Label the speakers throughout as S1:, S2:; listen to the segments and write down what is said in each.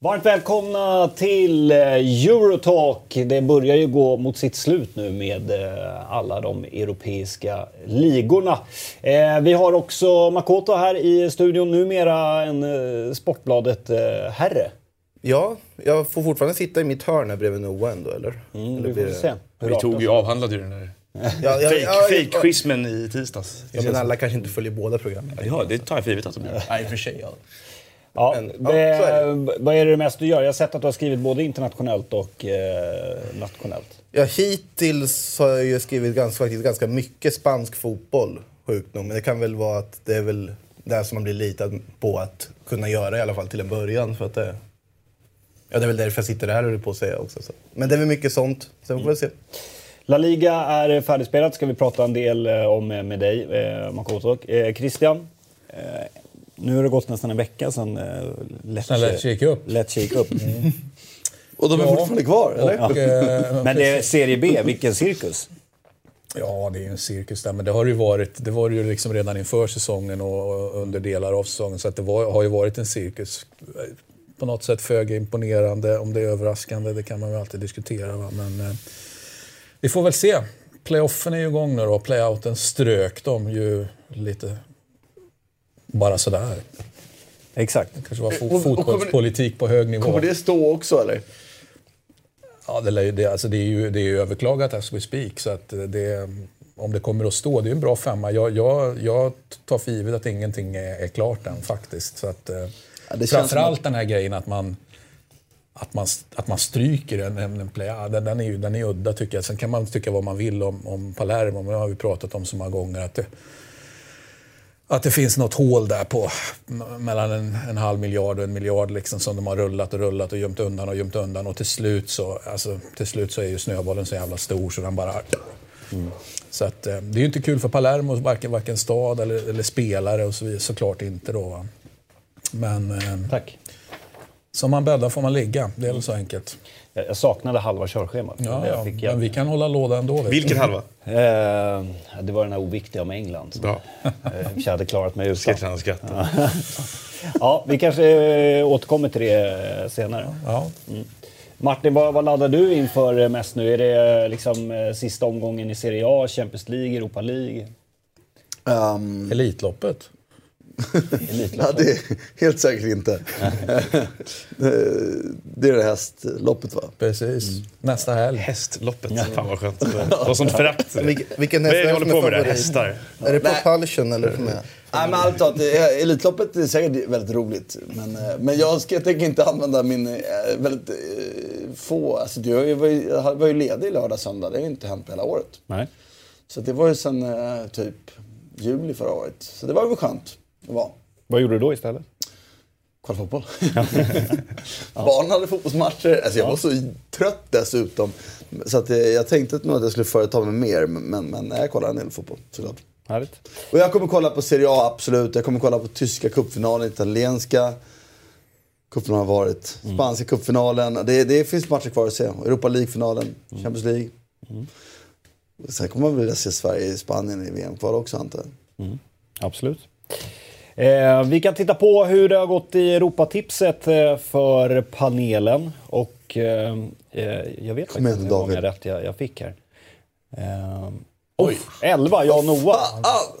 S1: Varmt välkomna till eh, Eurotalk. Det börjar ju gå mot sitt slut nu med eh, alla de europeiska ligorna. Eh, Vi har också Makoto här i studion, numera en Sportbladet-herre.
S2: Ja, jag får fortfarande sitta i mitt hörn här bredvid Noah ändå, eller?
S1: Mm,
S2: eller
S1: vi
S2: blir
S1: får
S2: det-
S1: se. hur
S3: Vi tog ju, avhandlade ju den där
S2: Ja, ja, ja, ja,
S3: i tisdags.
S2: ja, men alla kanske inte följer båda programmen.
S3: Ja, det tar jag för givet att de gör.
S2: Nej, för sig. Ja.
S1: Ja,
S2: Men, ja,
S1: det,
S2: så är
S1: vad är det mest du gör? Jag har sett att du har skrivit både internationellt och eh, nationellt.
S2: Ja, hittills har jag ju skrivit ganska, faktiskt ganska mycket spansk fotboll, sjukt nog. Men det kan väl vara att det är väl det som man blir litad på att kunna göra i alla fall till en början. För att det, ja, det är väl därför jag sitter här håller på att säga också. Så. Men det är väl mycket sånt. Sen får vi se.
S1: La Liga är färdigspelat, ska vi prata en del eh, om med med dig, eh, Makoto. Eh, Christian, eh, nu har det gått nästan en vecka sedan eh, Lecce,
S4: gick upp.
S1: Lecce gick upp.
S5: Och de är
S4: Ja.
S5: fortfarande kvar, eller?
S4: Och, eh,
S1: Men det är Serie B, vilken cirkus.
S4: Ja, det är ju en cirkus där, men det har ju varit. Det var det ju liksom redan inför säsongen och under delar av säsongen. Så att det var, har ju varit en cirkus. På något sätt föga imponerande. Om det är överraskande, det kan man väl alltid diskutera. Va? Men eh, vi får väl se. Playoffen är ju igång nu då. Playouten strök de ju lite bara sådär.
S1: Exakt.
S4: Det kanske var fo-
S5: Och- och kommer det-
S4: fotbollspolitik på hög nivå.
S5: Kommer det stå också, eller?
S4: Ja, det, det, alltså det, är ju, det är ju överklagat as we speak. Så att det, om det kommer att stå, det är en bra femma. Jag, jag, jag tar för givet att ingenting är, är klart än faktiskt. Så att, eh,
S5: Ja, det
S4: framförallt den här grejen att man, att man, att man stryker en, en, en play. Ja, den, den, är ju den är udda tycker jag. Sen kan man tycka vad man vill om, om Palermo, men det har vi pratat om så många gånger. Att det, att det finns något hål där på mellan en, en halv miljard och en miljard liksom, som de har rullat och rullat och gömt undan och gömt undan. Och till slut så, alltså, till slut så är ju snöbollen så jävla stor så den bara... Så att, eh, det är ju inte kul för Palermo, varken, varken stad eller, eller spelare och så vidare. Såklart inte då. Va? Men eh,
S1: Tack.
S4: som man bäddar får man ligga. Det är väl så enkelt.
S1: Jag saknade halva körschemat.
S4: Ja, ja,
S1: jag fick
S4: men vi kan hålla låda ändå.
S3: Vilken
S4: du.
S3: halva?
S1: Eh, det var den här oviktiga om England.
S3: Bra.
S1: eh, Jag hade klarat mig utan.
S3: Skrattar.
S1: Ja, vi kanske eh, återkommer till det eh, senare.
S4: Ja.
S1: Martin, vad, vad laddar du inför mest nu? Är det liksom sista omgången i Serie A, Champions League, Europa League?
S5: Um,
S4: Elitloppet.
S5: Ja, det är helt säkert inte. det, det är det hästloppet, va?
S4: Precis.
S5: Mm.
S4: Nästa helg.
S3: Hästloppet. Fan vad skönt. Det var sånt förakt.
S2: Vilken, vilken
S3: Vad
S2: häst
S3: är det
S2: det
S3: håller på med
S2: favorit?
S3: Hästar?
S2: Är det
S5: Nej.
S2: Propulsion eller.
S5: Nej, men allt talat, det är- Elitloppet är säkert väldigt roligt. Men, eh, men jag, ska, jag tänker inte använda min eh, väldigt eh, få... Alltså, jag var ju, jag var ju ledig lördag, söndag. Det har ju inte hänt på hela året.
S1: Nej.
S5: Så det var ju sen typ juli förra året. Så det var väl skönt vara.
S1: Vad gjorde du då istället?
S5: Kolla fotboll. Barnen hade fotbollsmatcher. Alltså jag var så trött dessutom. Så att eh, jag tänkte nog att jag skulle företa mig mer. Men, men, nej, jag kollade en del fotboll såklart.
S1: Härligt.
S5: Och jag kommer kolla på Serie A, absolut. Jag kommer kolla på tyska cupfinalen, italienska cupfinalen har varit. Spanska cupfinalen. Det, det finns matcher kvar att se. Europa League-finalen, Champions League. Sen kommer man vilja se Sverige i Spanien i VM-kval också antar jag.
S1: Absolut. Eh, vi kan titta på hur det har gått i Europatipset eh, för panelen. Och eh, eh, jag vet
S5: igen,
S1: inte hur många
S5: David.
S1: rätt jag, jag fick här. Eh, Oj! 11, jag och Noah.
S5: Ah,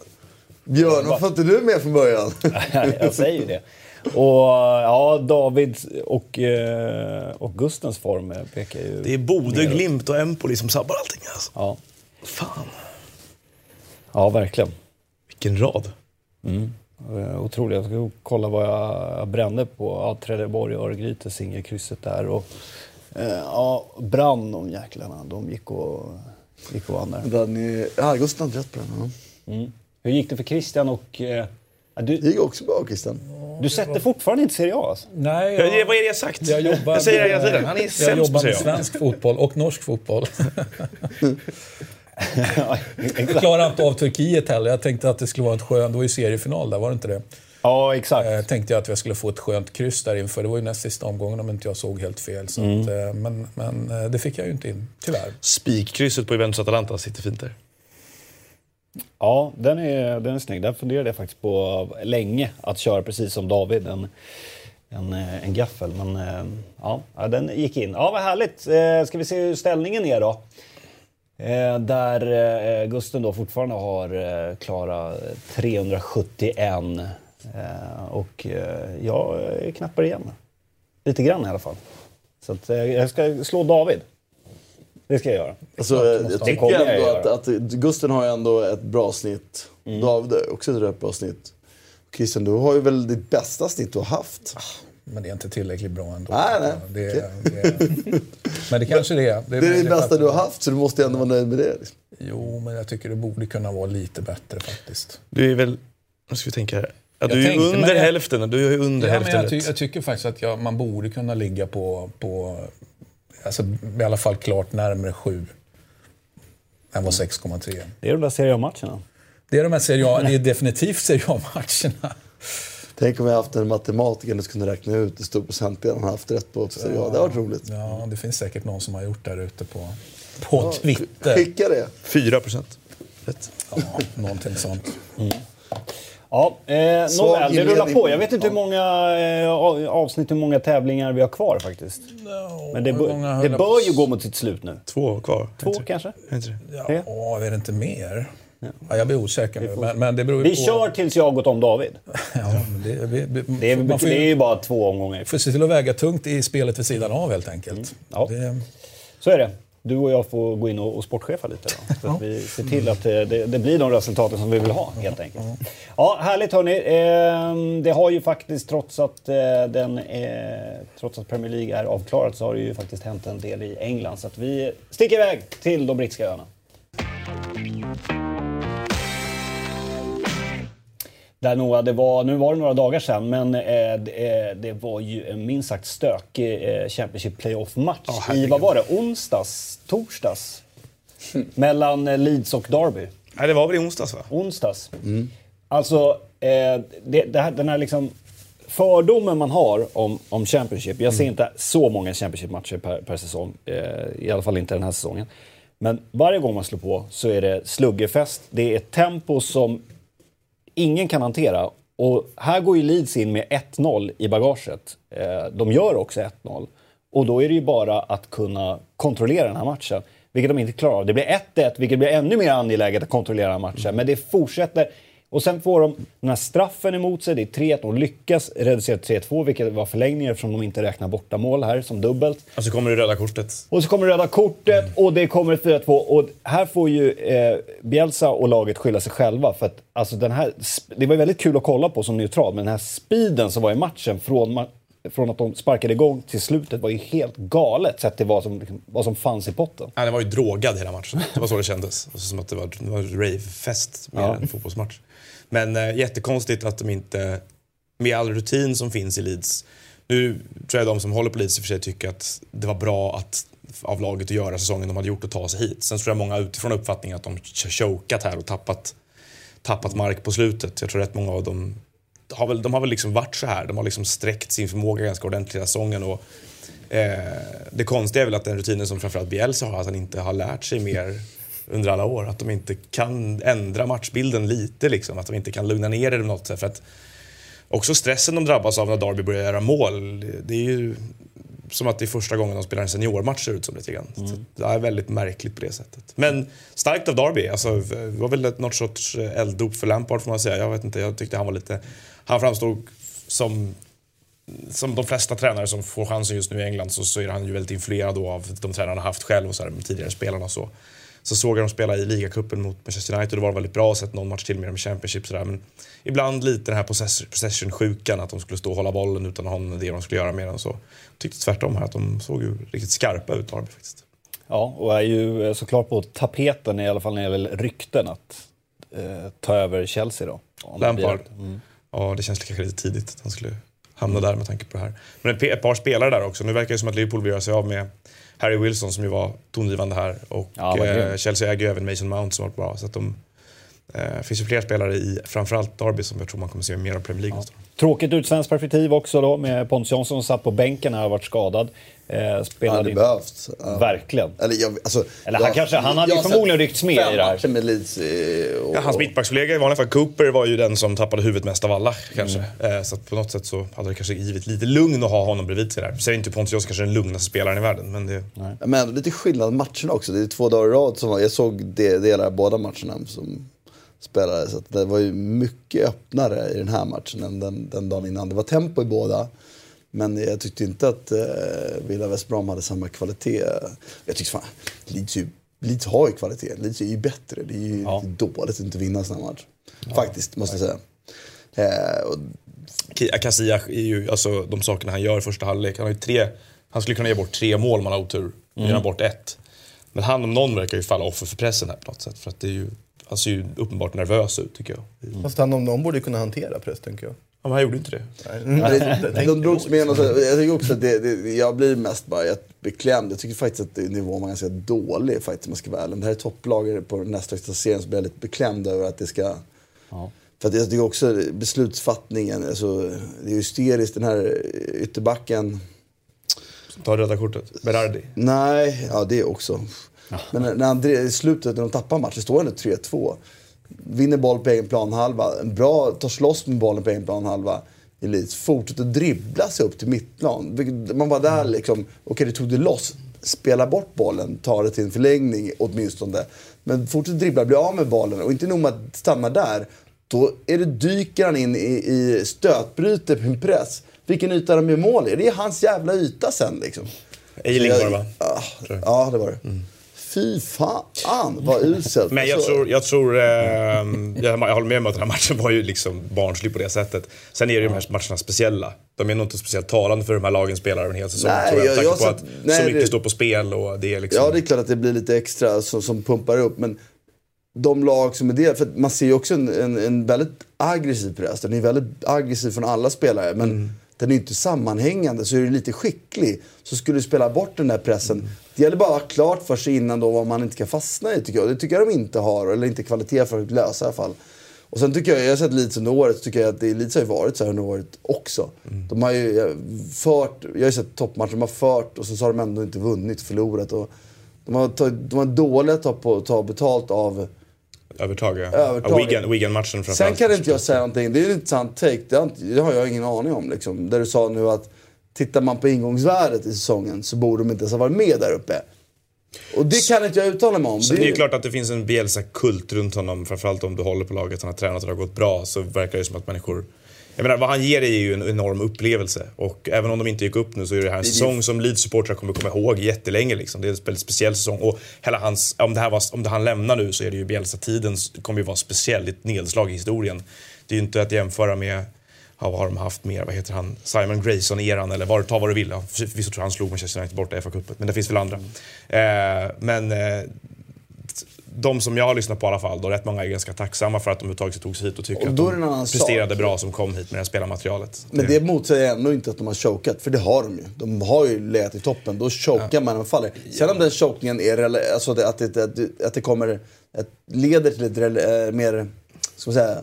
S5: Björn, varför var inte du med från början?
S1: jag säger ju det. Och ja, David och, eh, och Gustens form pekar ju...
S3: Det är Bodø, Glimt och Empoli som sabbar allting alltså.
S1: Ja,
S3: Fan.
S1: ja verkligen.
S3: Vilken rad.
S1: Eh, Otroligt. Jag ska kolla vad jag brände på. Ja, Trelleborg, Örgryte, singelkrysset där. Och, eh, ja, brann de jäklarna. De gick och gick och vann där.
S5: Ni, ja, Gustav hade rätt på den. Ja.
S1: Hur gick det för Christian och... Eh, ja,
S5: Det
S1: du,
S5: gick också bra Christian.
S1: du sätter fortfarande inte Serie A alltså?
S4: Nej,
S3: Ja, det- vad är det jag sagt?
S4: Jag, jobbar
S3: Jag säger det hela
S4: med-
S3: tiden. Han är
S4: Jag
S3: sämst på
S4: jobbar med svensk fotboll och norsk fotboll. Jag klarar inte av Turkiet heller. Jag tänkte att det skulle vara ett skönt... Det var ju seriefinal där, var det inte det?
S1: Ja, exakt.
S4: Eh, tänkte jag att jag skulle få ett skönt kryss där inför. Det var ju näst sista omgången om inte jag såg helt fel. Så
S1: Mm.
S4: att, eh, men, men eh, det fick jag ju inte in, tyvärr.
S3: Spikkrysset på Juventus Atalanta sitter fint där.
S1: Ja, den är, den är snygg. Den funderade jag faktiskt på länge, att köra precis som David. En, en, eh, en gaffel. Men eh, ja, den gick in. Ja, vad härligt. Ska vi se hur ställningen är då? Eh, Där eh, Gusten då fortfarande har eh, klara 371. Eh, Och jag knappar igen. Lite grann i alla fall. Så jag ska slå David. Det ska jag göra.
S5: Alltså, jag.
S1: Det
S5: tycker
S1: jag
S5: ändå att, att Gusten har ju ändå ett bra snitt. David har också ett rätt bra snitt. Christian, du har ju väl ditt bästa snitt du har haft.
S4: Men det är inte tillräckligt bra ändå.
S5: Nej, nej.
S4: Det, det, men det kanske det är.
S5: Det är det
S4: möjligt
S5: bästa
S4: att-
S5: du har haft, så du måste ju ändå vara nöjd med det. Liksom.
S4: Jo, men jag tycker det borde kunna vara lite bättre faktiskt.
S3: Du är väl... Nu ska vi tänka här. Ja, du är
S4: tänkte,
S3: under
S4: jag-
S3: hälften. Du är ju under
S4: Ja, men
S3: hälften
S4: jag, ty jag tycker faktiskt att jag, man borde kunna ligga på, på alltså, i alla fall klart närmare 7 än vad 6,3.
S1: Det är de där Serie A-matcherna.
S4: Det är de här serie A, det är definitivt Serie A-matcherna.
S5: Tänk om vi haft en matematiker som kunde räkna ut hur stor procentdel han har haft rätt på. Så, ja, det varit roligt.
S4: Ja, det finns säkert någon som har gjort det där ute på, på Twitter.
S5: Skicka det.
S3: 4 procent. Rätt.
S4: Ja, någonting sånt.
S1: Ja, eh,
S5: Svag
S1: nåväl, det rullar på. Jag vet inte hur många eh, avsnitt, hur många tävlingar vi har kvar faktiskt. Men det, bör, det bör ju gå mot sitt slut nu.
S3: Två kvar.
S1: Två kanske?
S4: Ja, är det inte mer? Ja, jag blir osäker nu, men, men det beror
S1: Vi
S4: på...
S1: kör tills jag har gått om David.
S4: Ja, det, vi, vi,
S1: Det är,
S4: man får
S1: det är
S4: ju
S1: bara två omgångar.
S4: får se till att väga tungt i spelet vid sidan av helt enkelt.
S1: Ja.
S4: Det,
S1: Så är det. Du och jag får gå in och, och sportchefa lite då. Så att vi ser till att eh, det, det blir de resultaten som vi vill ha helt enkelt. Ja, härligt hörni. Eh, det har ju faktiskt, trots att, eh, den, eh, trots att Premier League är avklarat, så har det ju faktiskt hänt en del i England. Så att vi sticker iväg till de brittiska öarna. Där Noah, det var, nu var det några dagar sedan, men eh, det, eh, det var ju en minst sagt stökig eh, Championship Playoff-match i,
S3: herregud.
S1: vad var det, onsdags? Torsdags? Mellan eh, Leeds och Derby.
S3: Nej, det var väl i onsdags va?
S1: Onsdags. Alltså, eh, det, det här, den här liksom fördomen man har om, om Championship. Jag ser inte så många Championship-matcher per, per säsong. Eh, I alla fall inte den här säsongen. Men varje gång man slår på så är det sluggerfest. Det är ett tempo som ingen kan hantera. Och här går ju Leeds in med 1-0 i bagaget. Eh, de gör också 1-0. Och då är det ju bara att kunna kontrollera den här matchen. Vilket de inte klarar av. Det blir 1-1, vilket blir ännu mer angeläget att kontrollera den här matchen. Men det fortsätter. Och sen får de den här straffen emot sig. Det är 3-1. De lyckas reducera till 3-2, vilket var förlängning eftersom de inte räknar bortamål här som dubbelt.
S3: Och så kommer det röda kortet.
S1: Och så kommer röda kortet och det kommer 4-2. Och här får ju eh, Bielsa och laget skylla sig själva. För att, alltså, den här, det var väldigt kul att kolla på som neutral, men den här speeden som var i matchen från, ma- från att de sparkade igång till slutet var ju helt galet sett till vad som, liksom, vad som fanns i potten.
S3: Ja, det var ju drogad hela matchen. Det var så det kändes. Som att det var, det var ravefest mer
S1: Ja.
S3: än fotbollsmatch. Men eh, jättekonstigt att de inte, med all rutin som finns i Leeds. Nu tror jag de som håller på Leeds i och för sig tycker att det var bra att, av laget att göra säsongen de hade gjort och ta sig hit. Sen tror jag många utifrån uppfattningen att de har chokat här och tappat, tappat mark på slutet. Jag tror rätt många av dem har väl, de har väl liksom varit så här. De har liksom sträckt sin förmåga ganska ordentligt hela säsongen. Och, eh, det konstiga är väl att den rutinen som framförallt Bielsa har, att han inte har lärt sig mer under alla år. Att de inte kan ändra matchbilden lite, liksom. att de inte kan lugna ner det på något sätt. För att också stressen de drabbas av när Derby börjar göra mål, det är ju som att det är första gången de spelar en seniormatch ser ut som lite grann. Så det är väldigt märkligt på det sättet. Men starkt av Derby. Alltså, det var väl något sorts elddop för Lampard får man säga. Jag vet inte, jag tyckte han var lite... Han framstod som som de flesta tränare som får chansen just nu i England så, så är han ju väldigt influerad av de tränarna han haft själv och så här, med tidigare spelarna och så. Så såg jag dem spela i ligacupen mot Manchester United och det var väldigt bra. Sett någon match till med dem i Championship sådär. Men ibland lite den här possess- possession-sjukan, att de skulle stå och hålla bollen utan att ha det de skulle göra mer än så. Tyckte tvärtom här, att de såg ju riktigt skarpa ut, Derby faktiskt.
S1: Ja, och är ju eh, såklart på tapeten i alla fall när det gäller rykten att eh, ta över Chelsea då.
S3: Lampard.
S1: Mm.
S3: Ja, det känns kanske lite tidigt att han skulle hamna där med tanke på det här. Men ett, ett par spelare där också. Nu verkar det som att Liverpool vill göra sig av med Harry Wilson som ju var tongivande här. Och
S1: Ja,
S3: eh. Chelsea äger ju även Mason Mount som har varit bra. Så att de, eh, finns ju fler spelare i framförallt Derby som jag tror man kommer se mer av Premier League år.
S1: Tråkigt ur ett svenskt perspektiv också då med Pontus Jansson som satt på bänken när han varit skadad. Eh, spelade
S5: hade behövts. Ja.
S1: Verkligen.
S5: Eller, jag, alltså,
S1: Eller han kanske- han hade ju
S5: jag
S1: förmodligen ryckts med i det här.
S5: med Leeds. Och,
S3: Ja, hans mittbackskollega i vanliga fall, Cooper, var ju den som tappade huvudet mest av alla kanske.
S1: Mm.
S3: Eh, så att på något sätt så hade det kanske givit lite lugn att ha honom bredvid sig där. Säger inte Pontus kanske den lugnaste spelaren i världen, men det...
S5: Ja, Men ändå lite skillnad matcherna också. Det är två dagar i rad som jag såg de- delar av båda matcherna som spelades. Så det var ju mycket öppnare i den här matchen än den, den dagen innan. Det var tempo i båda. Men jag tyckte inte att eh, Villa West Brom hade samma kvalitet. Jag tyckte fan, Leeds, ju, Leeds har ju kvalitet. Leeds är ju bättre. Det är ju
S1: Ja.
S5: dåligt att inte vinna en sån här match. Faktiskt, måste jag säga. Eh, och,
S3: Casillas är ju, alltså de sakerna han gör i första halvlek. Han har ju tre, han skulle kunna ge bort tre mål om han har otur. Nu ger han bort ett. Men han om någon verkar ju falla offer för pressen här på något sätt. För att det är ju, han ser ju uppenbart nervös ut tycker jag.
S2: Fast han om någon borde kunna hantera press, tänker jag.
S3: Ja, men han gjorde inte det.
S5: Nej, de drogs med. så- Jag tycker också att det, det, jag blir mest bara beklämd. Jag tycker faktiskt att det- nivån var ganska dålig faktiskt om jag ska vara ärlig. Det här är topplaget på nästa högsta serien så blir jag lite beklämd över att det ska... För att jag tycker också beslutsfattningen, alltså, det är hysteriskt den här ytterbacken.
S3: Ta röda kortet. Berardi.
S5: Nej, ja det också. Men när, när han i slutet när de tappar matchen, står ändå 3-2. Vinner boll på egen planhalva. En bra, tar slåss med bollen på egen planhalva. i Leeds. Fortsätter dribbla sig upp till mittplan. Man var där liksom, okej det tog det loss. Spela bort bollen, ta det till en förlängning åtminstone. Men fortsätter dribbla, bli av med bollen och inte nog med att stanna där. Då är det, dyker han in i, i stötbryter på en press. Vilken yta de gör mål i. Det är hans jävla yta sen liksom.
S3: Eiling
S5: Så
S3: var det va?
S5: Ja, ja, det var det. Fy fan vad uselt.
S3: Men jag
S5: Alltså,
S3: tror, jag, tror ehm, jag, håller med om att den här matchen var ju liksom barnslig på det sättet. Sen är ju de här matcherna speciella. De är nog inte speciellt talande för de här lagen spelar över en hel säsong.
S5: Nej,
S3: tror jag,
S5: jag- jag
S3: på att
S5: nej,
S3: så mycket
S5: det-
S3: står på spel och det är liksom...
S5: Ja, det är klart att det blir lite extra som, som pumpar upp. Men de lag som är det, för man ser ju också en, en, en väldigt aggressiv press. Den är väldigt aggressiv från alla spelare. Men
S3: Mm.
S5: Den är inte sammanhängande. Så är du lite skicklig så skulle du spela bort den där pressen. Det gäller bara att ha klart för sig innan då vad man inte kan fastna i tycker jag. Det tycker jag de inte har. Eller inte kvalitet för att lösa i alla fall. Och sen tycker jag, jag har sett Leeds under året, tycker jag att det, Leeds har ju varit så här under året också. De har ju eh, fört, jag har ju sett toppmatcher, de har fört och så har de ändå inte vunnit, förlorat. Och de, har, tagit- de har dåliga att ta, på, ta betalt av
S3: Övertag.
S5: Övertag.
S3: Ja, Wigan- Wigan-matchen
S5: Sen
S3: framförallt.
S5: kan inte jag säga någonting, det är en intressant take, det har, inte, det har jag ingen aning om. Liksom. Där du sa nu att tittar man på ingångsvärdet i säsongen så borde de inte ens ha varit med där uppe. Och det kan inte jag uttala mig om.
S3: Så det är ju klart att det finns en Bielsa-kult runt honom. Framförallt om du håller på laget, han har tränat och det har gått bra. Så verkar det som att människor... Jag menar, vad han ger är ju en enorm upplevelse. Och även om de inte gick upp nu så är det här en säsong som Leeds-supportrar kommer komma ihåg jättelänge. Liksom. Det är en väldigt speciell säsong. Och hela hans, om, det här var, om det han lämnar nu så är det ju Bielsa-tiden kommer ju vara speciell, ett nedslag i historien. Det är ju inte att jämföra med Ja, vad har de haft mer? Vad heter han? Simon Grayson-eran eller vad, ta vad du vill. Ja, Förvisso tror jag han slog Manchester United borta i FA-cupen, men det finns väl andra. Eh, men eh, de som jag har lyssnat på i alla fall, då rätt många är ganska tacksamma för att de överhuvudtaget tog sig hit och tycker
S5: Och
S3: att de
S5: det
S3: presterade
S5: sak.
S3: bra som kom hit med det här spelarmaterialet.
S5: Men det motsäger ändå inte att de har chokat, för det har de ju. De har ju legat i toppen, då chokar man när man faller. Sen om den chokningen är, alltså det, att, det, att, det, att det kommer, att leder till ett rele, eh, mer, ska man säga,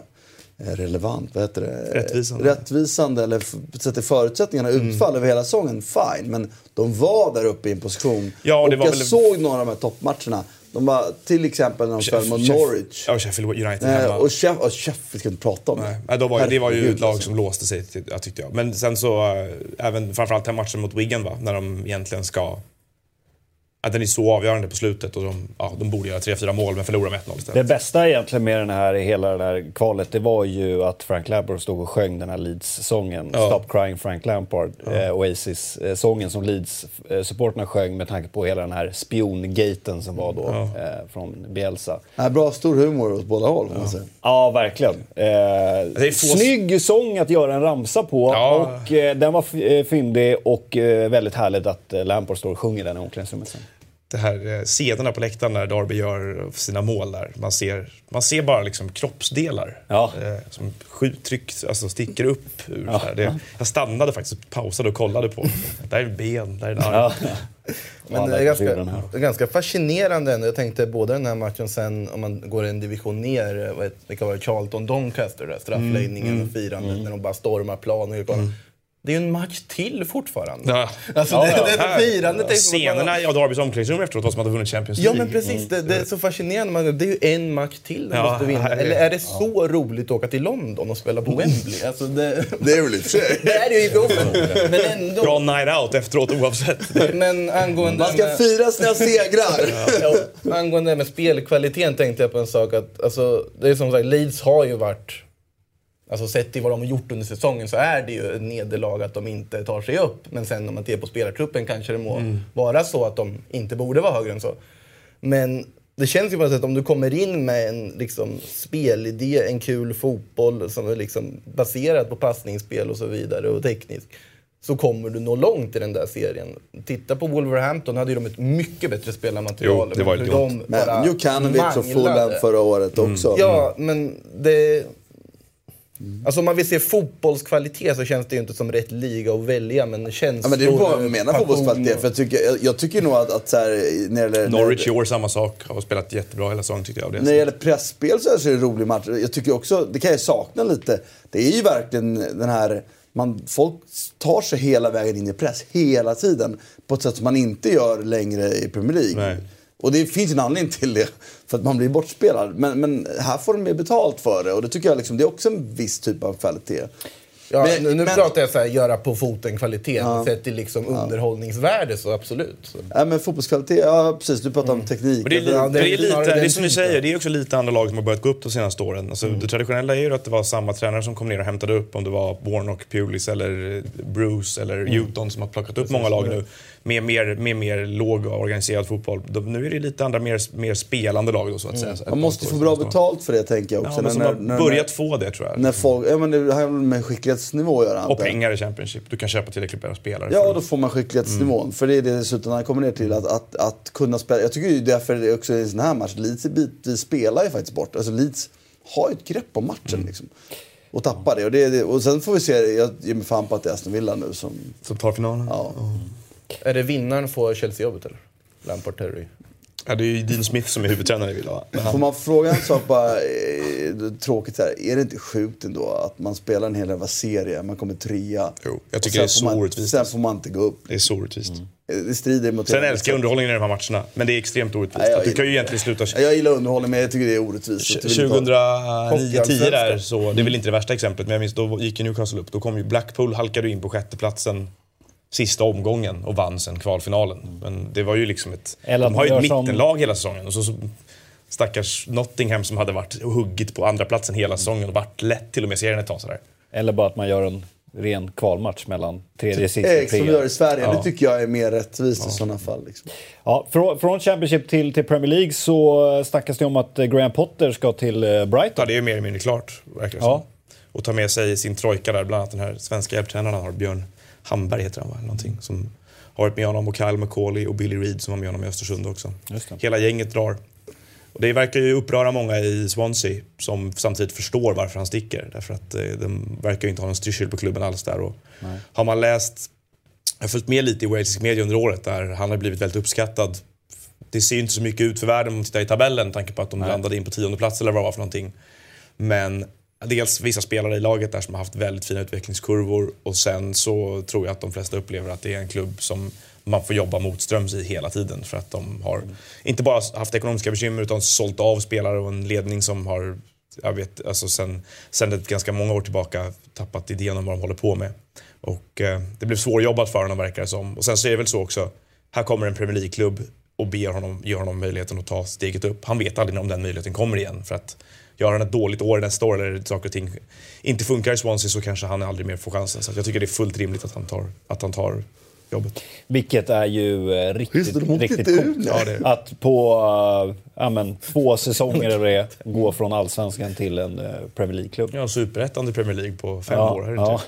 S5: eh, relevant, vad heter det?
S3: Rättvisande.
S5: Rättvisande eller sätter förutsättningarna utfall över hela säsongen, fine. Men de var där uppe i en position.
S3: Ja, och det var
S5: jag
S3: väl-
S5: såg några av de här toppmatcherna. De var till exempel när de spelade mot Norwich.
S3: Ja, Sheffield United
S5: Eh,
S3: hemma.
S5: och Sheff- Sheffield ska inte prata om.
S3: Nej, nej, då var, det var ju ett lag
S5: alltså.
S3: som låste sig, tyckte jag. Men sen så, äh, även framförallt den matchen mot Wigan va, när de egentligen ska... Att den är så avgörande på slutet och de, ja, de borde göra 3-4 mål men förlorar med 1-0
S1: Det
S3: istället.
S1: bästa egentligen med den här, hela det här kvalet, det var ju att Frank Lampard stod och sjöng den här Leeds-sången.
S3: Ja.
S1: Stop crying Frank Lampard. Eh, Oasis-sången som Leeds-supporterna sjöng med tanke på hela den här spiongaten som var då eh, från Bielsa.
S5: Ja, bra, stor humor åt båda håll får man säga.
S1: Ja, verkligen. Eh,
S3: är få-
S1: Snygg sång att göra en ramsa på
S3: Ja.
S1: och eh, den var eh, fyndig och eh, väldigt härligt att eh, Lampard står och sjunger den i omklädningsrummet sen.
S3: det här eh, scenerna på läktaren när Darby gör sina mål där. Man ser, man ser bara liksom kroppsdelar
S1: Ja.
S3: eh, som skjuttryck, alltså sticker upp ur. här. Det, jag stannade faktiskt, pausade och kollade på. Där är ben, där är en arm.
S1: Ja.
S2: Men
S1: Ja,
S2: det är ganska, ganska fascinerande ändå. Jag tänkte både den här matchen sen, om man går en division ner, heter- vilka var det? Charlton Doncaster, där, straffläggningen och firandet när de bara stormar planen. och kollar. Det är ju en match till fortfarande.
S3: Ja.
S2: Alltså, det, det, det firandet att man-
S3: Scenerna i Darbys omklädningsrum efteråt var som att de vunnit Champions
S2: Ja
S3: League.
S2: men precis, det, det är så fascinerande. Man, det är ju en match till de
S3: Ja,
S2: måste vinna.
S3: är-
S2: Eller är det så roligt att åka till London och spela på Wembley? Alltså det,
S5: Det är väl i och för sig.
S2: det är det ju i. Men ändå.
S3: Bra night out efteråt oavsett.
S2: Men angående...
S5: Man ska
S2: med-
S5: fira sina segrar.
S2: Ja, angående det med spelkvaliteten tänkte jag på en sak. Att, alltså, det är som sagt, Leeds har ju varit... Alltså sett till vad de har gjort under säsongen så är det ju ett nederlag att de inte tar sig upp. Men sen om man tittar på spelartruppen kanske det må vara så att de inte borde vara högre än så. Men det känns ju på något sätt om du kommer in med en liksom, spelidé, en kul fotboll som är liksom baserad på passningsspel och så vidare och teknisk. Så kommer du nå långt i den där serien. Titta på Wolverhampton, hade ju de ett mycket bättre spelarmaterial.
S3: Jo, det var
S2: hur de bara
S5: Men Djukanovic och Fulham förra året också.
S2: Ja, men det... Alltså om man vill se fotbollskvalitet så känns det ju inte som rätt liga att välja, men känslor...
S5: Ja, men det är bara
S2: passion
S5: fotbollskvalitet. För jag, tycker, jag, jag tycker nog att, att så här, när det gäller,
S3: Norwich i år samma sak. Har spelat jättebra hela säsongen tyckte jag. Det.
S5: När det gäller pressspel så är det en rolig match. Jag tycker också, det kan jag sakna lite, det är ju verkligen den här, man, folk tar sig hela vägen in i press hela tiden. På ett sätt som man inte gör längre i Premier League.
S3: Nej.
S5: Och det finns en anledning till det, för att man blir bortspelad. Men, men här får de mer betalt för det och det tycker jag liksom, det är också en viss typ av kvalitet.
S2: Ja,
S5: Men-
S2: nu nu
S5: men-
S2: pratar jag så här, göra på foten kvalitet. Sett till liksom underhållningsvärde så absolut. Så.
S5: Ja, men fotbollskvalitet, ja precis, du pratar om teknik.
S3: Men det, är, li-
S2: Ja, det är
S3: lite, det är som
S2: typen.
S3: säger, det är också lite andra lag som har börjat gå upp de senaste åren. Alltså, Det traditionella är ju att det var samma tränare som kom ner och hämtade upp om det var Warnock, Pulis eller Bruce eller Houghton som har plockat upp många lag nu. Med mer, med mer låg och organiserad fotboll. De, nu är det lite andra mer, mer spelande lag då så att säga.
S5: Man måste få bra betalt för det tänker jag också.
S3: Ja, men som
S5: när,
S3: har
S5: när,
S3: börjat få det tror jag.
S5: När folk, ja, men det har med skicklighetsnivå att göra.
S3: och pengar i Championship. Du kan köpa tillräckligt bra spelare.
S5: Ja, och då får man skicklighetsnivån.
S3: Mm.
S5: För det är det dessutom när det kommer ner till att, att, att kunna spela. Jag tycker ju därför det är också i en sån här match, Leeds bitvis spelar ju faktiskt bort. Alltså Leeds har ju ett grepp om matchen
S3: Mm.
S5: liksom. Och tappar det. Och, det, och sen får vi se, jag ger mig fan på att det är Aston Villa nu som...
S3: Som tar finalen.
S5: Ja.
S2: Är det vinnaren får Chelsea-jobbet eller? Lampard Terry.
S3: Ja, det är ju Dean Smith som är huvudtränare i? Men han-
S5: Får man fråga en sak bara, eh, tråkigt så här. Är det inte sjukt ändå att man spelar en hel jävla serie, man kommer trea.
S3: Jo, jag tycker det är så
S5: man,
S3: orättvist.
S5: Sen får man inte gå upp.
S3: Det är så orättvist.
S5: Det strider mot...
S3: Sen
S5: hela-
S3: älskar jag underhållningen i de här matcherna, men det är extremt orättvist.
S5: Nej, jag
S3: du kan ju egentligen sluta...
S5: Ja, Jag gillar underhållning men jag tycker det är orättvist. Jag vill inte ha-
S3: 2009-10 där, så, det är väl inte det värsta exemplet, men jag minns då gick ju Newcastle upp. Då kom ju Blackpool, halkade in på sjätteplatsen sista omgången och vann sen kvalfinalen. Men det var ju liksom ett...
S1: Eller
S3: de har ju ett
S1: gör som-
S3: mittenlag hela säsongen. Och så, så stackars Nottingham som hade varit och huggit på andra platsen hela säsongen och varit lätt till och med serien ett tag sådär.
S1: Eller bara att man gör en ren kvalmatch mellan tredje, sista,
S5: Eh, som vi gör i Sverige.
S1: Ja.
S5: Det tycker jag är mer rättvist i sådana fall. Liksom.
S1: Ja, från, från Championship till, till Premier League så snackas det om att eh, Graham Potter ska till eh, Brighton.
S3: Ja, det är ju mer eller mindre klart, verkar det
S1: Ja.
S3: som. Och ta med sig sin trojka där, bland annat den här svenska hjälptränaren han har, Björn Hamberg heter han va? Någonting, som har varit med honom och Kyle McCauley och Billy Reed som var med honom i Östersund också. Hela gänget drar. Och det verkar ju uppröra många i Swansea som samtidigt förstår varför han sticker. Därför att eh, de verkar ju inte ha någon styrsel på klubben alls där. Och har man läst, jag har följt med lite i walesisk media under året där han har blivit väldigt uppskattad. Det ser ju inte så mycket ut för världen om man tittar i tabellen med tanke på att de landade in på tionde plats eller vad det var för någonting. Men dels vissa spelare i laget där som har haft väldigt fina utvecklingskurvor och sen så tror jag att de flesta upplever att det är en klubb som man får jobba motströms i hela tiden för att de har inte bara haft ekonomiska bekymmer utan sålt av spelare och en ledning som har, jag vet, alltså sen, sen ett ganska många år tillbaka tappat idén om vad de håller på med. Och eh, det blev svårjobbat för honom verkar det som. Och sen så är det väl så också, här kommer en Premier League-klubb och ber honom, ger honom möjligheten att ta steget upp. Han vet aldrig om den möjligheten kommer igen. För att gör han ett dåligt år nästa år eller saker och ting inte funkar i Swansea så kanske han aldrig mer får chansen. Så jag tycker det är fullt rimligt att han tar, att han tar jobbet.
S1: Vilket är ju eh,
S5: Just
S1: riktigt,
S5: åkte
S1: riktigt
S5: inte
S1: coolt.
S3: Ja, det-
S1: Att på ja, men, två säsonger eller det, gå från allsvenskan till en eh, Premier League-klubb.
S3: Ja, superettan i Premier League på fem
S1: Ja,
S3: år. Här
S1: ja.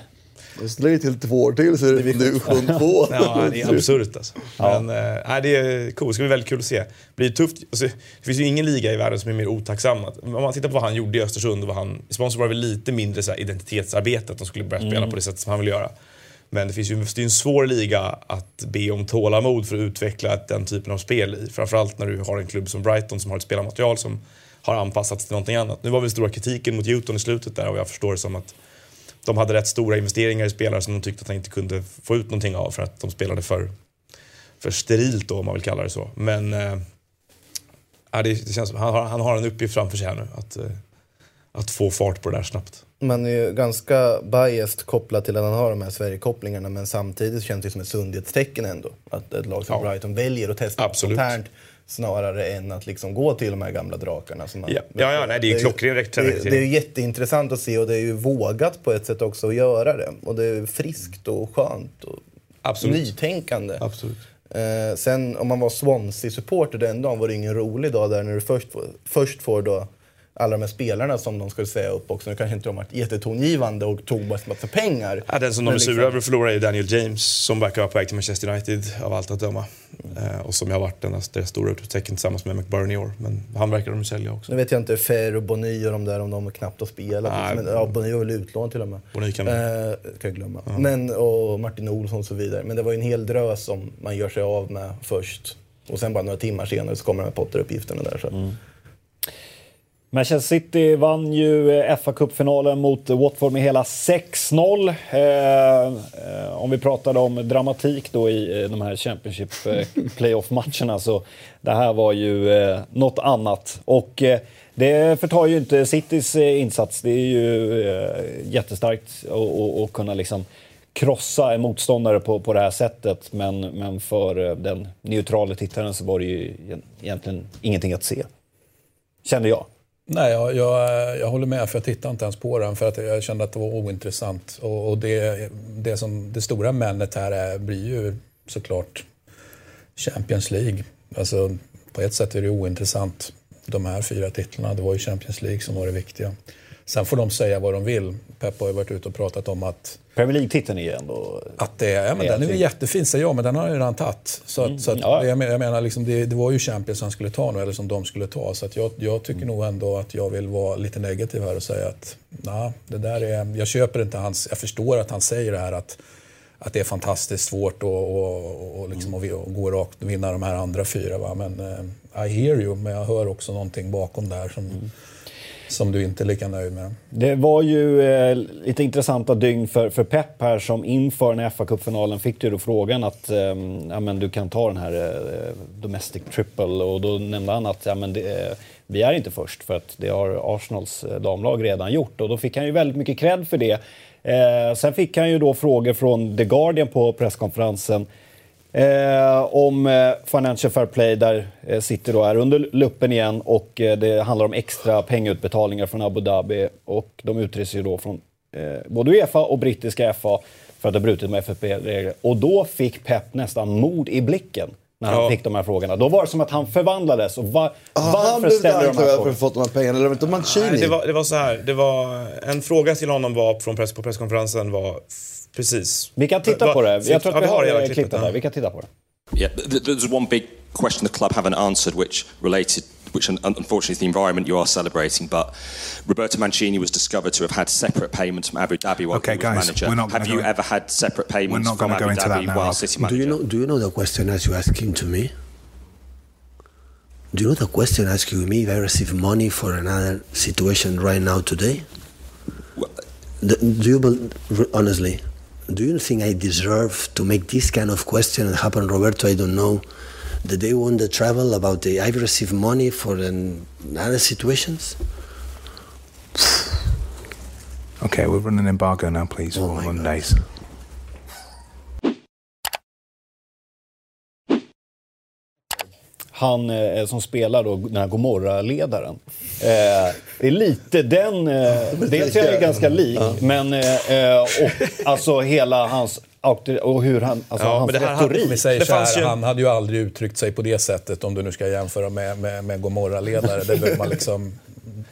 S5: Så lägger till två år till så är det division 2.
S3: Ja, det är absurt alltså. Men äh, det är coolt. Det ska bli väldigt kul att se. Det blir tufft. Alltså, det finns ju ingen liga i världen som är mer otacksam. Om man tittar på vad han gjorde i Östersund och vad han... I sponsor var det väl lite mindre så här, identitetsarbete, att de skulle börja spela
S1: Mm.
S3: på det sättet som han vill göra. Men det finns ju det är en svår liga att be om tålamod för att utveckla den typen av spel i. Framförallt när du har en klubb som Brighton som har ett spelarmaterial som har anpassats till någonting annat. Nu var väl stora kritiken mot Luton i slutet där och jag förstår det som att de hade rätt stora investeringar i spelare som de tyckte att han inte kunde få ut någonting av för att de spelade för, för sterilt då, om man vill kalla det så. Men ja, det, känns som han har, han har en uppgift framför sig här nu. Att, eh, att få fart på det där snabbt.
S2: Man är ju ganska biased kopplat till att han har de här Sverige-kopplingarna men samtidigt känns det som ett sundhetstecken ändå. Att ett lag som
S3: Ja.
S2: Brighton väljer att testa
S3: Absolut.
S2: något sånt här snarare än att liksom gå till de här gamla drakarna. Som man,
S3: Ja, ja, ja nej, det är ju klockren
S2: det,
S3: rekrytering.
S2: det är ju jätteintressant att se och det är ju vågat på ett sätt också att göra det. Och det är friskt och skönt och
S3: Absolut.
S2: nytänkande.
S3: Absolut.
S2: Eh, sen om man var Swansea-supporter den dagen var det ingen rolig dag där när du först, först får då alla de här spelarna som de skulle säga upp också. Nu kanske inte de varit jättetongivande och tog bara massa pengar.
S3: Ja, den som de är sura
S2: liksom-
S3: över att förlora är ju Daniel James som verkar vara på väg till Manchester United av allt att döma. Eh, och som har varit deras, deras stora utropstecken tillsammans med McBurney i år. Men han verkar de sälja också.
S2: Nu vet jag inte Fer och Bonny och de där om de knappt har spelat.
S3: Nej.
S2: men, ja, Bonny var väl utlån till och med.
S3: Bonny kan-
S2: eh, kan jag glömma. Men, och Martin Olsson och så vidare. Men det var ju en hel drös som man gör sig av med först. Och sen bara några timmar senare så kommer de här Potter-uppgifterna där. Så.
S1: Manchester City vann ju eh, fa kuppfinalen mot Watford med hela 6-0. Eh, eh, om vi pratade om dramatik då i eh, de här Championship eh, playoff-matcherna så det här var ju eh, något annat. Och eh, det förtar ju inte Citys eh, insats. Det är ju eh, jättestarkt att- att kunna liksom krossa en motståndare på, på det här sättet. Men, men för eh, den neutrala tittaren så var det ju egentligen ingenting att se. Kände jag.
S4: Nej, jag, jag, jag håller med, för jag tittade inte ens på den för att jag kände att det var ointressant. Och, och det, det, som, det stora männet här är, blir ju såklart Champions League. Alltså, på ett sätt är det ointressant, de här fyra titlarna. Det var ju Champions League som var det viktiga. Sen får de säga vad de vill. Pep har ju varit ute och pratat om att
S1: Premier League-titeln är ändå...
S4: att det ja, men den är ju
S1: fin.
S4: jättefin, säger jag, men den har han ju redan tagit. Så, att, så att,
S1: ja.
S4: jag menar, liksom, det, det var ju Champions han skulle ta nu, eller som de skulle ta. Så att jag, jag tycker nog ändå att jag vill vara lite negativ här och säga att nah, det där är, jag köper inte hans... Jag förstår att han säger det här att, att det är fantastiskt svårt och, och, och, liksom, vi- att gå rakt och vinna de här andra fyra. Va? Men eh, I hear you, men jag hör också någonting bakom där som, som du inte är lika nöjd med.
S1: Det var ju eh, lite intressanta dygn för, för Pep här som inför den här fa kuppfinalen fick du då frågan att eh, ja, men du kan ta den här eh, Domestic Triple och då nämnde han att ja, men det, eh, vi är inte först för att det har Arsenals eh, damlag redan gjort och då fick han ju väldigt mycket cred för det. Eh, sen fick han ju då frågor från The Guardian på presskonferensen Eh, om eh, Financial Fair Play där eh, City då är under luppen igen och eh, det handlar om extra pengautbetalningar från Abu Dhabi och de utreds ju då från eh, både Uefa och brittiska FA för att ha brutit med FFP-regler. Och då fick Pep nästan mod i blicken när han
S3: Ja.
S1: fick de här frågorna. Då var det som att han förvandlades. Och var,
S5: han
S1: varför ställer de här
S5: anklagad för
S1: frågorna?
S5: att fått de här pengarna? Eller var det inte Mancini?
S3: Nej, det, var, det var så här. Det var, en fråga till honom var, från press, på presskonferensen var precis...
S1: Vi kan titta
S3: Va-
S1: på det. Jag tror
S3: Ja,
S1: att vi har
S3: hela klippet,
S1: klippet
S3: ja.
S1: där. Vi kan titta på det.
S6: Yeah, there's one big question the club haven't answered, which related, which unfortunately is the environment you are celebrating. But Roberto Mancini was discovered to have had separate payments from Abu Dhabi while
S7: Okay,
S6: he was
S7: guys,
S6: manager.
S7: we're not
S6: have you
S7: go-
S6: ever had separate payments
S7: not
S6: from
S7: gonna
S6: Abu
S7: go into that
S6: Dhabi
S7: now.
S6: while City
S8: Do you
S6: manager?
S8: know? Do you know the question as you ask him to me? Do you know the question asking to me if I receive money for another situation right now today? The- Do you honestly? Do you think I deserve to make this kind of question and happen, Roberto? I don't know. The day when the travel about the I've received money for an, other situations.
S7: Okay, we're running an embargo now, please,
S8: Oh
S7: for Mondays.
S1: Han eh, som spelar då, den här Gomorra-ledaren. Eh, det är lite den... Eh, dels är ju ganska lik, men eh, eh, och, alltså hela hans och hur han, alltså
S3: Ja,
S1: hans
S3: men det här hade-
S1: retorik.
S4: Vi säger
S3: Det
S4: här,
S3: ju-
S4: han hade ju aldrig uttryckt sig på det sättet om du nu ska jämföra med, med, med Gomorra-ledare. Det behöver man liksom...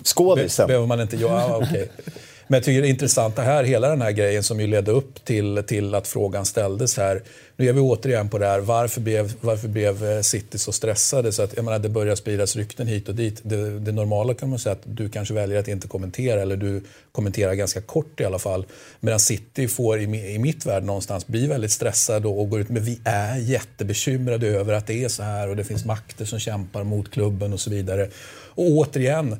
S1: Skådisen.
S4: behöver man inte... Ja, okej. Men jag tycker det är intressant det här, hela den här grejen som ju ledde upp till, till att frågan ställdes här. Nu är vi återigen på det här, varför blev, varför blev eh, City så stressade? Så att, jag menar, det börjar spridas rykten hit och dit. Det, det normala kan man säga att du kanske väljer att inte kommentera, eller du kommenterar ganska kort i alla fall. Medan City får, i, i mitt värld någonstans, bli väldigt stressad och, och går ut med vi är jättebekymrade över att det är så här och det finns makter som kämpar mot klubben och så vidare. Och återigen,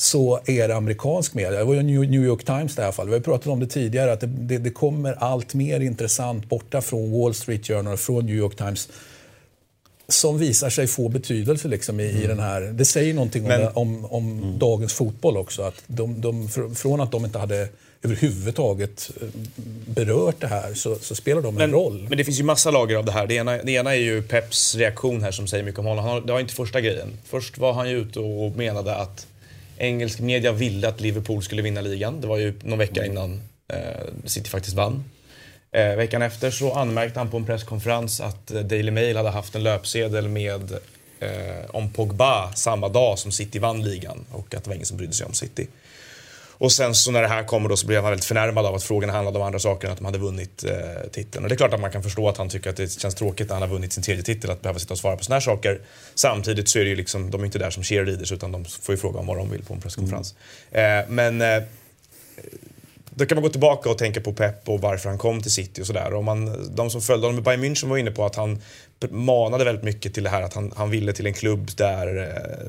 S4: så är det amerikansk media. Det var ju New York Times i det här fallet. Vi har pratat om det tidigare att det, det, det kommer allt mer intressant borta från Wall Street Journal, från New York Times som visar sig få betydelse liksom i, mm. i den här... Det säger någonting om, Men, om, om mm. dagens fotboll också. Att de, de, från att de inte hade överhuvudtaget eh, berört det här så, så spelar de en
S3: men,
S4: roll.
S3: Men det finns ju massa lager av det här. Det ena, det ena är ju Peps reaktion här som säger mycket om honom. Han, det var inte första grejen. Först var han ju ute och menade att engelsk media ville att Liverpool skulle vinna ligan. Det var ju någon vecka innan eh, City faktiskt vann. Eh, veckan efter så anmärkte han på en presskonferens att eh, Daily Mail hade haft en löpsedel med om Pogba samma dag som City vann ligan och att det var ingen som brydde sig om City. Och sen så när det här kommer då så blev han väldigt förnärmad av att frågorna handlade om andra saker än att de hade vunnit eh, titeln. Och det är klart att man kan förstå att han tycker att det känns tråkigt när han har vunnit sin tredje titel att behöva sitta och svara på såna här saker. Samtidigt så är det ju liksom, de är inte där som cheerleaders utan de får ju fråga om vad de vill på en presskonferens. Mm. Eh, men eh, då kan man gå tillbaka och tänka på Pep och varför han kom till City och sådär. De som följde honom i Bayern München var inne på att han manade väldigt mycket till det här att han, han ville till en klubb där eh,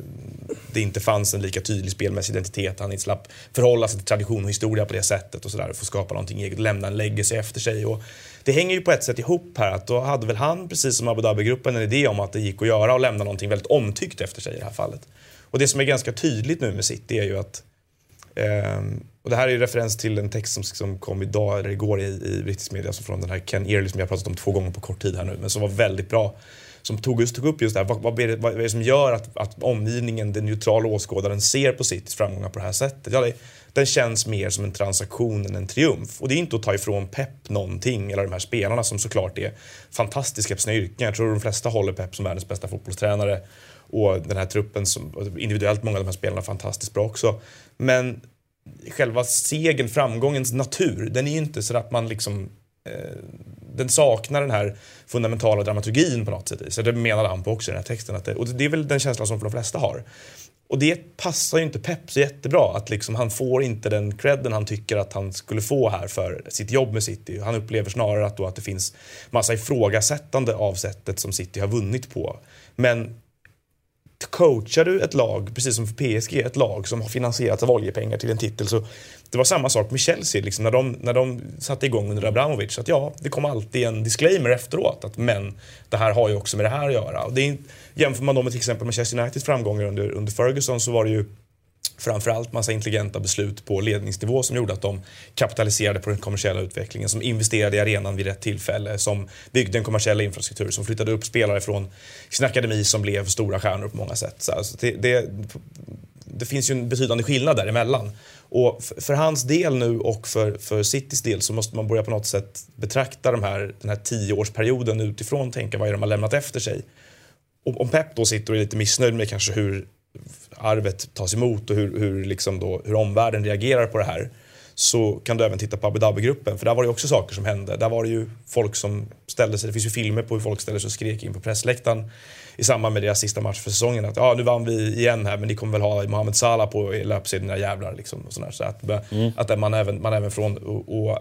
S3: det inte fanns en lika tydlig spelmässig identitet. Han inte slapp förhålla sig till tradition och historia på det sättet och sådär. Få skapa någonting eget, lämna en legacy efter sig. Och det hänger ju på ett sätt ihop här att då hade väl han, precis som Abu Dhabi-gruppen, en idé om att det gick att göra och lämna någonting väldigt omtyckt efter sig i det här fallet. Och det som är ganska tydligt nu med City är ju att Ehm, och det här är ju referens till en text som, som kom idag eller igår i, i brittisk media alltså från den här Ken Early som jag pratat om två gånger på kort tid här nu men som var väldigt bra. Som tog, just, tog upp just det här, vad, vad, är det, vad är det som gör att, att omgivningen, den neutrala åskådaren ser på Citys framgångar på det här sättet? Ja, det, den känns mer som en transaktion än en triumf. Och det är inte att ta ifrån Pep någonting, eller de här spelarna som såklart är fantastiska på sina yrken. Jag tror de flesta håller Pep som världens bästa fotbollstränare. Och den här truppen, som, individuellt många av de här spelarna fantastiskt bra också. Men själva segern, framgångens natur, den är ju inte så att man liksom eh, den saknar den här fundamentala dramaturgin på något sätt. Så det menade han på också i den här texten. Att det, och det är väl den känslan som för de flesta har. Och det passar ju inte Pep så jättebra. Att liksom han får inte den credden han tycker att han skulle få här för sitt jobb med City. Han upplever snarare att, då att det finns massa ifrågasättande av sättet som City har vunnit på. Men coachar du ett lag, precis som för PSG, ett lag som har finansierats av oljepengar till en titel så det var samma sak med Chelsea liksom, när, de, när de satte igång under Abramovic. Att ja, det kom alltid en disclaimer efteråt att men det här har ju också med det här att göra. Och det är, jämför man då med till exempel Manchester Uniteds framgångar under, under Ferguson så var det ju framförallt massa intelligenta beslut på ledningsnivå som gjorde att de kapitaliserade på den kommersiella utvecklingen, som investerade i arenan vid rätt tillfälle, som byggde en kommersiell infrastruktur, som flyttade upp spelare från sin akademi som blev stora stjärnor på många sätt. Så alltså det, det, det, finns ju en betydande skillnad däremellan. Och för hans del nu och för, för Citys del så måste man börja på något sätt betrakta de här, den här tioårsperioden utifrån, tänka vad är det de har lämnat efter sig. Och om Pep då sitter och är lite missnöjd med kanske hur arvet tas emot och hur, hur, liksom då, hur omvärlden reagerar på det här så kan du även titta på Abu Dhabi-gruppen för där var det också saker som hände. Där var det ju folk som ställde sig, det finns ju filmer på hur folk ställde sig och skrek in på pressläktaren i samband med deras sista match för säsongen att ja, nu vann vi igen här men ni kommer väl ha Mohamed Salah på löpsedeln, era jävlar. Liksom, och sådär. Så att, mm. att man, även, man även från och, och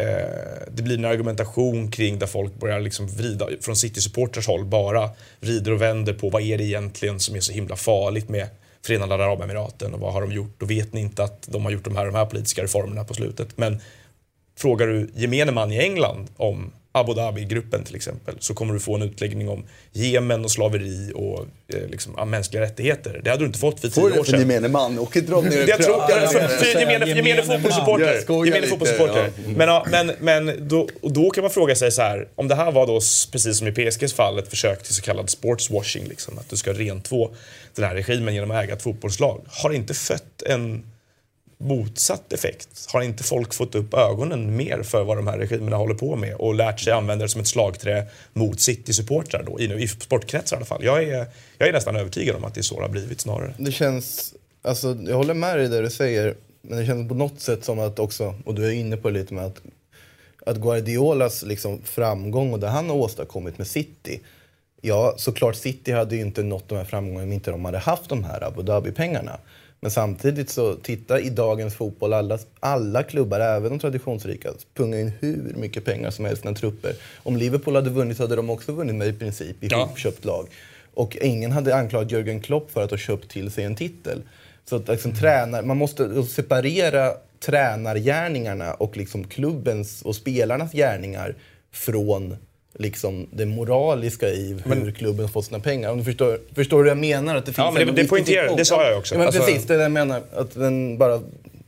S3: Eh, det blir en argumentation kring där folk börjar liksom vrida, från City-supporters håll, bara vrider och vänder på vad är det egentligen som är så himla farligt med Förenade Arabemiraten och vad har de gjort? Och vet ni inte att de har gjort de här, de här politiska reformerna på slutet? Men frågar du gemene man i England om Abu Dhabi-gruppen till exempel så kommer du få en utläggning om Jemen och slaveri och eh, liksom, mänskliga rättigheter. Det hade du inte fått för tio år sedan.
S5: Får du det för gemene man och inte de nere
S3: Jag tror, för, för, gemene, gemene fotbollssupporter. Gemene fotbollssupporter. Men, ja, men, men då, då kan man fråga sig så här, om det här var då precis som i PSGs fall ett försök till så kallad sportswashing, liksom, att du ska rentvå den här regimen genom att äga ett fotbollslag. Har inte fött en motsatt effekt? Har inte folk fått upp ögonen mer för vad de här regimerna håller på med och lärt sig använda det som ett slagträ mot City-supportrar då, i, i sportkretsar i alla fall? Jag är, jag är nästan övertygad om att det är så det har blivit snarare.
S2: Det känns, alltså jag håller med dig där du säger. Men det känns på något sätt som att också, och du är inne på det lite med att, att Guardiolas liksom framgång och det han har åstadkommit med City. Ja, såklart City hade ju inte nått de här framgångarna om inte de hade haft de här Abu Dhabi-pengarna. Men samtidigt så, titta i dagens fotboll, alla, alla klubbar, även de traditionsrika, pungar in hur mycket pengar som helst i trupper. Om Liverpool hade vunnit hade de också vunnit med i princip ihopköpt lag. Och ingen hade anklagat Jürgen Klopp för att ha köpt till sig en titel. Så att liksom tränar, man måste separera tränargärningarna och liksom klubbens och spelarnas gärningar från liksom det moraliska i hur klubben fått sina pengar. Om du förstår, förstår du vad jag menar? Att det finns
S3: Ja, men det- det poängterar- det sa jag också.
S2: Ja, men
S3: Alltså-
S2: precis, det är det jag menar. Att den bara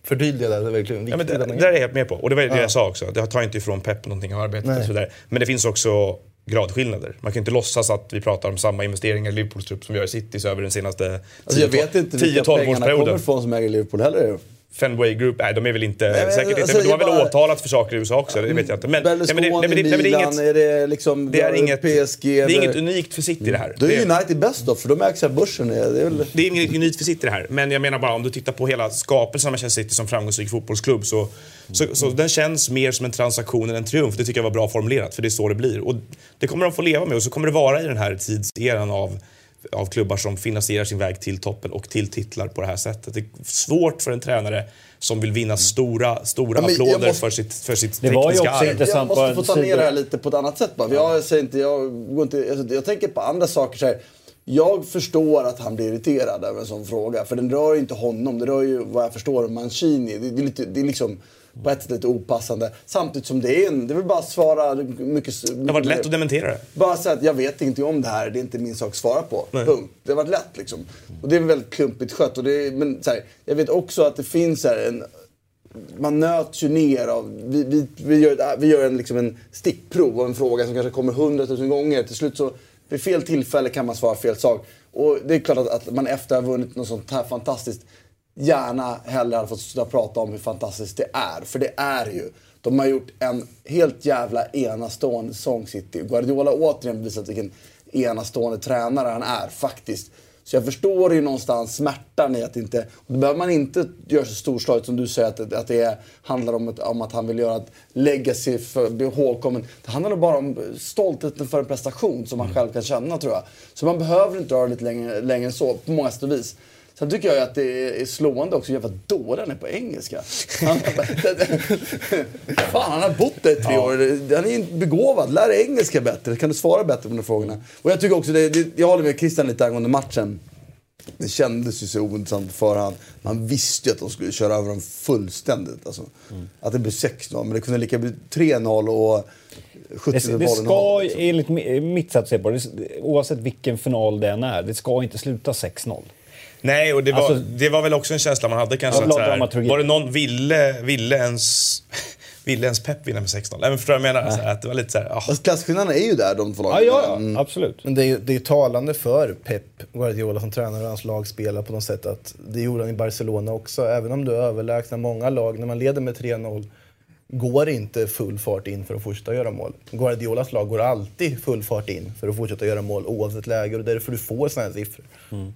S2: förtydligade det är verkligen
S3: Ja, men
S2: viktigt.
S3: det, det där är jag helt med på. Och det var det
S2: Ja.
S3: jag sa också. Det tar inte ifrån Pep någonting av arbetet
S2: Nej.
S3: och så vidare. Men det finns också gradskillnader. Man kan inte låtsas att vi pratar om samma investeringar i Liverpools trupp som vi gör i Citys över den senaste
S5: Alltså jag vet inte vilka
S3: 10-12
S5: pengarna kommer ifrån som äger Liverpool heller.
S3: Fenway Group, nej de är väl inte,
S5: men,
S3: säkert inte,
S5: alltså,
S3: men de har väl åtalat för saker i USA också, det vet jag inte. Men, nej, men det, nej, men det, nej, men det, är inget,
S5: är det liksom...
S3: det är inget,
S5: PSG,
S3: det är
S5: eller-
S3: inget unikt för City det här.
S5: Då är United bäst då, för de ägs av börsen. Det är väl...
S3: Det är inget unikt för City det här. Men jag menar bara om du tittar på hela skapelsen av Manchester City som framgångsrik fotbollsklubb så, så, så den känns mer som en transaktion än en triumf. Det tycker jag var bra formulerat för det är så det blir. Och det kommer de få leva med och så kommer det vara i den här tidseran av av klubbar som finansierar sin väg till toppen och till titlar på det här sättet. Det är svårt för en tränare som vill vinna stora, stora
S5: Ja,
S3: applåder
S5: måste-
S3: för sitt, för sitt
S1: Det var ju
S3: tekniska
S1: också
S3: arv.
S1: intressant
S5: Jag måste få ta ner det här lite på ett annat sätt bara. Jag, säger inte, jag, går inte, jag, jag tänker på andra saker. Så här. Jag förstår att han blir irriterad över en sån fråga. För den rör ju inte honom. Det rör ju, vad jag förstår, Mancini. Det, det, är, lite, det är liksom på ett sätt lite opassande. Samtidigt som det är en... Det vill bara svara mycket...
S3: Det har varit lätt att dementera det.
S5: Bara säga att jag vet ingenting om det här, det är inte min sak att svara på.
S3: Nej.
S5: Punkt. Det har varit lätt liksom. Och det är väldigt klumpigt skött. Och det är, men så här, jag vet också att det finns här, en... Man nöts ju ner av... Vi, vi, vi gör, vi gör en, liksom en stickprov av en fråga som kanske kommer hundratusen gånger. Till slut så, vid fel tillfälle kan man svara fel sak. Och det är klart att, att man efter att ha vunnit något sånt här fantastiskt gärna hellre hade fått sluta prata om hur fantastiskt det är. För det är ju. De har gjort en helt jävla enastående säsong City. Guardiola har återigen visat vilken enastående tränare han är faktiskt. Så jag förstår ju någonstans smärtan i att inte... Och då behöver man inte göra så storslaget som du säger att, det- att det är, handlar om, ett, om att han vill göra ett legacy för bli ihågkommen. Det handlar bara om stoltheten för en prestation som man själv kan känna tror jag. Så man behöver inte dra det lite längre, längre än så på många sätt och vis. Sen tycker jag att det är slående också hur jävla dålig han är på engelska. Han, fan, han har bott där i tre år. Han är begåvad. Lär dig engelska bättre. Kan du svara bättre på de frågorna? Och jag tycker också, det, det, jag håller med Christian lite angående matchen. Det kändes ju så ointressant på förhand. Man visste ju att de skulle köra över dem fullständigt. Alltså, Att det blev 6-0, men det kunde lika bli 3-0 och 70
S1: Det, ska, enligt mi- mitt sätt att se på det- oavsett vilken final det än är, det ska inte sluta 6-0.
S3: Nej, och det var,
S1: Alltså-
S3: det var väl också en känsla man hade kanske. Att här, var det någon ville, ville ens... Ville ens Pep vinna med 6-0? Nej, men förstår jag menar? Så här, att det var lite så här, ah.
S5: Fast klasskillnaderna är ju där, de två lagen.
S1: ja, ja
S5: Mm.
S1: absolut.
S2: Men det är ju det är talande för Pep Guardiola som tränare och hans lag spelar på något sätt att det gjorde han i Barcelona också. Även om du är överlägsna många lag, när man leder med 3-0 går inte full fart in för att fortsätta göra mål. Guardiolas lag går alltid full fart in för att fortsätta göra mål oavsett läge och det är därför du får sådana här siffror.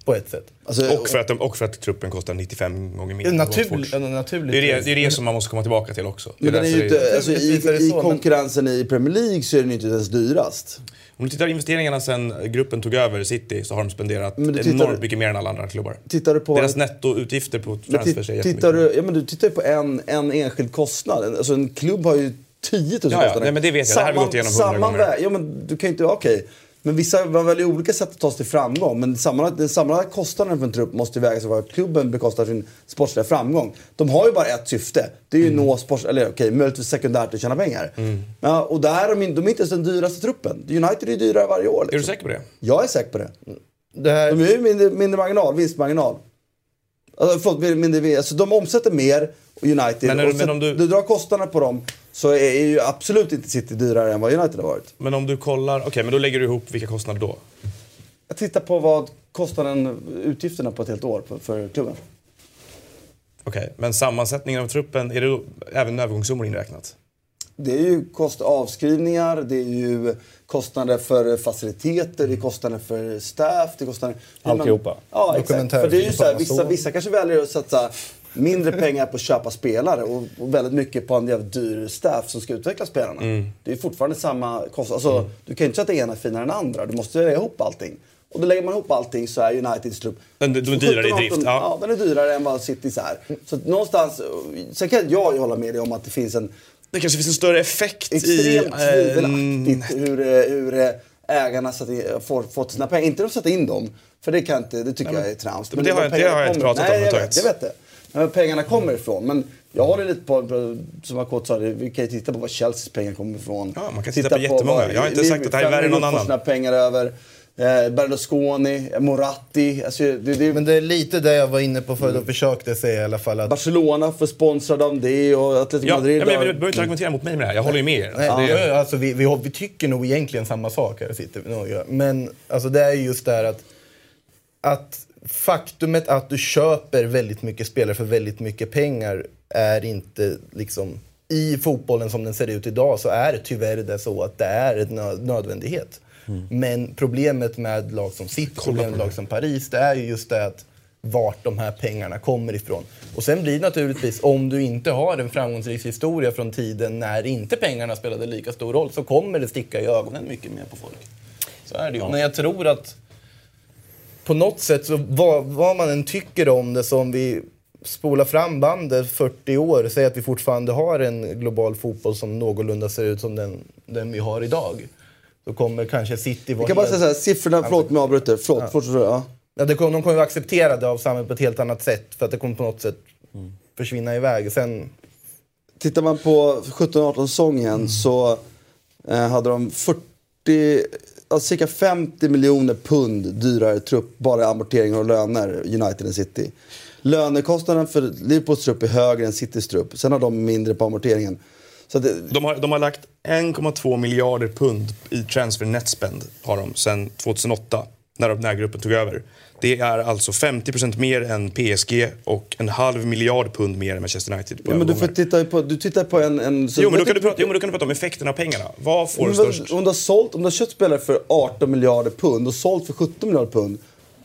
S2: På ett sätt.
S5: Alltså,
S3: och, för att, de- och för att truppen kostar 95 gånger mer.
S2: Ja,
S3: än
S2: naturligt-
S3: Watford.
S2: ja, naturligt.
S3: Det är det, det är det som man måste komma tillbaka till också.
S5: Men den är ju
S3: därför
S5: inte,
S3: det-
S5: alltså,
S2: Naturligtvis
S5: i, i konkurrensen i Premier League så är den ju inte ens dyrast.
S3: Om du tittar på investeringarna sen gruppen tog över City så har de spenderat enormt mycket mer än alla andra klubbar.
S5: Tittar du på...
S3: Deras nettoutgifter på transfers är
S5: tittar du, ja, men du tittar ju på en, en enskild kostnad. Alltså en klubb har ju 10 000
S3: Ja, ja.
S5: kostnader.
S3: Nej, men det vet jag. Det här har vi gått igenom hundra
S5: samman-
S3: gånger.
S5: Ja, men du kan ju inte... Okej. Men vissa, man väljer olika sätt att ta sig till framgång. Men den samlade kostnaden för en trupp måste vägas av vad klubben bekostar sin sportsliga framgång. De har ju bara ett syfte. Det är ju
S3: Mm.
S5: nå sports... Eller okej, möjligtvis sekundärt att tjäna pengar. Ja, och där är de, är inte ens den dyraste truppen. United är ju dyrare varje år.
S3: Är du
S5: Liksom.
S3: säker på det?
S5: Jag är säker på det.
S2: Det här,
S5: De är ju mindre, mindre marginal, vinstmarginal. Alltså, förlåt, mindre, vinst- alltså, de omsätter mer, United.
S3: Men är-
S5: och
S3: men om du-
S5: du... drar kostnaderna på dem så är, är ju absolut inte City dyrare än vad United har varit.
S3: Men om du kollar, okej men då lägger du ihop vilka kostnader då?
S5: Jag tittar på vad kostnaden, utgifterna på ett helt år för, för klubben.
S3: Okej, men sammansättningen av truppen, är det även övergångssummor inräknat?
S5: Det är ju kost, avskrivningar, det är ju kostnader för faciliteter, det är kostnader för staff, det är kostnader...
S1: Alltihopa.
S5: Ja, exakt. För det är ju så här, vissa, vissa kanske väljer att satsa mindre pengar på att köpa spelare och, och väldigt mycket på en jävligt dyr staff som ska utveckla spelarna.
S3: Mm.
S5: Det är fortfarande samma kostnad. Alltså, Du kan ju inte säga att det ena är finare än det andra. Du måste lägga ihop allting. Och då lägger man ihop allting så är Uniteds trupp...
S3: Den- de är dyrare i
S5: 17,
S3: drift,
S5: 18,
S3: ja.
S5: ja. den är dyrare än vad Citys är. Så någonstans... Sen kan jag ju hålla med dig om att det finns en
S3: Det kanske finns en större effekt i...
S5: extremt
S3: eh,
S5: tvivelaktigt hur, eh, hur eh, ägarna satt in, får, fått sina pengar. Inte de sätter in dem, för det, kan inte, det tycker
S3: Nej, men-
S5: jag är trams.
S3: men det har det har jag inte pratat om
S5: Nej, jag vet,
S3: överhuvudtaget.
S5: det. Men pengarna kommer ifrån. Men jag håller lite på, som Akot sa, vi kan ju titta på var Chelseas pengar kommer ifrån.
S3: Ja, man kan titta på jättemånga. Jag har inte sagt att det här är värre än någon annan.
S5: pengar över. Eh, Berlusconi, Moratti. Alltså, det, det,
S2: Men det är lite det jag var inne på förut och försökte säga i alla fall. Att...
S5: Barcelona får sponsrade av det och Atletico
S3: Ja,
S5: Madrid.
S3: ja, men jag behöver inte argumentera mot mig med det här. Jag håller ju med er.
S2: Nej,
S3: Alltså, det-
S2: ja, alltså, vi, vi, har- vi tycker nog egentligen samma sak här sitter vi nog. Men alltså, det är ju just det här att, att faktumet att du köper väldigt mycket spelare för väldigt mycket pengar är inte liksom i fotbollen som den ser ut idag så är det tyvärr det så att det är en nö- nödvändighet. Men problemet med lag som City, problemet med lag som Paris, det är ju just det att vart de här pengarna kommer ifrån. Och sen blir det naturligtvis, om du inte har en framgångsrik historia från tiden när inte pengarna spelade lika stor roll, så kommer det sticka i ögonen mycket mer på folk. Så är det ju. Men jag tror att på något sätt, så vad, vad man än tycker om det, som vi spolar fram bandet 40 år, säger att vi fortfarande har en global fotboll som någorlunda ser ut som den, den vi har idag. Så kommer kanske City vara
S5: Jag kan bara säga så här, siffrorna, förlåt om jag avbryter. Förlåt,
S2: Ja.
S5: fortsätt. Ja.
S2: Ja, det kommer, de kommer vara accepterade av samhället på ett helt annat sätt för att det kommer på något sätt försvinna iväg. Sen,
S5: Tittar man på 17-18 säsongen så eh, hade de 40, alltså cirka 50 miljoner pund dyrare trupp bara i amorteringar och löner, United än City. Lönekostnaden för Liverpools trupp är högre än Citys trupp. Sen har de mindre på amorteringen. Så det,
S3: De har, de har lagt 1,2 miljarder pund i transfer net spend har de sedan 2008 när den här gruppen tog över. Det är alltså 50% mer än PSG och en halv miljard pund mer än Manchester United på
S5: ja, men du, får titta på, du tittar på en... en
S3: Jo men, då kan du prata, jo, men då kan du prata om effekten av pengarna. Vad får
S5: Men
S3: störst?
S5: Om du, har sålt, om du har köpt spelare för 18 miljarder pund och sålt för 17 miljarder pund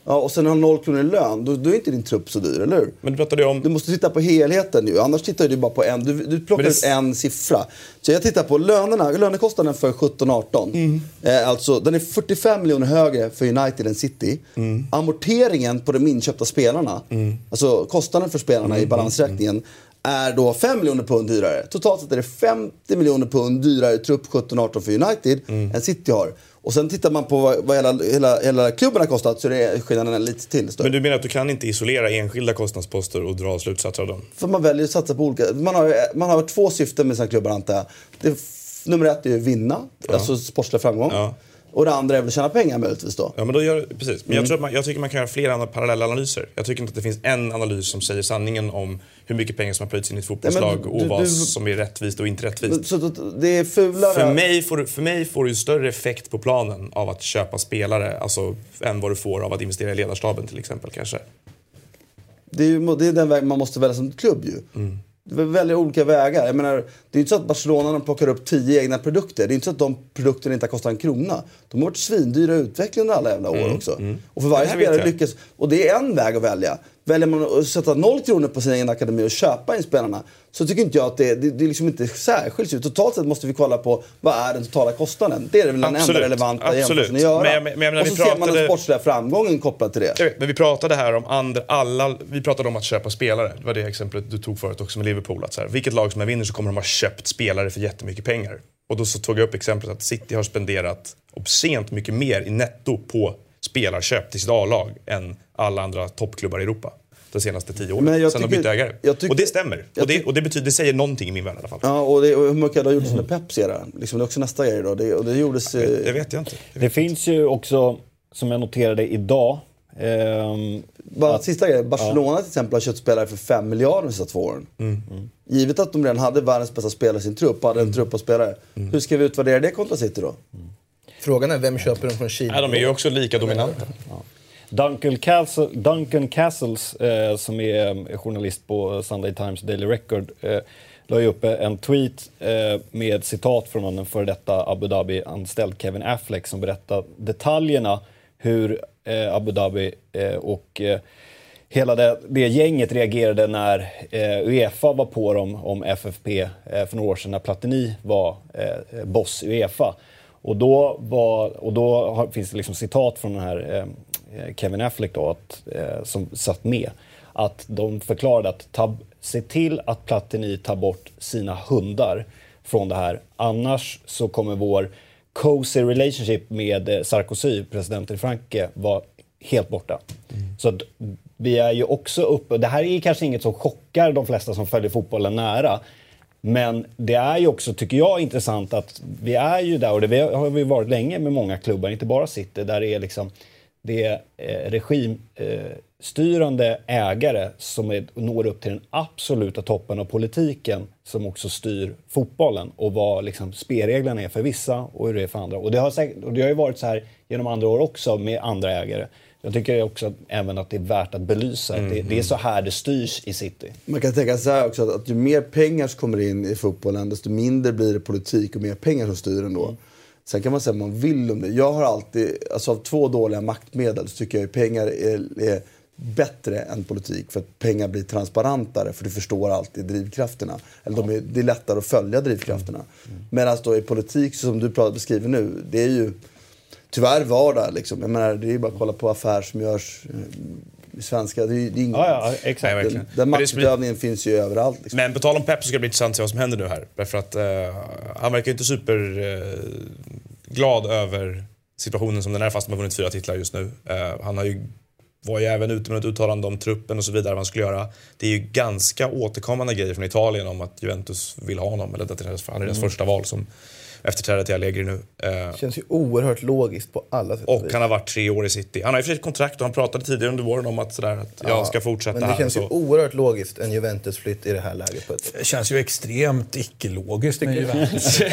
S5: ja, och sen har 0 kronor i lön, då, då är inte din trupp så dyr, eller hur?
S3: Men du pratade om...
S5: Du måste titta på helheten ju, annars tittar du bara på en. Du, du plockar
S3: det-
S5: ut en siffra. Så jag tittar på lönerna, lönekostnaden för 17-18.
S3: Mm.
S5: Eh, alltså, den är 45 miljoner högre för United än City.
S3: Mm.
S5: Amorteringen på de inköpta spelarna, alltså kostnaden för spelarna
S3: Mm,
S5: i balansräkningen, är då 5 miljoner pund dyrare. Totalt sett är det 50 miljoner pund dyrare trupp 17-18 för United än City har. Och sen tittar man på vad, vad hela, hela, hela klubben har kostat så är skillnaden lite till större.
S3: Men du menar att du kan inte isolera enskilda kostnadsposter och dra slutsatser av dem?
S5: För man väljer att satsa på olika... Man har, man har två syften med sina klubbar antar jag. Det, nummer ett är att vinna, alltså sportslig framgång.
S3: Ja.
S5: Och det andra är väl att tjäna pengar möjligtvis då.
S3: Ja, men då gör, precis. Men jag,
S5: Mm.
S3: tror att man, jag tycker man kan göra flera andra parallella analyser. Jag tycker inte att det finns en analys som säger sanningen om hur mycket pengar som har plöjts in i ett fotbollslag
S5: du-
S3: och vad
S5: du-
S3: som är rättvist och inte rättvist.
S5: Så det är fulare...
S3: För mig, får, för mig får du större effekt på planen av att köpa spelare alltså, än vad du får av att investera i ledarstaben till exempel kanske.
S5: Det är, ju, det är den väg man måste välja som klubb ju.
S3: Mm.
S5: Väljer olika vägar. Jag menar, det är inte så att Barcelona de plockar upp tio egna produkter. Det är inte så att de produkterna inte har kostat en krona. De har varit svindyra i utveckling under alla jävla år
S3: Mm,
S5: också.
S3: mm.
S5: Och för varje spelare lyckas. Och det är en väg att välja. Väljer man att sätta noll kronor på sin egen akademi och köpa in spelarna så tycker inte jag att det, det, det är liksom inte särskilt. ut. Totalt sett måste vi kolla på vad är den totala kostnaden. Det är väl den enda relevanta jämförelsen att göra.
S3: Men men menar,
S5: och så ser man den
S3: pratade-
S5: sportsliga framgången kopplad till det.
S3: Vet, men vi pratade här om andra, alla, vi pratade om att köpa spelare. Det var det exemplet du tog förut också med Liverpool. Att så här, vilket lag som än vinner så kommer de ha köpt spelare för jättemycket pengar. Och då så tog jag upp exemplet att City har spenderat obscent mycket mer i netto på spelarköp till sitt A-lag än alla andra toppklubbar i Europa de senaste tio åren. Sen de
S5: tycker-
S3: bytte ägare.
S5: jag tycker-
S3: och det stämmer. Och det, och det, betyder, det säger någonting i min värld i alla fall.
S5: Ja, och, det, och hur mycket det har gjorts under Peps era. Liksom, det är också nästa grej då. Det, och det gjordes... eh,
S3: Det vet jag inte.
S1: Det finns ju också, som jag noterade idag, ehm,
S5: Bara
S1: att-
S5: sista grejen. Barcelona till exempel har köpt spelare för 5 miljarder de sista två åren.
S3: Mm.
S5: Givet att de redan hade världens bästa spelare i sin trupp, hade en trupp av spelare. Hur ska vi utvärdera det kontra City då?
S2: Frågan är vem köper dem från Kina?
S3: Nej, de är ju också lika dominanta.
S1: Duncan, Castle, Duncan Castles, eh, som är eh, journalist på Sunday Times Daily Record, eh, la ju upp en tweet eh, med citat från en före detta Abu Dhabi-anställd Kevin Affleck som berättar detaljerna hur eh, Abu Dhabi eh, och eh, hela det, det gänget reagerade när eh, Uefa var på dem om FFP eh, för några år sedan när Platini var eh, boss i Uefa. Och då, var, och då har, finns det liksom citat från den här eh, Kevin Affleck då, att, eh, som satt med. Att de förklarade att ta, se till att Platini tar bort sina hundar från det här. Annars så kommer vår cozy relationship med eh, Sarkozy, presidenten i Frankrike, vara helt borta. Så att vi är ju också uppe, det här är kanske inget som chockar de flesta som följer fotbollen nära. Men det är ju också, tycker jag, intressant att vi är ju där, och det har vi varit länge med många klubbar, inte bara City, där det är liksom det är eh, regimstyrande eh, ägare som är, når upp till den absoluta toppen av politiken som också styr fotbollen och vad liksom spelreglerna är för vissa och hur det är för andra. Och det har, säkert, och det har ju varit så här genom andra år också med andra ägare. Jag tycker också även att det är värt att belysa att det, det är så här det styrs i City.
S5: Man kan tänka så här också att, att ju mer pengar som kommer in i fotbollen desto mindre blir det politik och mer pengar som styr ändå.
S1: Mm.
S5: Sen kan man säga vad man vill om det. Jag har alltid, alltså av två dåliga maktmedel så tycker jag att pengar är, är bättre än politik. För att pengar blir transparentare för du förstår alltid drivkrafterna. Eller de är, det är lättare att följa drivkrafterna. Medan då i politik, som du pratar- beskriver nu, det är ju tyvärr vardag. Liksom. Jag menar, det är ju bara att kolla på affärer som görs eh, i svenska. Det är, det är ingen,
S1: Ja, ja, exakt.
S5: Den, den maktutövningen finns ju överallt. Liksom.
S3: Men på tal om Pep så ska det bli intressant att se vad som händer nu här. Därför att eh, han verkar ju inte superglad eh, över situationen som den är fast de har vunnit fyra titlar just nu. Eh, han har ju, var ju även ute med ett uttalande om truppen och så vidare, vad han skulle göra. Det är ju ganska återkommande grejer från Italien om att Juventus vill ha honom, eller att det är deras- han är deras
S2: Mm.
S3: första val som efterträdare till Allegri nu. Eh,
S2: Känns ju oerhört logiskt på alla sätt
S3: och
S2: vis.
S3: han har varit tre år i City. Han har ju för sig ett kontrakt och han pratade tidigare under våren om att, sådär, att jag ska fortsätta
S2: Men det
S3: här.
S2: känns
S3: och
S2: ju oerhört logiskt en Juventus-flytt i det här läget. På ett
S4: Det känns ju extremt icke-logiskt med Juventus i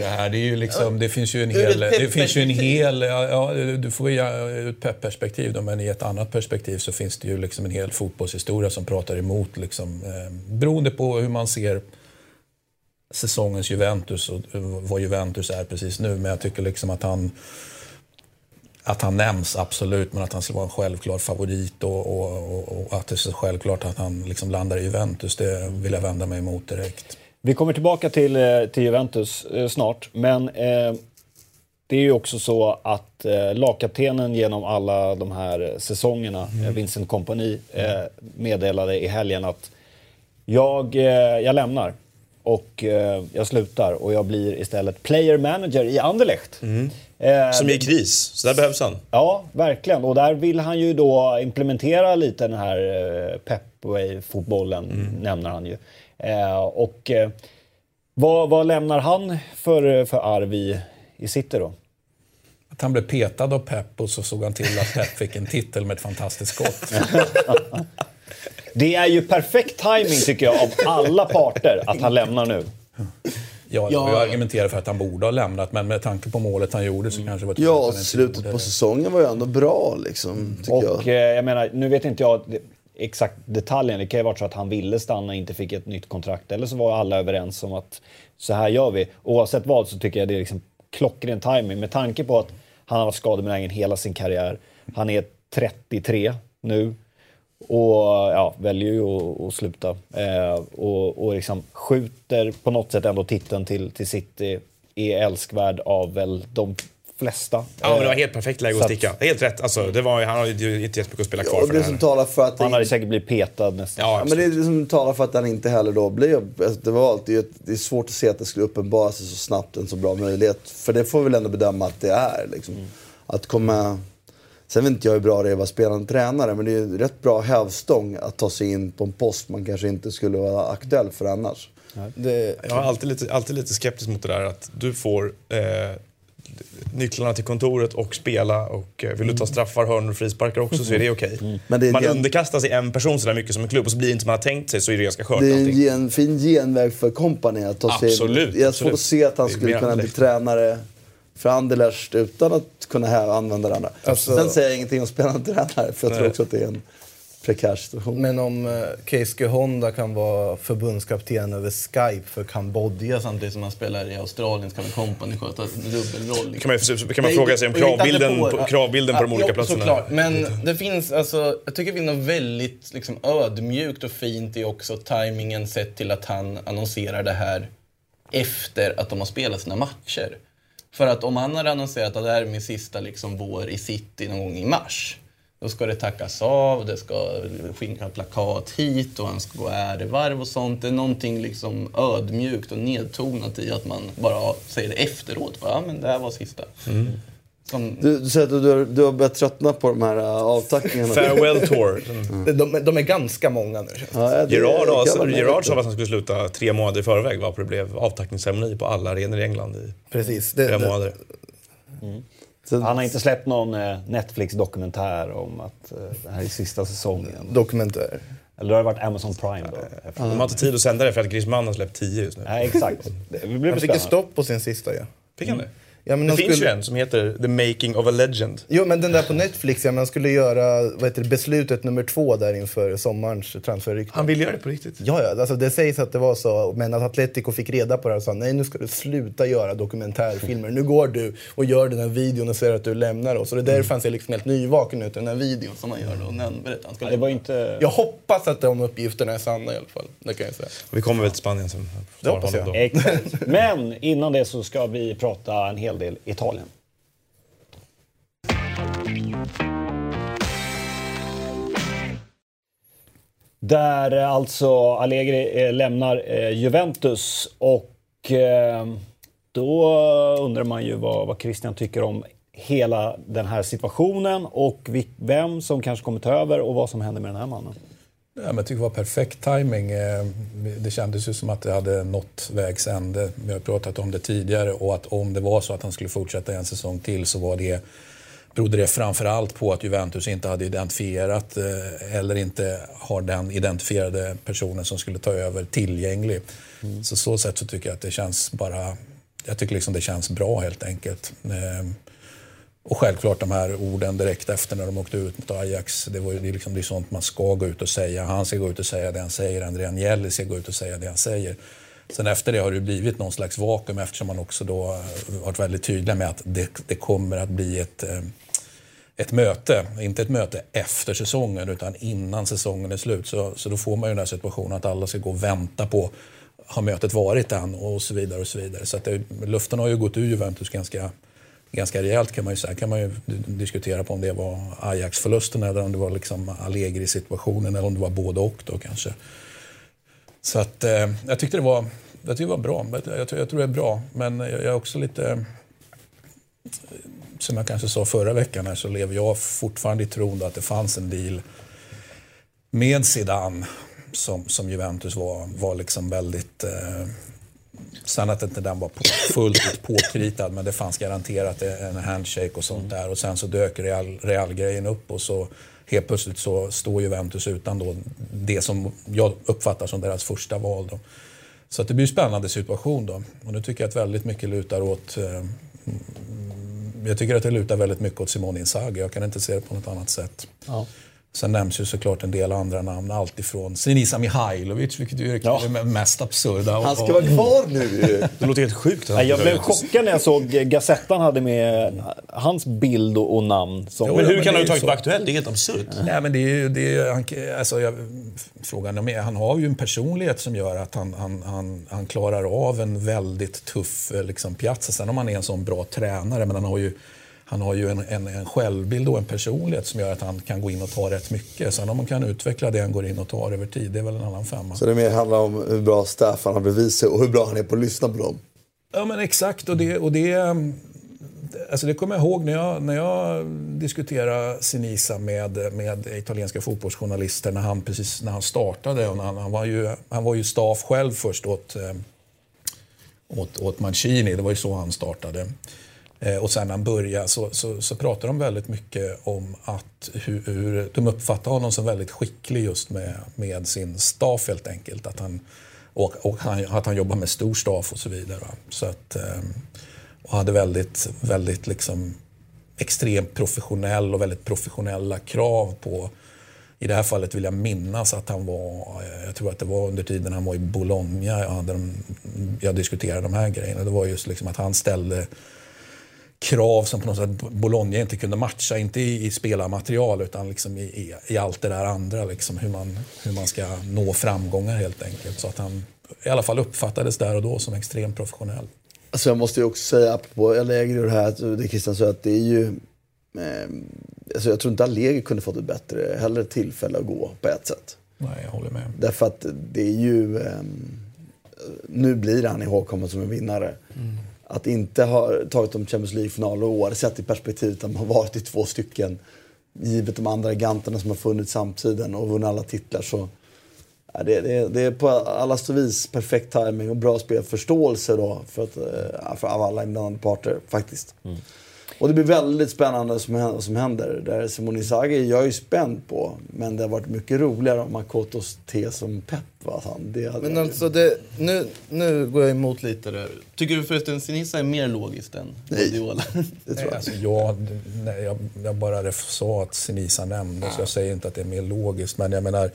S4: det här. Det, är ju liksom, det finns ju en hel... Det finns ju en hel ja, ja, du får ju ur ett Pep-perspektiv då, men i ett annat perspektiv så finns det ju liksom en hel fotbollshistoria som pratar emot. Liksom, eh, beroende på hur man ser säsongens Juventus och vad Juventus är precis nu. Men jag tycker liksom att han att han nämns, absolut, men att han skulle vara en självklar favorit och, och, och, och att det är så självklart att han liksom landar i Juventus, det vill jag vända mig emot direkt.
S1: Vi kommer tillbaka till, eh, till Juventus eh, snart, men eh, det är ju också så att eh, lagkaptenen genom alla de här säsongerna,
S4: Mm.
S1: eh, Vincent Kompany, eh, meddelade i helgen att jag, jag lämnar och eh, jag slutar och jag blir istället player manager i Anderlecht. Eh,
S3: Mm. Som är i kris, så där behövs han.
S1: Ja, verkligen. Och där vill han ju då implementera lite den här eh, Pepway-fotbollen,
S3: Mm.
S1: nämner han ju. Eh, och eh, vad, vad lämnar han för, för arv i, i City då?
S4: Att han blev petad av Pep och så såg han till att Pep fick en titel med ett fantastiskt skott.
S1: Det är ju perfekt timing tycker jag av alla parter att han lämnar nu.
S4: Ja,
S5: Ja.
S4: jag argumenterar för att han borde ha lämnat, men med tanke på målet han gjorde så kanske det var
S5: Ja, slutet på säsongen var ju ändå bra liksom, tycker
S1: Och
S5: jag.
S1: eh, jag menar, nu vet inte jag exakt detaljen. Det kan ju vara så att han ville stanna, inte fick ett nytt kontrakt. Eller så var alla överens om att så här gör vi. Oavsett vad så tycker jag det är liksom klockren timing med tanke på att han har varit skadebenägen hela sin karriär. Han är 33 nu och ja, väljer ju att, att sluta. Eh, och och liksom skjuter på något sätt ändå titeln till, till City. Är älskvärd av väl de flesta.
S3: Ja, men det var
S1: Eh,
S3: helt perfekt läge att
S1: att-
S3: sticka. Helt rätt. Alltså, det var, han har ju inte jättemycket att spela kvar
S5: Och
S3: för
S5: det
S3: det
S5: som
S3: här.
S5: talar för att...
S1: Han hade säkert blivit petad nästan.
S3: Ja,
S5: Ja, men det är det som talar för att han inte heller då blev... Alltså det, var alltid, det är svårt att se att det skulle uppenbara sig så snabbt en så bra möjlighet. För det får vi väl ändå bedöma att det är. Liksom. Att komma... Sen vet inte jag hur bra det är att vara spelande tränare, men det är ju rätt bra hävstång att ta sig in på en post man kanske inte skulle vara aktuell för annars.
S2: Det,
S3: Jag är alltid lite, alltid lite skeptisk mot det där att du får eh, nycklarna till kontoret och spela och eh, vill du ta straffar, hörnor och frisparkar också så är det okej.
S5: Det är
S3: Man
S5: gen-
S3: underkastar sig en person sådär mycket som en klubb och så blir det inte som man har tänkt sig så är det ganska skört
S5: Det är en gen, fin genväg för kompani att ta sig
S3: Absolut,
S5: in. Jag har svårt att se att han skulle kunna bli tränare för Anderlecht utan att kunna här använda det andra.
S2: Alltså-
S5: Sen säger jag ingenting om spelande tränare, för jag tror
S3: Nej.
S5: också att det är en prekär situation.
S2: Men om uh, Keisuke Honda kan vara förbundskapten över Skype för Kambodja samtidigt som han spelar i Australien så kan Company sköta en dubbelroll.
S3: Kan man, kan man fråga sig om kravbilden på, kravbilden på de olika
S2: ja,
S3: platserna?
S2: Såklart. Men det finns, alltså, jag tycker det finns något väldigt liksom, ödmjukt och fint i också tajmingen sett till att han annonserar det här efter att de har spelat sina matcher. För att om han hade annonserat att det här är min sista liksom, vår i city någon gång i mars då ska det tackas av, det ska skinka plakat hit och han ska gå ärevarv och sånt. Det är någonting liksom ödmjukt och nedtonat i att man bara säger det efteråt. Ja, men det här var sista.
S5: Mm. Som... Du, du, säger att du har, du har börjat tröttna på de här uh, avtackningarna.
S3: Farewell tour.
S2: Mm. De, de, är ganska många nu.
S3: Ja, Gerard, alltså, Gerard sa att han skulle sluta tre månader i förväg varpå det blev avtackningsceremoni på alla arenor i England i
S2: Precis.
S3: Det, flera månader.
S1: Mm. Så han har inte släppt någon eh, Netflix-dokumentär om att eh, det här är sista säsongen?
S2: Dokumentär?
S1: Eller har det varit Amazon Prime då?
S3: De har inte tid att sända det för att Griezmann har släppt tio just nu.
S1: Nej, exakt. Det blir
S2: han fick ett stopp på sin sista ja.
S3: Fick han det?
S2: Ja, men
S3: det
S2: de
S3: finns
S2: skulle...
S3: ju en som heter The Making of a Legend.
S2: Jo, men den där på Netflix, ja, man skulle göra vad heter det, beslutet nummer två där inför sommarens transferrykte.
S3: Han vill göra det på riktigt?
S2: Ja, ja alltså, det sägs att det var så, men att Atletico fick reda på det och sa nej nu ska du sluta göra dokumentärfilmer. Nu går du och gör den här videon och säger att du lämnar oss. Och det är därför han ser liksom helt nyvaken ut den här videon som han gör då. Han berättar, han
S1: det var inte...
S2: Jag hoppas att de uppgifterna är sanna i alla fall. Det kan jag säga.
S3: Vi kommer väl till Spanien sen.
S2: Det hoppas jag.
S1: Exakt. Men innan det så ska vi prata en hel del Italien. Där eh, alltså Allegri eh, lämnar eh, Juventus och då undrar man ju vad, vad Christian tycker om hela den här situationen och vem som kanske kommer ta över och vad som händer med den här mannen.
S4: Ja, men jag tycker det var perfekt timing. Det kändes ju som att det hade nått vägs ände. Vi har pratat om det tidigare och att om det var så att han skulle fortsätta en säsong till så var det berodde det framförallt på att Juventus inte hade identifierat eller inte har den identifierade personen som skulle ta över tillgänglig. Mm. Så så sätt så tycker jag att det känns bara... Jag tycker liksom det känns bra helt enkelt. Och självklart de här orden direkt efter när de åkte ut mot Ajax. Det, var ju, det, är liksom, det är sånt man ska gå ut och säga. Han ska gå ut och säga det han säger. André Agnelli ska gå ut och säga det han säger. Sen efter det har det blivit någon slags vakuum eftersom man också då eh, varit väldigt tydlig med att det, det kommer att bli ett, eh, ett möte. Inte ett möte efter säsongen utan innan säsongen är slut. Så, så då får man ju den här situationen att alla ska gå och vänta på har mötet varit än och så vidare. och så vidare. Så att det, luften har ju gått ur Juventus ganska ganska rejält kan man ju säga. kan man ju diskutera på om det var Ajax-förlusten eller om det var liksom Allegri-situationen eller om det var både och då kanske. Så att eh, jag tyckte det var, jag tyckte det var bra. Jag, jag, jag tror det är bra, men jag, jag är också lite... Som jag kanske sa förra veckan här, så lever jag fortfarande i tron att det fanns en deal med Zidane som, som Juventus var, var liksom väldigt... Eh, Sen att inte den var fullt ut påkritad, men det fanns garanterat en handshake och sånt där. Och sen så dök Real, Real-grejen upp och så helt plötsligt så står Juventus utan då det som jag uppfattar som deras första val. Då. Så det blir en spännande situation då. Och nu tycker jag att väldigt mycket lutar åt eh, jag tycker att det lutar väldigt mycket åt Simone Inzaghi. Jag kan inte se det på något annat sätt. Ja. Sen nämns ju såklart en del andra namn. Alltifrån Sinisa Mihailovic, vilket ju är ja. det mest absurda.
S5: Han ska vara kvar nu
S3: Det låter helt sjukt.
S1: Ja, jag blev chockad när jag såg Gazettan hade med hans bild och, namn.
S3: Som, ja, men hur men kan han ha tagit på Aktuellt? Det är helt absurt.
S4: Nej, men det är, det är, han, alltså, jag, frågan är, han har ju en personlighet som gör att han, han, han, han klarar av en väldigt tuff liksom, piazza. Sen om han är en sån bra tränare, men han har ju han har ju en, en, en självbild och en personlighet som gör att han kan gå in och ta rätt mycket. Sen om man kan utveckla det han går in och tar över tid, det är väl en annan femma.
S5: Så det mer handlar om hur bra staff han har sig och hur bra han är på att lyssna på dem?
S4: Ja men exakt. Och det, och det, alltså det kommer jag ihåg när jag, när jag diskuterade Sinisa med, med italienska fotbollsjournalister när han, precis när han startade. Och han, han, var ju, han var ju staff själv först åt, åt, åt Mancini. Det var ju så han startade. Eh, och sen när han började så, så, så pratar de väldigt mycket om att hur, hur, de uppfattar honom som väldigt skicklig just med, med sin staff helt enkelt. Att han, och, och han, att han jobbar med stor staff och så vidare. Så att, ehm, och hade väldigt, väldigt liksom extremt professionell och väldigt professionella krav på I det här fallet vill jag minnas att han var, eh, jag tror att det var under tiden han var i Bologna, jag, hade jag diskuterade de här grejerna. Det var just liksom att han ställde krav som på något sätt Bologna inte kunde matcha, inte i, i spelarmaterial utan liksom i, i, i, allt det där andra. Liksom hur, man, hur man ska nå framgångar helt enkelt. Så att han i alla fall uppfattades där och då som extremt professionell.
S5: Alltså jag måste ju också säga, apropå Allegri och det här, att det Christian sa, att det är ju... Eh, alltså jag tror inte Allegri kunde fått ett bättre heller tillfälle att gå på ett sätt.
S4: Nej, jag håller med.
S5: Därför att det är ju... Eh, nu blir han ihågkommen som en vinnare. Mm. Att inte ha tagit de Champions League-finaler år, sett i perspektivet att man har varit i två stycken, givet de andra giganterna som har funnits samtiden och vunnit alla titlar så Ja, det, det, det, är på alla vis perfekt timing och bra spelförståelse då för, att, eh, för alla inblandade parter faktiskt. Mm. Och det blir väldigt spännande som, som händer. Där Simone Inzaghi, jag är ju spänd på. Men det har varit mycket roligare om Makotos tes som pepp. Va? Det
S2: men alltså, det, nu, nu går jag emot lite där. Tycker du förresten Sinisa är mer logiskt än Guardiola?
S5: det tror jag.
S4: Alltså, jag, nej, jag, jag bara sa att Sinisa nämndes. Ja. Jag säger inte att det är mer logiskt. Men jag menar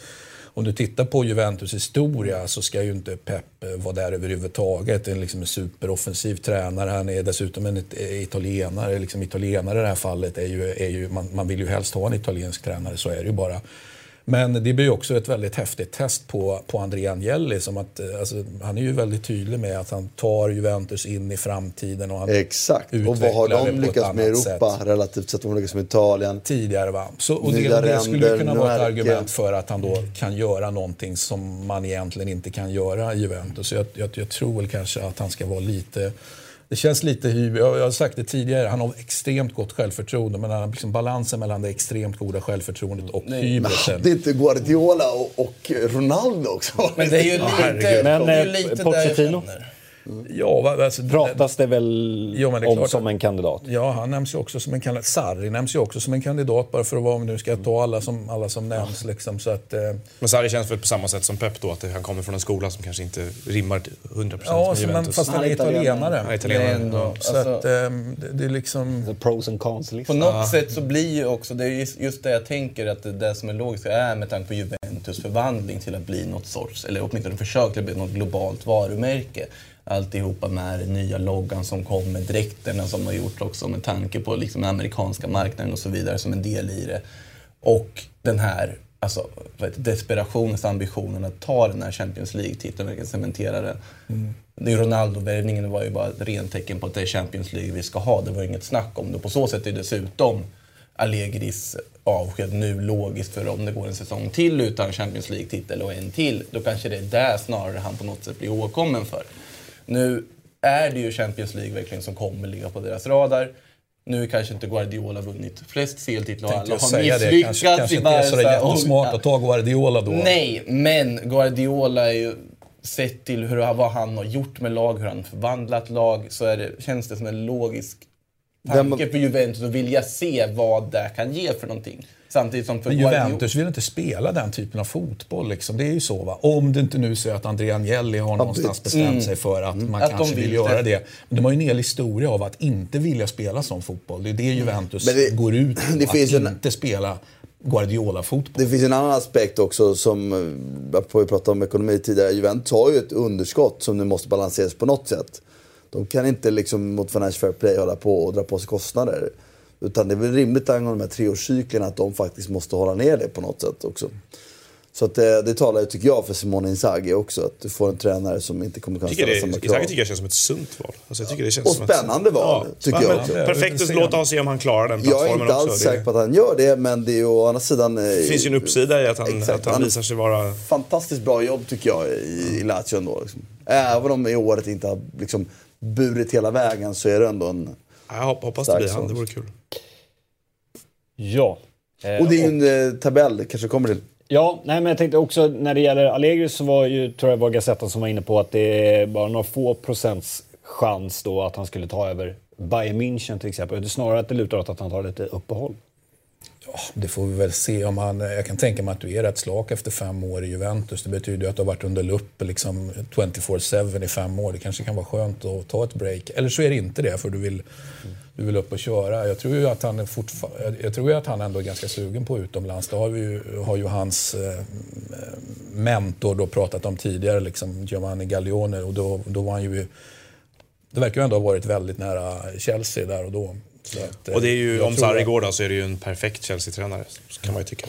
S4: om du tittar på Juventus historia så ska ju inte Pep eh, vara där överhuvudtaget. Det är liksom en superoffensiv tränare. Han är dessutom en eh, italienare. Liksom italienare i det här fallet är ju, är ju man, man vill ju helst ha en italiensk tränare, så är det ju bara. Men det blir också ett väldigt häftigt test på, på André Agnelli. Som att, eh, alltså, han är ju väldigt tydlig med att han tar Juventus in i framtiden. Och han
S5: Exakt. Och vad har de lyckats med i Europa sätt. relativt sett? De har lyckats med Italien.
S4: Tidigare va. Så, och det, det skulle kunna vara ett argument för att han då kan göra någonting som man egentligen inte kan göra i Juventus. Jag, jag, jag tror väl kanske att han ska vara lite det känns lite hybris. Jag har sagt det tidigare, han har extremt gott självförtroende. Men han har liksom balansen mellan det extremt goda självförtroendet och hybrisen.
S5: Hade inte Guardiola och, och Ronaldo också
S2: Men det är ju lite,
S1: men,
S2: det är ju lite
S1: Pochettino?
S2: där jag känner.
S4: Ja, alltså,
S1: Pratas det väl
S4: ja, det
S1: om som en kandidat?
S4: Ja, han nämns ju också som en kandidat. Sarri nämns ju också som en kandidat, bara för att vara, om nu ska ta alla som, alla som nämns. Liksom, så att, eh...
S3: Men Sarri känns väl på samma sätt som Pep då, att han kommer från en skola som kanske inte rimmar 100%
S4: ja,
S3: med
S4: Juventus. fast han är italienare.
S3: Ja.
S4: Så
S2: alltså,
S4: att, eh, det, det är liksom...
S1: The pros and cons
S2: På något sätt så blir ju också, det är just, just det jag tänker att det, det som är logiskt är med tanke på Juventus förvandling till att bli något sorts, eller åtminstone försök till att bli något globalt varumärke alltihopa med den nya loggan som kom med dräkterna som har gjort också med tanke på liksom den amerikanska marknaden och så vidare som en del i det. Och den här alltså, desperationens ambitionen att ta den här Champions League-titeln, verkligen cementera den. Mm. Ronaldo-värvningen var ju bara ett rent tecken på att det är Champions League vi ska ha. Det var inget snack om det. På så sätt är dessutom Allegris avsked nu logiskt för om det går en säsong till utan Champions League-titel och en till, då kanske det är där snarare han på något sätt blir åkommen för. Nu är det ju Champions League verkligen som kommer ligga på deras radar. Nu kanske inte Guardiola vunnit flest CL-titlar och alla har misslyckats
S4: kanske, kanske inte är så jättesmart att ta Guardiola då.
S2: Nej, men Guardiola är ju sett till hur, vad han har gjort med lag, hur han förvandlat lag, så är det, känns det som en logisk tanke för Juventus att vilja se vad det kan ge för någonting. Samtidigt som för
S4: Men Juventus vill inte spela den typen av fotboll. Liksom. Det är ju så. Va? Om det inte nu så att Andrea Agnelli har någonstans bestämt mm. sig för att man att kanske de vill, vill göra det. Men de har ju en hel historia av att inte vilja spela sån fotboll. Det är det Juventus det, går ut på. Det att finns inte en, spela Guardiola-fotboll.
S5: Det finns en annan aspekt också som, apropå vi pratade om ekonomi tidigare. Juventus har ju ett underskott som nu måste balanseras på något sätt. De kan inte liksom mot Financial Fair Play hålla på och dra på sig kostnader. Utan det är väl rimligt angående de här treårscyklerna att de faktiskt måste hålla ner det på något sätt också. Så att det, det talar ju, tycker jag, för Simone Inzaghi också. Att du får en tränare som inte kommer kunna ställa samma krav.
S3: Inzaghi tycker jag känns som ett sunt val. Alltså jag tycker det känns
S5: och spännande ett, val, ja, tycker jag också.
S3: Perfekt att låta oss se om han klarar den plattformen
S5: också. Jag är inte alls säker på att han gör det, men det är ju å andra sidan...
S3: Det eh, finns ju en uppsida i att han, exakt, att han visar sig vara...
S5: Fantastiskt bra jobb tycker jag i, i Lazio ändå. Liksom. Även om i året inte har liksom, burit hela vägen så är det ändå en...
S3: Jag hoppas det blir han, det vore kul.
S1: Ja.
S5: Eh, och det är ju en eh, tabell, kanske kommer till.
S1: Ja, nej, men jag tänkte också när det gäller Allegri så var ju, tror jag var Gazettan som var inne på att det är bara några få procents chans då att han skulle ta över Bayern München till exempel. Det är snarare att det lutar åt att han tar lite uppehåll.
S4: Ja, det får vi väl se. Om han, jag kan tänka mig att du är rätt slak efter fem år i Juventus. Det betyder ju att du har varit under lupp liksom 24-7 i fem år. Det kanske kan vara skönt att ta ett break. Eller så är det inte det, för du vill, du vill upp och köra. Jag tror ju att han, är fortfar- jag tror ju att han ändå är ganska sugen på utomlands. Det har, vi ju, har ju hans eh, mentor då pratat om tidigare, liksom Giovanni Gaglione. Och då, då var han ju... Det verkar ju ändå ha varit väldigt nära Chelsea där och då. Att, eh,
S3: Och det är ju,
S4: jag
S3: om Sarri går då så är det ju en perfekt Chelsea-tränare. Kan man ju tycka.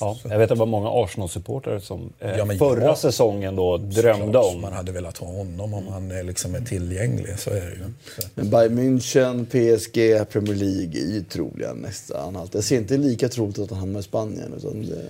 S1: Ja, jag vet att det var många Arsenal-supportrar som eh,
S4: Ja,
S1: förra
S4: ja.
S1: säsongen då drömde
S4: Klart,
S1: om...
S4: Man hade velat ha honom om han är liksom är tillgänglig. Så är det ju.
S5: Men Bayern München, PSG, Premier League är ju troliga nästa anhalt. Jag ser inte lika troligt att han hamnar i Spanien. Utan det...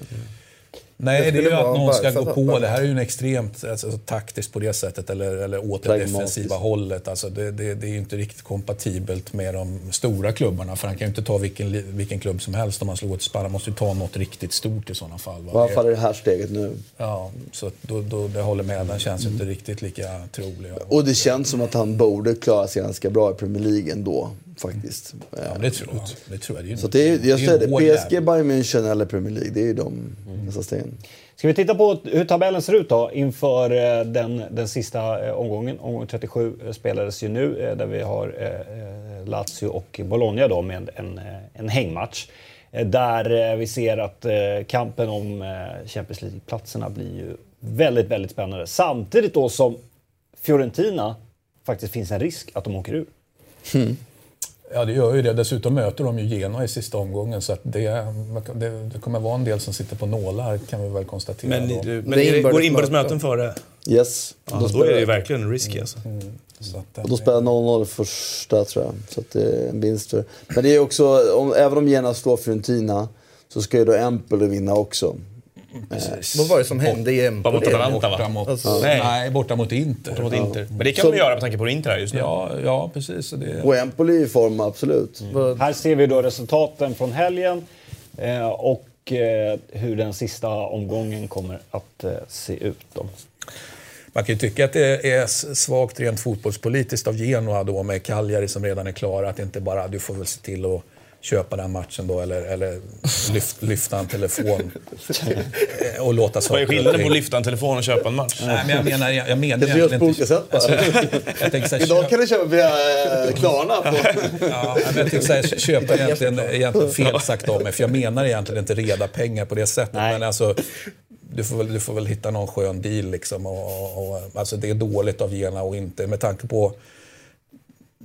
S4: Nej, det är ju att någon ska gå på.
S2: bara-
S4: Det här är ju en extremt alltså, taktiskt på det sättet, eller, eller åt det defensiva hållet. Alltså, det, det, det är ju inte riktigt kompatibelt med de stora klubbarna. För han kan ju inte ta vilken, vilken klubb som helst om han slår ett spann. Han måste ju ta något riktigt stort i sådana fall. Va?
S5: I alla fall i det här steget nu.
S4: Ja, så då, då, det håller med. Den känns ju inte riktigt lika trolig.
S5: Och det känns som att han borde klara sig ganska bra i Premier League ändå, faktiskt.
S4: Ja, det tror jag. Det tror jag. Det är ju-
S5: Så det är, jag säger det, PSG. Bayern München eller Premier League, det är de nästa stegen.
S1: Ska vi titta på hur tabellen ser ut då inför eh, den, den sista eh, omgången? Omgång 37 eh, spelades ju nu där vi har Lazio och Bologna då med en, en hängmatch. Där vi ser att kampen om Champions League-platserna blir ju väldigt, väldigt spännande. Samtidigt då som Fiorentina faktiskt finns en risk att de åker ur.
S4: Ja, det gör ju det. Dessutom möter de ju Genoa i sista omgången. Så att det, det, det kommer vara en del som sitter på nålar, kan vi väl konstatera.
S3: Men,
S4: då.
S3: du, men
S2: Det
S3: det, går
S2: inbördes
S3: inbördes
S2: möten.
S3: före?
S5: Yes.
S3: Ja, då är det ju verkligen risky alltså.
S4: Så att,
S5: Och då spelar 0-0 första tror jag. Så att det är en vinst för... Men det är också, om, även om Jena slår Fiorentina så ska ju då Empoli vinna också.
S2: Vad var det som hände i
S3: Bara mot
S2: Empoli?
S3: Atalanta
S4: borta mot,
S2: Alltså-
S4: nej.
S3: Nej.
S4: borta mot Inter.
S3: Mot Inter. Men det kan
S5: Så-
S3: man göra med tanke på hur Inter är just nu.
S4: Ja, ja precis. Det,
S5: Och Empoli är i form, absolut.
S1: Här ser vi då resultaten från helgen eh, och eh, hur den sista omgången kommer att eh, se ut. Då.
S4: Man kan ju tycka att det är svagt rent fotbollspolitiskt av Genoa då med Cagliari som redan är klara. Att det inte bara, du får väl se till att köpa den matchen då eller, eller lyft, lyfta en telefon och låta
S3: Vad
S4: saker
S3: är
S4: och
S3: skillnaden på att lyfta en telefon och köpa en match?
S4: Nej, men jag menar, jag, jag menar
S5: Det olika
S4: inte...
S5: sätt bara.
S4: Jag så här,
S5: Idag kan du köpa via eh, Klarna. På.
S4: Ja, men jag tänkte säga, köpa är egentligen, egentligen fel sagt av mig, för jag menar egentligen inte reda pengar på det sättet.
S1: Nej.
S4: Men alltså, du får, väl, du får väl hitta någon skön deal liksom. Och, och, och, alltså det är dåligt av Gena och inte, med tanke på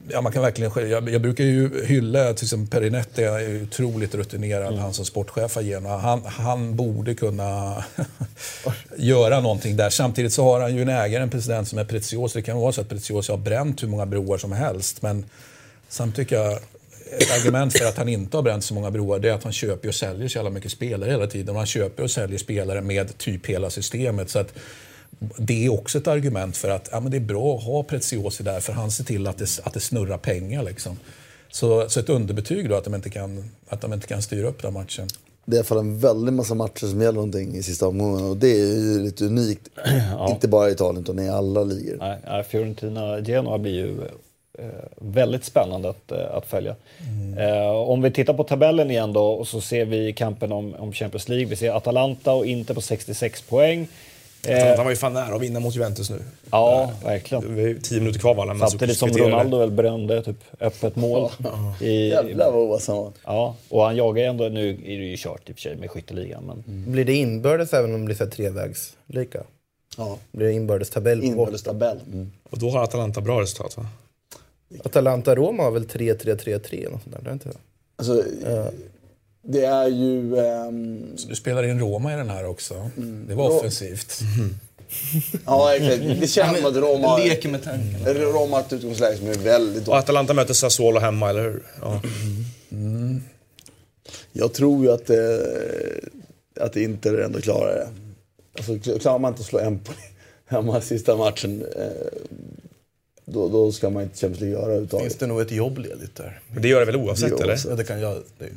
S4: Ja, man kan verkligen, jag, jag brukar ju hylla, till exempel Perinetti är ju otroligt rutinerad, han som sportchef i Genoa. Han, han borde kunna göra någonting där. Samtidigt så har han ju en ägare, en president som är Preziosi. Det kan vara så att Preziosi har bränt hur många broar som helst. Men samtidigt tycker jag, ett argument för att han inte har bränt så många broar det är att han köper och säljer så jävla mycket spelare hela tiden. Och han köper och säljer spelare med typ hela systemet. Så att det är också ett argument för att ja, men det är bra att ha Preziosi där för han ser till att det, att det snurrar pengar. Liksom. Så, så ett underbetyg då att de, inte kan, att de inte kan styra upp den matchen.
S5: Det är i alla fall en väldig massa matcher som gäller någonting i sista omgången. Och det är ju lite unikt. Inte bara i Italien utan i alla ligor.
S1: Nej, Fiorentina-Genoa blir ju eh, väldigt spännande att, eh, att följa. Eh, om vi tittar på tabellen igen då och så ser vi kampen om, om Champions League. Vi ser Atalanta och Inter på 66 poäng. Eh,
S3: Han var ju fan nära att vinna mot Juventus nu.
S1: ja, verkligen.
S3: Det var ju tio minuter kvar va? när
S1: Samtidigt som Ronaldo väl brände typ öppet mål. I,
S5: Jävlar vad ovass han var.
S1: ja, och han jagar ändå, nu är det ju kört i och för sig med skytteligan. Men...
S2: Blir det inbördes även om det blir så här trevägs lika?
S5: Ja.
S2: Blir det inbördes tabell?
S5: Inbördes tabell. Mm.
S3: Och då har Atalanta bra resultat va?
S2: Atalanta-Roma har väl 3-3-3-3 något sånt där? Det är inte det?
S5: Alltså, det är ju... ehm,
S4: Så du spelar in Roma i den här också. Det var offensivt.
S5: ja, exakt. Det känns som att Roma
S3: Leker med tanken.
S5: Roma har ett utgångsläge som är väldigt
S3: Och
S5: dåligt.
S3: Atalanta möter Sassuolo hemma, eller hur? Ja.
S5: Jag tror ju att, eh, att Inter ändå klarar det. Alltså, klarar man inte att slå Empoli hemma sista matchen, eh, då, då ska man inte Champions League göra
S2: Finns
S5: överhuvudtaget.
S2: det nog ett jobb ledigt där?
S3: Det gör det väl oavsett,
S5: Det gör
S3: eller?
S2: Ja, det kan jag. Det är...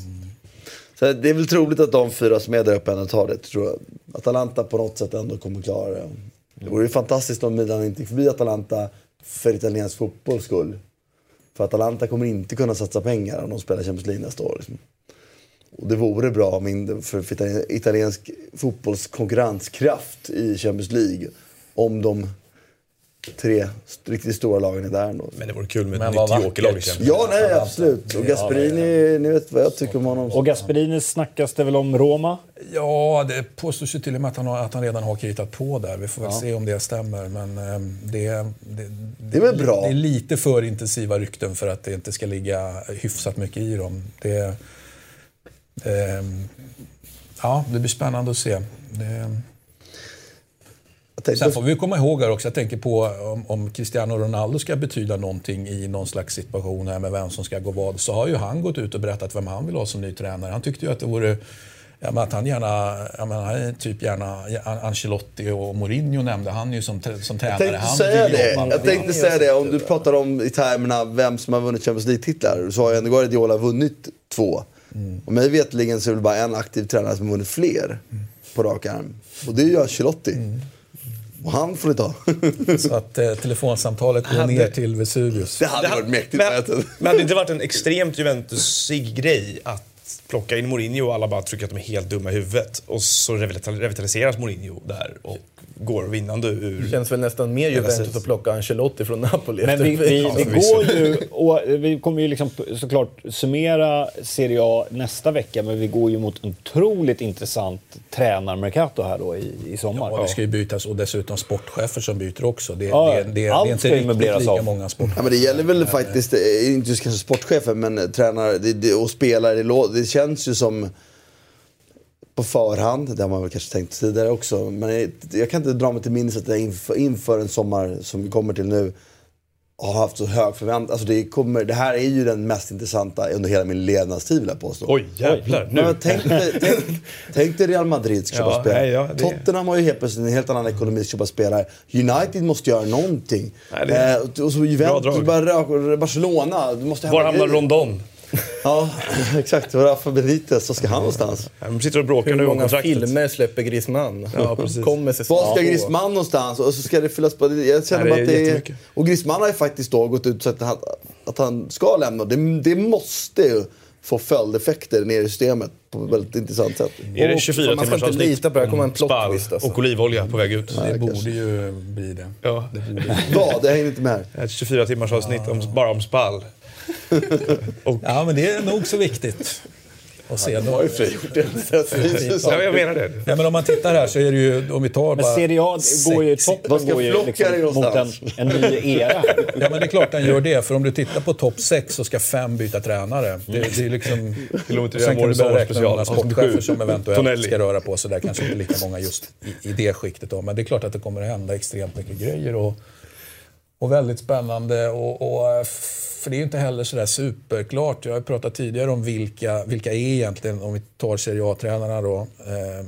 S5: Så det är väl troligt att de fyra som är där uppe ändå tar det, tror jag. Atalanta på något sätt ändå kommer klara det. Det vore ju fantastiskt om Milan inte gick förbi Atalanta för italiensk fotbolls skull. För Atalanta kommer inte kunna satsa pengar om de spelar Champions League nästa år. Liksom. Och det vore bra om för, italiensk fotbolls konkurrenskraft i Champions League om de tre riktigt stora lagen är där ändå.
S3: Men det vore kul med
S4: Men
S3: ett nytt jokerlag
S5: Ja, nej absolut. Och Gasperini, ni vet vad jag tycker om honom.
S1: Och Gasperini snackas det väl om Roma?
S4: Ja, det påstås ju till och med att han, har, att han redan har kritat på där. Vi får väl
S1: Ja.
S4: se om det stämmer. Men ehm, det, det,
S5: Det är väl bra.
S4: Det är lite för intensiva rykten för att det inte ska ligga hyfsat mycket i dem. Det, ehm, ja, det blir spännande att se. Det, Sen får vi komma ihåg här också, jag tänker på om, om Cristiano Ronaldo ska betyda någonting i någon slags situation här med vem som ska gå vad, så har ju han gått ut och berättat vem han vill ha som ny tränare. Han tyckte ju att det vore Ja, men att han gärna, jag menar, han är typ gärna Ancelotti och Mourinho nämnde han ju som, som
S5: Jag
S4: tränare.
S5: tänkte
S4: Han
S5: säga det. Jag tänkte
S4: det.
S5: säga det. Om du pratar om i termerna vem som har vunnit Champions League-titlar så har ju ändå Guardiola vunnit två. Och mig vetligen så är det bara en aktiv tränare som har vunnit fler på rak arm. Och det är ju Ancelotti. Och han får ni ta.
S4: Så att eh, telefonsamtalet går
S3: Hade-
S4: ner till Vesuvius.
S5: Det hade varit mäktigt.
S3: Men, men hade det inte varit en extremt Juventusig grej att plocka in Mourinho och alla bara tycker att de är helt dumma i huvudet och så revital- revitaliseras Mourinho där och går vinnande ur...
S2: Det känns väl nästan mer Juventus att plocka Ancelotti från Napoli.
S1: Men vi, vi, vi går ju, och vi kommer ju liksom såklart summera Serie A nästa vecka, men vi går ju mot en otroligt intressant tränarmercato här då i, i sommar.
S4: Ja, det ska ju bytas och dessutom sportchefer som byter också. Det,
S1: Ja,
S4: det, det, det
S1: allt
S4: är inte riktigt lika
S1: av.
S4: många sportchefer.
S5: Ja, men det gäller väl faktiskt, eh, inte just kanske sportchefer, men eh, tränare och spelare. Det, det känns ju som på förhand, det har man väl kanske tänkt tidigare också. Men jag, jag kan inte dra mig till minnes att jag inför, inför en sommar som vi kommer till nu har haft så hög förväntan. Alltså det, kommer, det här är ju den mest intressanta under hela min levnadstid vill jag påstå.
S3: Oj, jävlar.
S5: Men
S3: Nu.
S5: tänk, dig, tänk, tänk dig Real Madrid ska köpa
S3: Ja,
S5: spelare.
S3: nej, ja, det-
S5: Tottenham har ju helt plötsligt en helt annan ekonomi att köpa spelare. United måste göra någonting.
S3: Nej, det
S5: eh, och- så Juventus, Barcelona. Det måste
S3: Var hamnar. Rondon?
S5: Ja, exakt. Och Rafa Benitez, var ska han någonstans?
S3: De sitter och bråkar
S2: Hur
S3: nu om
S2: många
S3: kontraktet.
S2: filmer släpper Griezmann?
S3: Ja, precis.
S2: Kommer säsong
S5: Var ska. Griezmann någonstans? Och så ska det fyllas på. Jag känner
S3: Nej, det
S5: att
S3: är
S5: det är... Och Griezmann har ju faktiskt då gått ut sagt att han, att han ska lämna. Det, det måste ju få följdeffekter ner i systemet på ett väldigt intressant sätt.
S3: Är det
S2: Och
S3: 24
S2: man ska
S3: timmars
S2: inte lita på det, det kommer en plot
S3: Spall
S2: twist alltså.
S3: och olivolja på väg ut.
S4: Det borde ju bli det.
S3: Ja.
S5: Vad? Det hänger inte med här.
S3: Ett 24 timmars avsnitt om, bara om spall.
S4: Ja, men det är nog så viktigt. Och se då.
S3: Ja, jag menar det.
S4: Ja, men om man tittar här så är det ju, om vi tar
S1: Men
S4: bara...
S1: Serie A går ju, toppen
S5: Vad ska
S1: går ju liksom mot en, en ny era.
S4: Ja, men det är klart den gör det. För om du tittar på topp 6 så ska fem byta tränare. Det, det är liksom...
S3: Kilometer
S4: Sen kan du börja räkna många sportchefer som eventuellt
S3: Tonelli.
S4: ska röra på sig. Där kanske inte lika många just i, i det skiktet. Då. Men det är klart att det kommer att hända extremt mycket grejer. Och, och väldigt spännande. Och, och, för det är ju inte heller sådär superklart. Jag har pratat tidigare om vilka, vilka är egentligen, om vi tar Serie A-tränarna då, eh,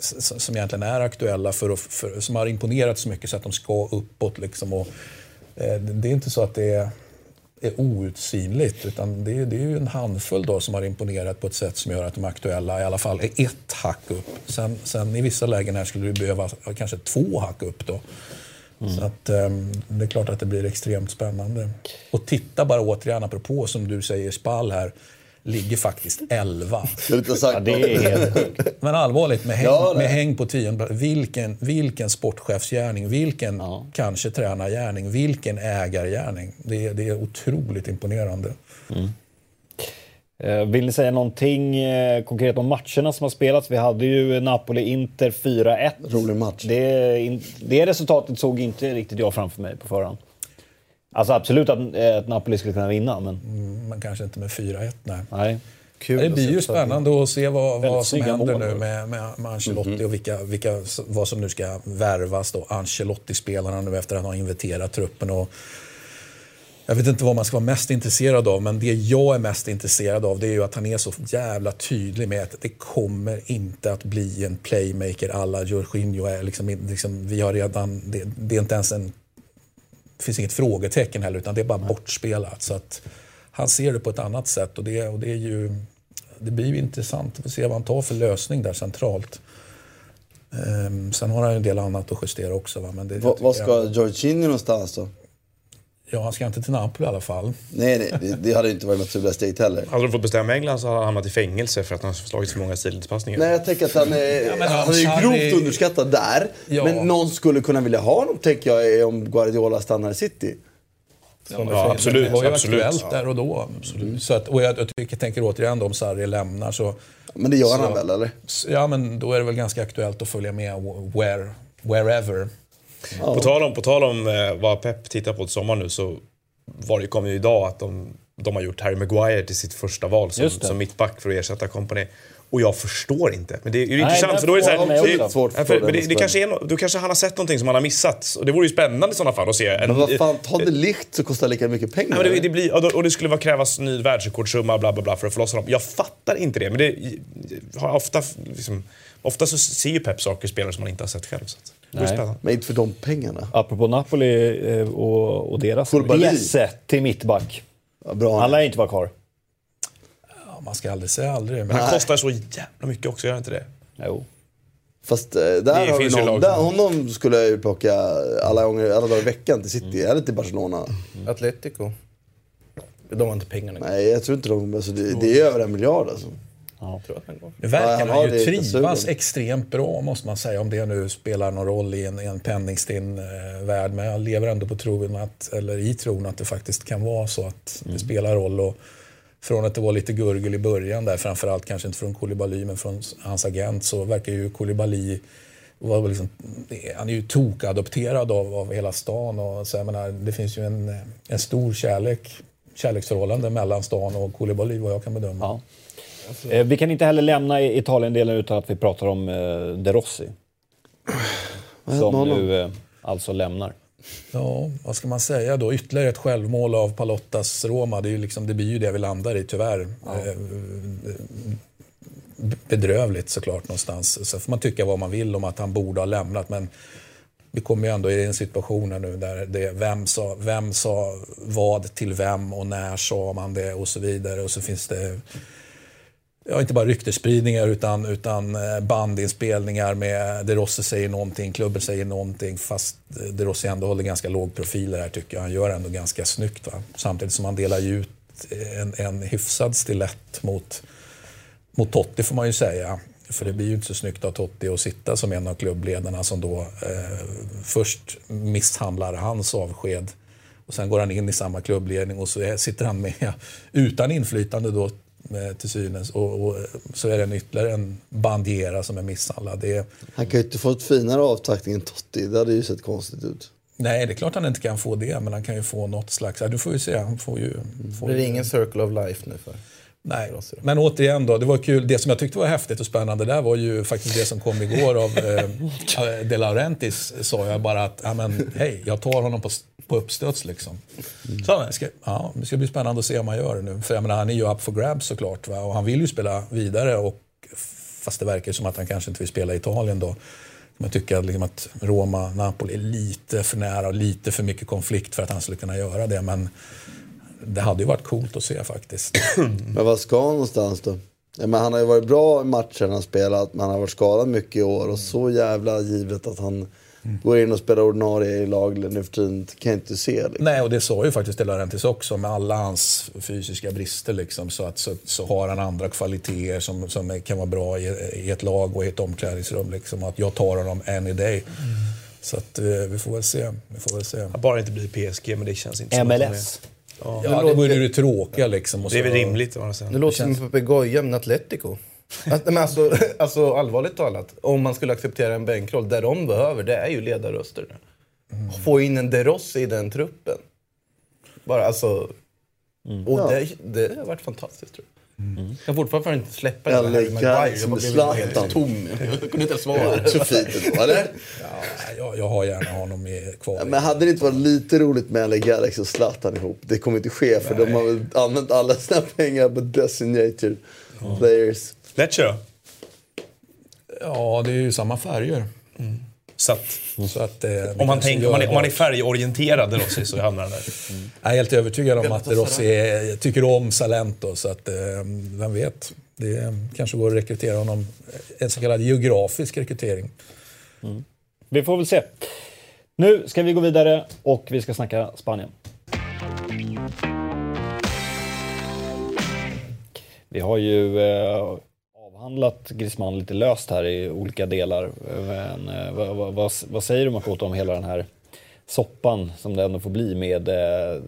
S4: som egentligen är aktuella, för, för, som har imponerat så mycket så att de ska uppåt. Liksom, och, eh, det är inte så att det är, är outsinligt, utan det är, det är ju en handfull då som har imponerat på ett sätt som gör att de är aktuella, i alla fall är ett hack upp. Sen, sen i vissa lägen här skulle du behöva kanske två hack upp då. Så att, ehm, det är klart att det blir extremt spännande. Och titta bara återigen, apropå som du säger, Spall här, ligger faktiskt 11.
S5: Skulle inte ha sagt
S1: Ja, det är helt sjukt.
S4: Men allvarligt, med häng,
S5: Ja,
S4: med häng på tionde vilken, vilken sportchefsgärning, vilken kanske tränargärning, vilken ägargärning. Det, är- det är otroligt imponerande.
S1: Eh, Vill ni säga någonting eh, konkret om matcherna som har spelats? Vi hade ju Napoli-Inter 4-1.
S5: Rolig match.
S1: Det, det resultatet såg inte riktigt jag framför mig på förhand. Alltså absolut att, eh, att Napoli skulle kunna vinna, men
S4: Mm, Men kanske inte med 4-1, nej.
S1: nej.
S2: Kul
S4: Det blir ju spännande att se vad, vad som händer
S1: mål.
S4: nu med, med, med Ancelotti och vilka, vilka, vad som nu ska värvas. då. Ancelotti-spelarna nu efter att han har inventerat truppen. Och jag vet inte vad man ska vara mest intresserad av, men det jag är mest intresserad av det är ju att han är så jävla tydlig med att det kommer inte att bli en playmaker alla Jorginho. Är liksom, liksom, vi har redan, det, det är inte ens en det finns inget frågetecken heller, utan det är bara bortspelat. Så att han ser det på ett annat sätt och det, och det, är ju, det blir ju intressant att se vad han tar för lösning där centralt. Ehm, sen har han ju en del annat att justera också. Va? Men det,
S5: Vad, vad ska
S4: jag-
S5: Jorginho någonstans då?
S4: Ja, han ska inte till Napoli i alla fall.
S5: Nej, nej, det, det hade inte varit naturliga steget heller.
S3: Hade de fått bestämma England så hade han hamnat i fängelse för att han har slagit så många sidledspassningar.
S5: Nej, jag tänker att han är,
S4: men
S5: han är ju
S4: Sarri-
S5: grovt underskattad där.
S4: Ja.
S5: Men någon skulle kunna vilja ha honom, tänker jag, är om Guardiola stannar i City.
S3: Ja, absolut.
S4: Det var ju
S3: absolut.
S4: aktuellt där och då. Absolut. Så att, och jag, jag tycker, tänker återigen då, om Sarri lämnar så...
S5: Men det gör
S4: så,
S5: han väl, eller?
S4: så- Ja, men då är det väl ganska aktuellt att följa med where, wherever.
S3: På tal om, på tal om eh, vad Pep tittar på till sommar nu så var det, kom ju idag att de, de har gjort Harry Maguire till sitt första val som, som mittback för att ersätta Company. Och jag förstår inte. Men det är ju
S1: Nej,
S3: intressant för då är det så här, det.
S5: Svårt
S3: Ja, för, det, det kanske är, no- då kanske han har sett någonting som han har missat. Och det vore ju spännande i sådana fall att se. En,
S5: Men vad fan, ta det likt så kostar lika mycket pengar.
S3: Ja, men det, det blir, och, då, och det skulle vara krävas ny världsrekordsumma bla, bla, bla för att förlossa dem. Jag fattar inte det. Men det har ofta, liksom, ofta så ser ju Pep saker i spelare som man inte har sett själv. Så att, det blir
S1: Nej.
S3: spännande.
S5: Men inte för de pengarna.
S1: Apropå Napoli eh, och, och deras
S5: Koulibaly.
S1: till mittback.
S5: Ja, bra.
S1: Han lär inte vara kvar.
S4: Ja, man ska aldrig säga aldrig.
S3: Men han kostar så jävla mycket också, gör han inte det?
S1: Jo.
S5: Fast eh, där har vi någon, där, honom skulle jag ju plocka alla, gånger, alla dagar i veckan till City, eller till Barcelona.
S2: Atletico. De har inte pengarna.
S5: Nej, jag tror inte de... Alltså, det, det är över en miljard alltså.
S2: Jag tror att han går.
S4: Nu verkar
S5: Ja, han
S4: ju trivas extremt bra måste man säga. Om det nu spelar någon roll i en, i en penningstinn eh, värld. Men jag lever ändå på tron att, eller i tron att det faktiskt kan vara så att det spelar roll. Och från att det var lite gurgel i början där, framförallt kanske inte från Koulibaly men från hans agent, så verkar ju Koulibaly var liksom, han är ju tokadopterad av, av hela stan. Och så jag menar, det finns ju en, en stor kärlek, kärleksförhållande mellan stan och Koulibaly vad jag kan bedöma.
S1: Ja. Eh, vi kan inte heller lämna Italien-delen utan att vi pratar om eh, De Rossi. Som nu eh, alltså lämnar.
S4: Ja, vad ska man säga då? Ytterligare ett självmål av Palottas Roma. Det, är ju liksom, det blir ju det vi landar i tyvärr. Eh, Bedrövligt såklart någonstans. Så får man tycka vad man vill om att han borde ha lämnat. Men vi kommer ju ändå i en situation här nu där det är vem sa, vem sa vad till vem och när sa man det och så vidare. Och så finns det ja, inte bara ryktesspridningar utan, utan eh, bandinspelningar med De Rossi säger någonting, klubben säger någonting fast eh, De Rossi ändå håller ganska låg profil här tycker jag. Han gör ändå ganska snyggt. Va? Samtidigt som han delar ju ut eh, en, en hyfsad stilett mot, mot Totti får man ju säga. För det blir ju inte så snyggt av Totti att sitta som en av klubbledarna som då eh, först misshandlar hans avsked och sen går han in i samma klubbledning och så sitter han med utan inflytande då till synes. Och, och så är det en ytterligare en bandiera som är misshandlad. Det
S5: Han kan ju inte få ett finare avtackning än Totti. Det hade ju sett konstigt ut.
S4: nej, det är klart han inte kan få det, men han kan ju få något slags... Ja, du får ju se. Han får ju... Får
S2: Blir det ingen circle of life nu för?
S4: Nej, men återigen då, det var kul. Det som jag tyckte var häftigt och spännande där var ju faktiskt det som kom igår av eh, De Laurentiis. Sa jag bara att, ja men hej, jag tar honom på, på uppstöds liksom. Så det ska, ja, det ska bli spännande att se om han gör det nu. För jag menar, han är ju up for grabs såklart. Va? Och han vill ju spela vidare. Och, fast det verkar som att han kanske inte vill spela i Italien då. Man tycker liksom att Roma, Napoli är lite för nära och lite för mycket konflikt för att han skulle kunna göra det. Men det hade ju varit coolt att se faktiskt.
S5: Men vad ska han någonstans då? Ja, men han har ju varit bra i matcher han spelat, men han har varit skadad mycket i år. Och så jävla givet att han går in och spelar ordinarie i lag nu för tiden kan jag inte se. Liksom.
S4: Nej, och det sa ju faktiskt De Laurentiis också. Med alla hans fysiska brister liksom, så, att, så, så har han andra kvaliteter som, som kan vara bra i, i ett lag och i ett omklädningsrum. Liksom, att jag tar honom any day. Så att, eh, vi får väl se. Vi får väl se.
S3: Bara inte bli PSG, men det känns inte som att
S4: Ja, det vore ju det tråkiga liksom. Och
S3: Det är väl
S4: så-
S3: rimligt sidan.
S2: Det låter som en papegoja med Atletico. Att, men alltså, alltså allvarligt talat, om man skulle acceptera en bänkroll, där de behöver, det är ju ledarröster. Få in en De Rossi i den truppen. Bara alltså... Och
S5: Ja.
S2: det, det har varit fantastiskt tror jag. Jag kan fortfarande inte släppa det
S5: Eller
S2: med Maguire.
S5: som
S2: Jag blev
S5: Zlatan.
S2: helt tom. Jag kunde inte ens
S5: Det
S2: svara.
S5: också fint ändå, eller?
S4: Ja, jag, jag har gärna honom i, kvar.
S5: Ja, men hade det inte varit lite roligt med LA Galaxy och Zlatan ihop? Det kommer inte ske för de har väl använt alla sina pengar på designated players.
S3: Lecce?
S4: Ja, det är ju samma färger.
S3: Så att, mm.
S4: så att eh,
S3: om, man tänker, man är, man är färgorienterad i Rossi så hamnar han där. Mm.
S4: Jag är helt övertygad om att Rossi är, tycker om Salento, så att, eh, vem vet? Det kanske går att rekrytera honom. En så kallad geografisk rekrytering. Mm.
S1: Vi får väl se. Nu ska vi gå vidare och vi ska snacka Spanien. Vi har ju eh, avhandlat Griezmann lite löst här i olika delar. Men, eh, vad, vad, vad, säger du Makoto om hela den här soppan som det ändå får bli med eh,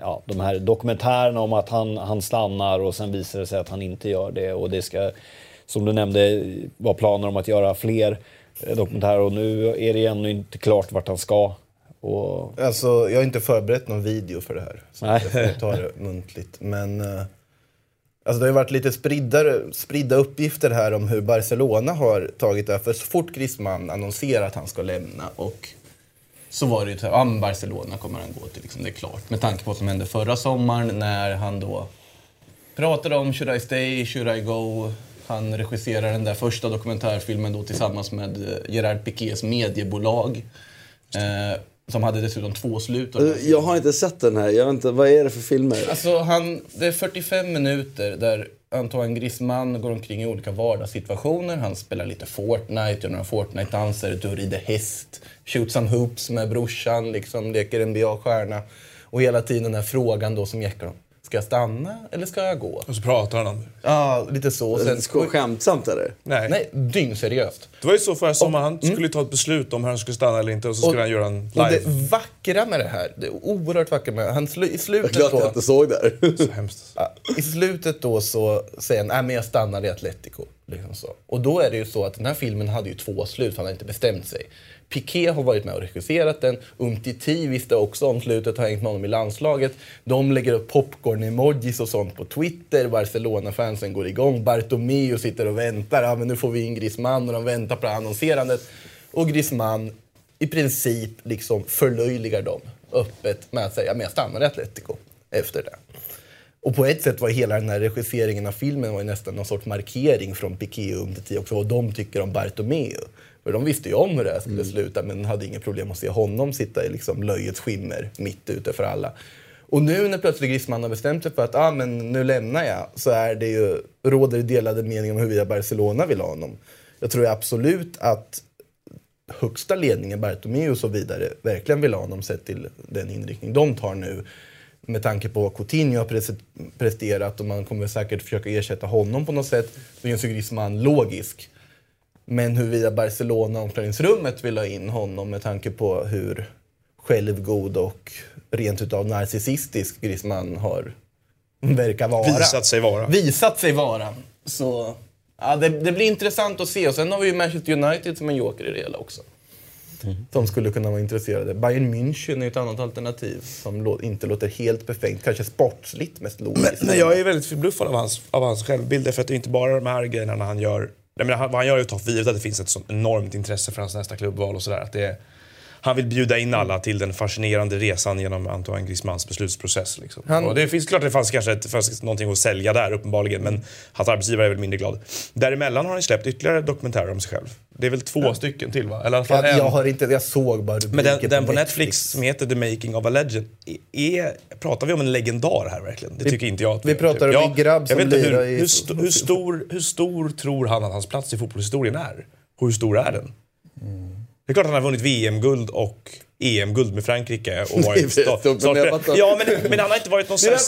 S1: ja, de här dokumentärerna om att han, han stannar och sen visar det sig att han inte gör det och det ska, som du nämnde, vara planer om att göra fler eh, dokumentärer och nu är det ännu inte klart vart han ska. Och...
S2: Alltså, jag har inte förberett någon video för det här. Så
S1: Nej.
S2: jag får ta det muntligt. Men alltså det har varit lite spridda, spridda uppgifter här om hur Barcelona har tagit det. För så fort Griezmann annonserar att han ska lämna och så var det ju ja men Barcelona kommer han gå till, liksom, det är klart. Med tanke på vad som hände förra sommaren när han då pratade om Should I stay, should I go? Han regisserar den där första dokumentärfilmen då tillsammans med eh, Gerard Piqués mediebolag. Eh, som hade dessutom två slut. här
S5: Jag har inte sett den här. Jag vet inte, vad är det för filmer?
S2: Alltså han, det är 45 minuter där Antoine Griezmann går omkring i olika vardagssituationer. Han spelar lite Fortnite, gör några Fortnite-danser, och rider häst, shoot some hoops med brorsan, liksom leker NBA-stjärna. Och hela tiden den här frågan då som jäckar dem. Ska jag stanna eller ska jag gå?
S3: Och så pratar han om det.
S2: Ja, lite så. Och
S5: Sen, skämtsamt eller?
S3: Nej.
S2: nej, dyngseriöst.
S3: Det var ju så förra sommaren. Han skulle ta ett beslut om hur han skulle stanna eller inte och så skulle han göra en
S2: Och
S3: live.
S2: det vackra med det här, det är oerhört vackra med det. Han slu, I
S5: Jag är
S2: slutet
S5: glad att
S2: då...
S5: jag inte såg det här.
S3: Så hemskt.
S2: I slutet då så säger han nej men jag stannar i Atletico. Liksom så. Och då är det ju så att den här filmen hade ju två slut för han hade inte bestämt sig. Piqué har varit med och regisserat den. Umtiti visste också om slutet, har hängt med honom i landslaget. De lägger upp popcorn-emojis och sånt på Twitter. Barcelona-fansen går igång. Bartomeu sitter och väntar. Ja, men nu får vi in Griezmann och de väntar på det här annonserandet. Och Griezmann i princip liksom förlöjligar dem öppet med att säga att jag stannar i Atletico efter det. Och på ett sätt var hela den här regisseringen av filmen var nästan någon sorts markering från Piqué och Umtiti också vad de tycker om Bartomeu. För de visste ju om hur det här skulle sluta men hade inga problem att se honom sitta i liksom löjets skimmer mitt ute för alla. Och nu när plötsligt Griezmann har bestämt sig för att ah, men nu lämnar jag så är det ju, råder det delade meningar om huruvida Barcelona vill ha honom. Jag tror absolut att högsta ledningen, Bartomeu och så vidare, verkligen vill ha honom sett till den inriktning de tar nu. Med tanke på vad Coutinho har pres- presterat och man kommer säkert försöka ersätta honom på något sätt, så känns ju Griezmann logisk. Men huruvida Barcelona omklädningsrummet vill ha in honom med tanke på hur självgod och rent utav narcissistisk Griezmann har verkar vara.
S3: Visat sig vara.
S2: Visat sig vara. Så ja, det, det blir intressant att se. Och sen har vi ju Manchester United som en joker i det hela också. Som skulle kunna vara intresserade. Bayern München är ett annat alternativ som lå- inte låter helt befängt. Kanske sportsligt mest logiskt.
S3: Men jag är väldigt förbluffad av hans, av hans självbild. För att det är inte bara de här grejerna han gör... Jag menar, vad han gör är att ta för givet att det finns ett sånt enormt intresse för hans nästa klubbval och sådär. Att det är, han vill bjuda in alla till den fascinerande resan genom Antoine Griezmanns beslutsprocess. Liksom.
S2: Han-
S3: Och det finns klart att det fanns kanske ett, fanns någonting att sälja där uppenbarligen, men hans arbetsgivare är väl mindre glad. Däremellan har han släppt ytterligare dokumentärer om sig själv. Det är väl två stycken till va? Eller i alla fall
S2: jag,
S3: en.
S2: jag, har inte, jag såg bara
S3: Men den, den på Netflix som heter The Making of a Legend, är, pratar vi om en legendar här verkligen? Det
S2: Vi-
S3: tycker inte jag.
S2: vi pratar om en grabb som
S3: inte
S2: lirar
S3: hur,
S2: i-
S3: hur, st- hur, stor, hur stor tror han att hans plats i fotbollshistorien är? Och hur stor är den? Det är klart att han har vunnit VM-guld och EM-guld med Frankrike. Och varit sta- ja, men, men han har inte varit någon sån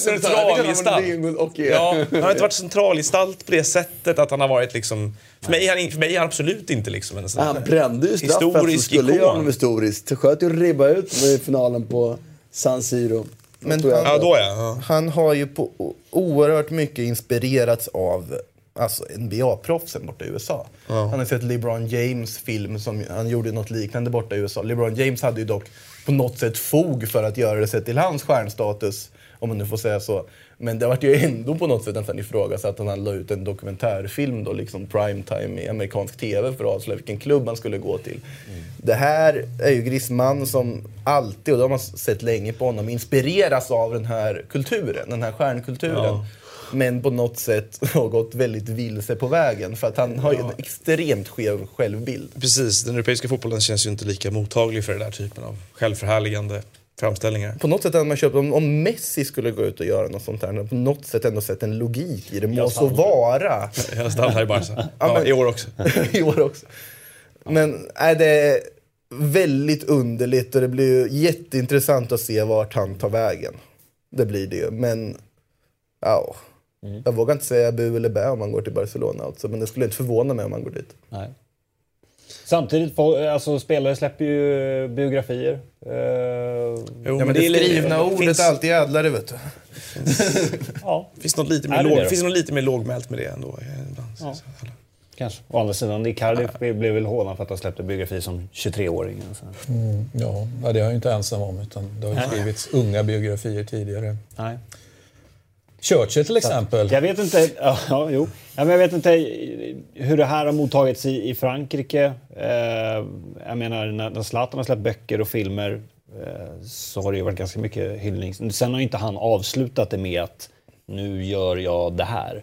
S3: centralgestalt.
S5: EM.
S3: Ja, han har inte varit centralgestalt på det sättet att han har varit liksom... För mig är han, för mig är han absolut inte liksom en sån
S5: Han brände ju straffet som
S3: historisk
S5: skulle göra honom
S3: ikon.
S5: historiskt. Så sköt ju ribba ut i finalen på San Siro.
S2: Men han-
S3: Ja, då ja. ja.
S2: Han har ju på oerhört mycket inspirerats av alltså NBA-proffsen borta i USA. Han har sett LeBron James film som han gjorde något liknande borta i USA. LeBron James hade ju dock på något sätt fog för att göra det sett till hans stjärnstatus, om man nu får säga så. Men det vart ju ändå på något sätt nästan ifrågasatt att han la ut en dokumentärfilm då, liksom primetime i amerikansk TV för att avslöja vilken klubb han skulle gå till. Det här är ju Griezmann som alltid, och det har man sett länge på honom, inspireras av den här kulturen, den här stjärnkulturen.
S3: Ja.
S2: Men på något sätt har gått väldigt vilse på vägen för att han har ju en extremt skev självbild.
S3: Precis, den europeiska fotbollen känns ju inte lika mottaglig för den där typen av självförhärligande framställningar.
S2: På något sätt hade man köpt, om, om Messi skulle gå ut och göra något sånt här, på något sätt ändå sett en logik i det. Må så vara.
S3: Jag stannar i Barca.
S2: Ja,
S3: Ja,
S2: men-
S3: I år också.
S2: I år också. Men är det väldigt underligt och det blir ju jätteintressant att se vart han tar vägen. Det blir det ju. Men ja, Jag vågar inte säga bu eller bä om man går till Barcelona. Alltså, men det skulle inte förvåna mig om man går dit.
S1: Nej. Samtidigt, alltså, spelare släpper ju biografier. Eh,
S3: Jo,
S2: Ja, men det skrivna ordet
S3: finns,
S2: är alltid ädlare vet du.
S1: ja,
S3: finns något lite mer,
S1: det
S3: låg,
S1: det
S3: finns något lite mer lågmält med det ändå. eh, ibland.
S1: Ja. kanske. Å andra sidan, Icardi blev väl hånad för att ha släppt en biografi som 23-åring. Alltså.
S4: Mm, ja, det är jag ju inte ensam om. Utan det har ju skrivits unga biografier tidigare.
S1: Nej.
S4: Churchill till exempel.
S1: Jag vet inte, ja, ja, jo. Ja, men jag vet inte hur det här har mottagits i, i Frankrike. Eh, jag menar, när, när Zlatan har släppt böcker och filmer eh, så har det ju varit ganska mycket hyllning. Sen har inte han avslutat det med att nu gör jag det här.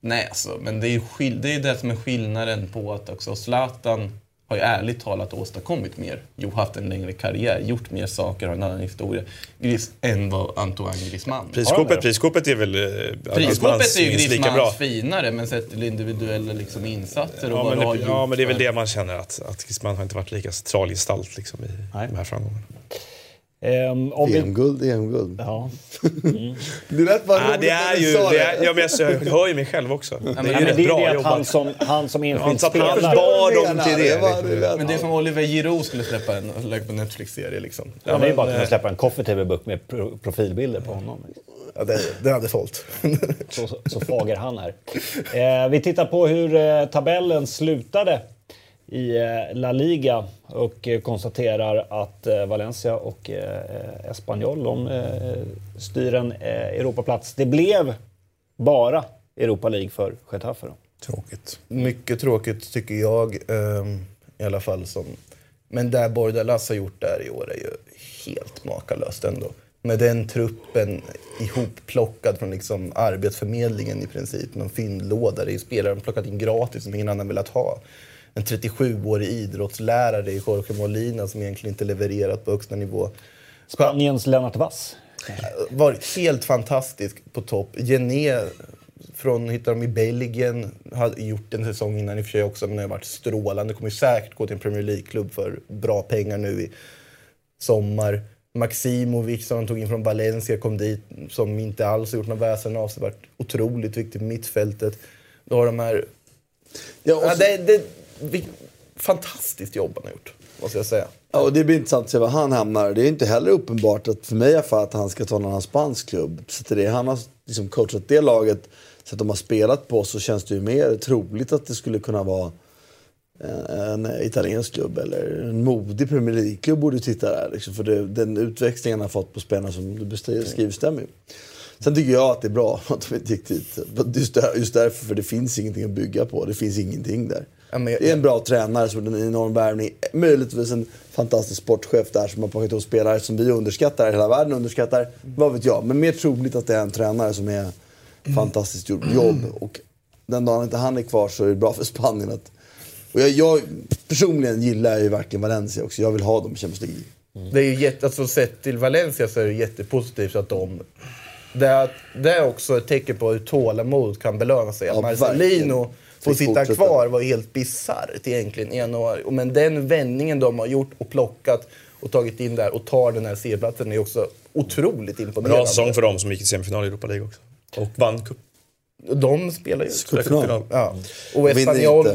S9: Nej, alltså, men det är ju det, är det som är skillnaden på att också Zlatan har ju ärligt talat åstadkommit mer. Jo, haft en längre karriär, gjort mer saker, har en annan historia Gris, än vad Antoine Griezmann.
S3: Prisskåpet, prisskåpet är väl... eh,
S9: Prisskåpet är ju
S3: minst lika bra.
S9: Griezmanns finare, men sett till individuella liksom, insatser och
S3: Ja
S9: vad
S3: men,
S9: har
S3: det,
S9: gjort.
S3: ja, men det är väl det man känner att, att Griezmann har inte varit lika central gestalt liksom, i de här framgångarna.
S1: Um, om vi...
S5: EM-guld, EM-guld.
S1: Ja.
S5: Det lät bara roligt
S3: det
S5: när
S3: är
S5: du
S3: ju,
S5: sa
S3: det är, ja, men jag, jag hör ju mig själv också.
S1: Ja, men
S3: det
S1: det
S3: är
S1: är
S3: rätt
S1: det
S3: bra
S1: att
S3: jobbat.
S1: han som, han som enskild
S3: att han
S1: spelare...
S3: bar dem till det.
S9: Men det är som Oliver Giroud skulle släppa en på Netflix-serie liksom.
S1: Ja, det är bara att kunna släppa en coffee med pro profilbilder på honom.
S2: Ja, det, det hade sålt.
S1: så, så, så fager han är. Eh, vi tittar på hur eh, tabellen slutade i eh, La Liga och eh, konstaterar att eh, Valencia och Espanyol de, styr en Europaplats. Det blev bara Europa League för Getafe. Då.
S4: Tråkigt.
S2: Mycket tråkigt tycker jag. Ehm, I alla fall som... Men det Bordalas har gjort där i år är ju helt makalöst ändå. Med den truppen ihopplockad från liksom Arbetsförmedlingen i princip. Någon fyndlåda. Det är spelare de plockat in gratis som ingen annan velat ha. En 37-årig idrottslärare i Jorge Molina som egentligen inte levererat på högsta nivå.
S1: Spaniens Lennart Wass.
S2: Varit helt fantastisk på topp. Gené från, hittade de i Belgien, hade gjort en säsong innan i och för sig också, men det har varit strålande. Kommer säkert gå till en Premier League-klubb för bra pengar nu i sommar. Maximovic som han tog in från Valencia kom dit, som inte alls har gjort någon väsen av sig. Varit otroligt viktig på mittfältet. Då har de här... Ja, det, det, vi, fantastiskt jobb han har gjort, måste jag säga.
S5: Ja, och det blir intressant att se var han hamnar. Det är inte heller uppenbart att för mig fall att han ska ta någon spansk klubb. Så till det han har liksom coachat det laget, så att de har spelat på så känns det ju mer troligt att det skulle kunna vara eh, en italiensk klubb eller en modig Premier League-klubb borde titta där. Liksom, för det, den utväxlingen han har fått på spelarna som du beskriver stämmer ju. Sen tycker jag att det är bra att de inte gick dit. Just, där, just därför, för det finns ingenting att bygga på. Det finns ingenting där.
S2: Ja, men jag-
S5: Det är en bra tränare som en enorm värvning. Möjligtvis en fantastisk sportchef där som har plockat ihop spelare som vi underskattar, hela världen underskattar. Vad vet jag. Men mer troligt att det är en tränare som är fantastiskt gjort jobb. Och den dagen inte han är kvar så är det bra för Spanien att... Och jag, jag personligen gillar ju verkligen Valencia också. Jag vill ha dem i Champions League.
S2: Det är ju jätte, alltså sett till Valencia så är det jättepositivt att de... Det är, det är också ett tecken på hur tålamod kan belöna sig.
S5: Ja,
S2: Marcelino
S5: verkligen. Fick
S2: sitta
S5: fortsätta.
S2: kvar var helt bisarrt egentligen i januari. Och Men den vändningen de har gjort och plockat och tagit in där och tar den här C-platsen är också otroligt imponerande.
S3: Bra säsong för dem som gick till semifinal i Europa League också. Och vann cup.
S2: De spelar ju
S3: Cupfinal.
S2: Ja. Och Espanyol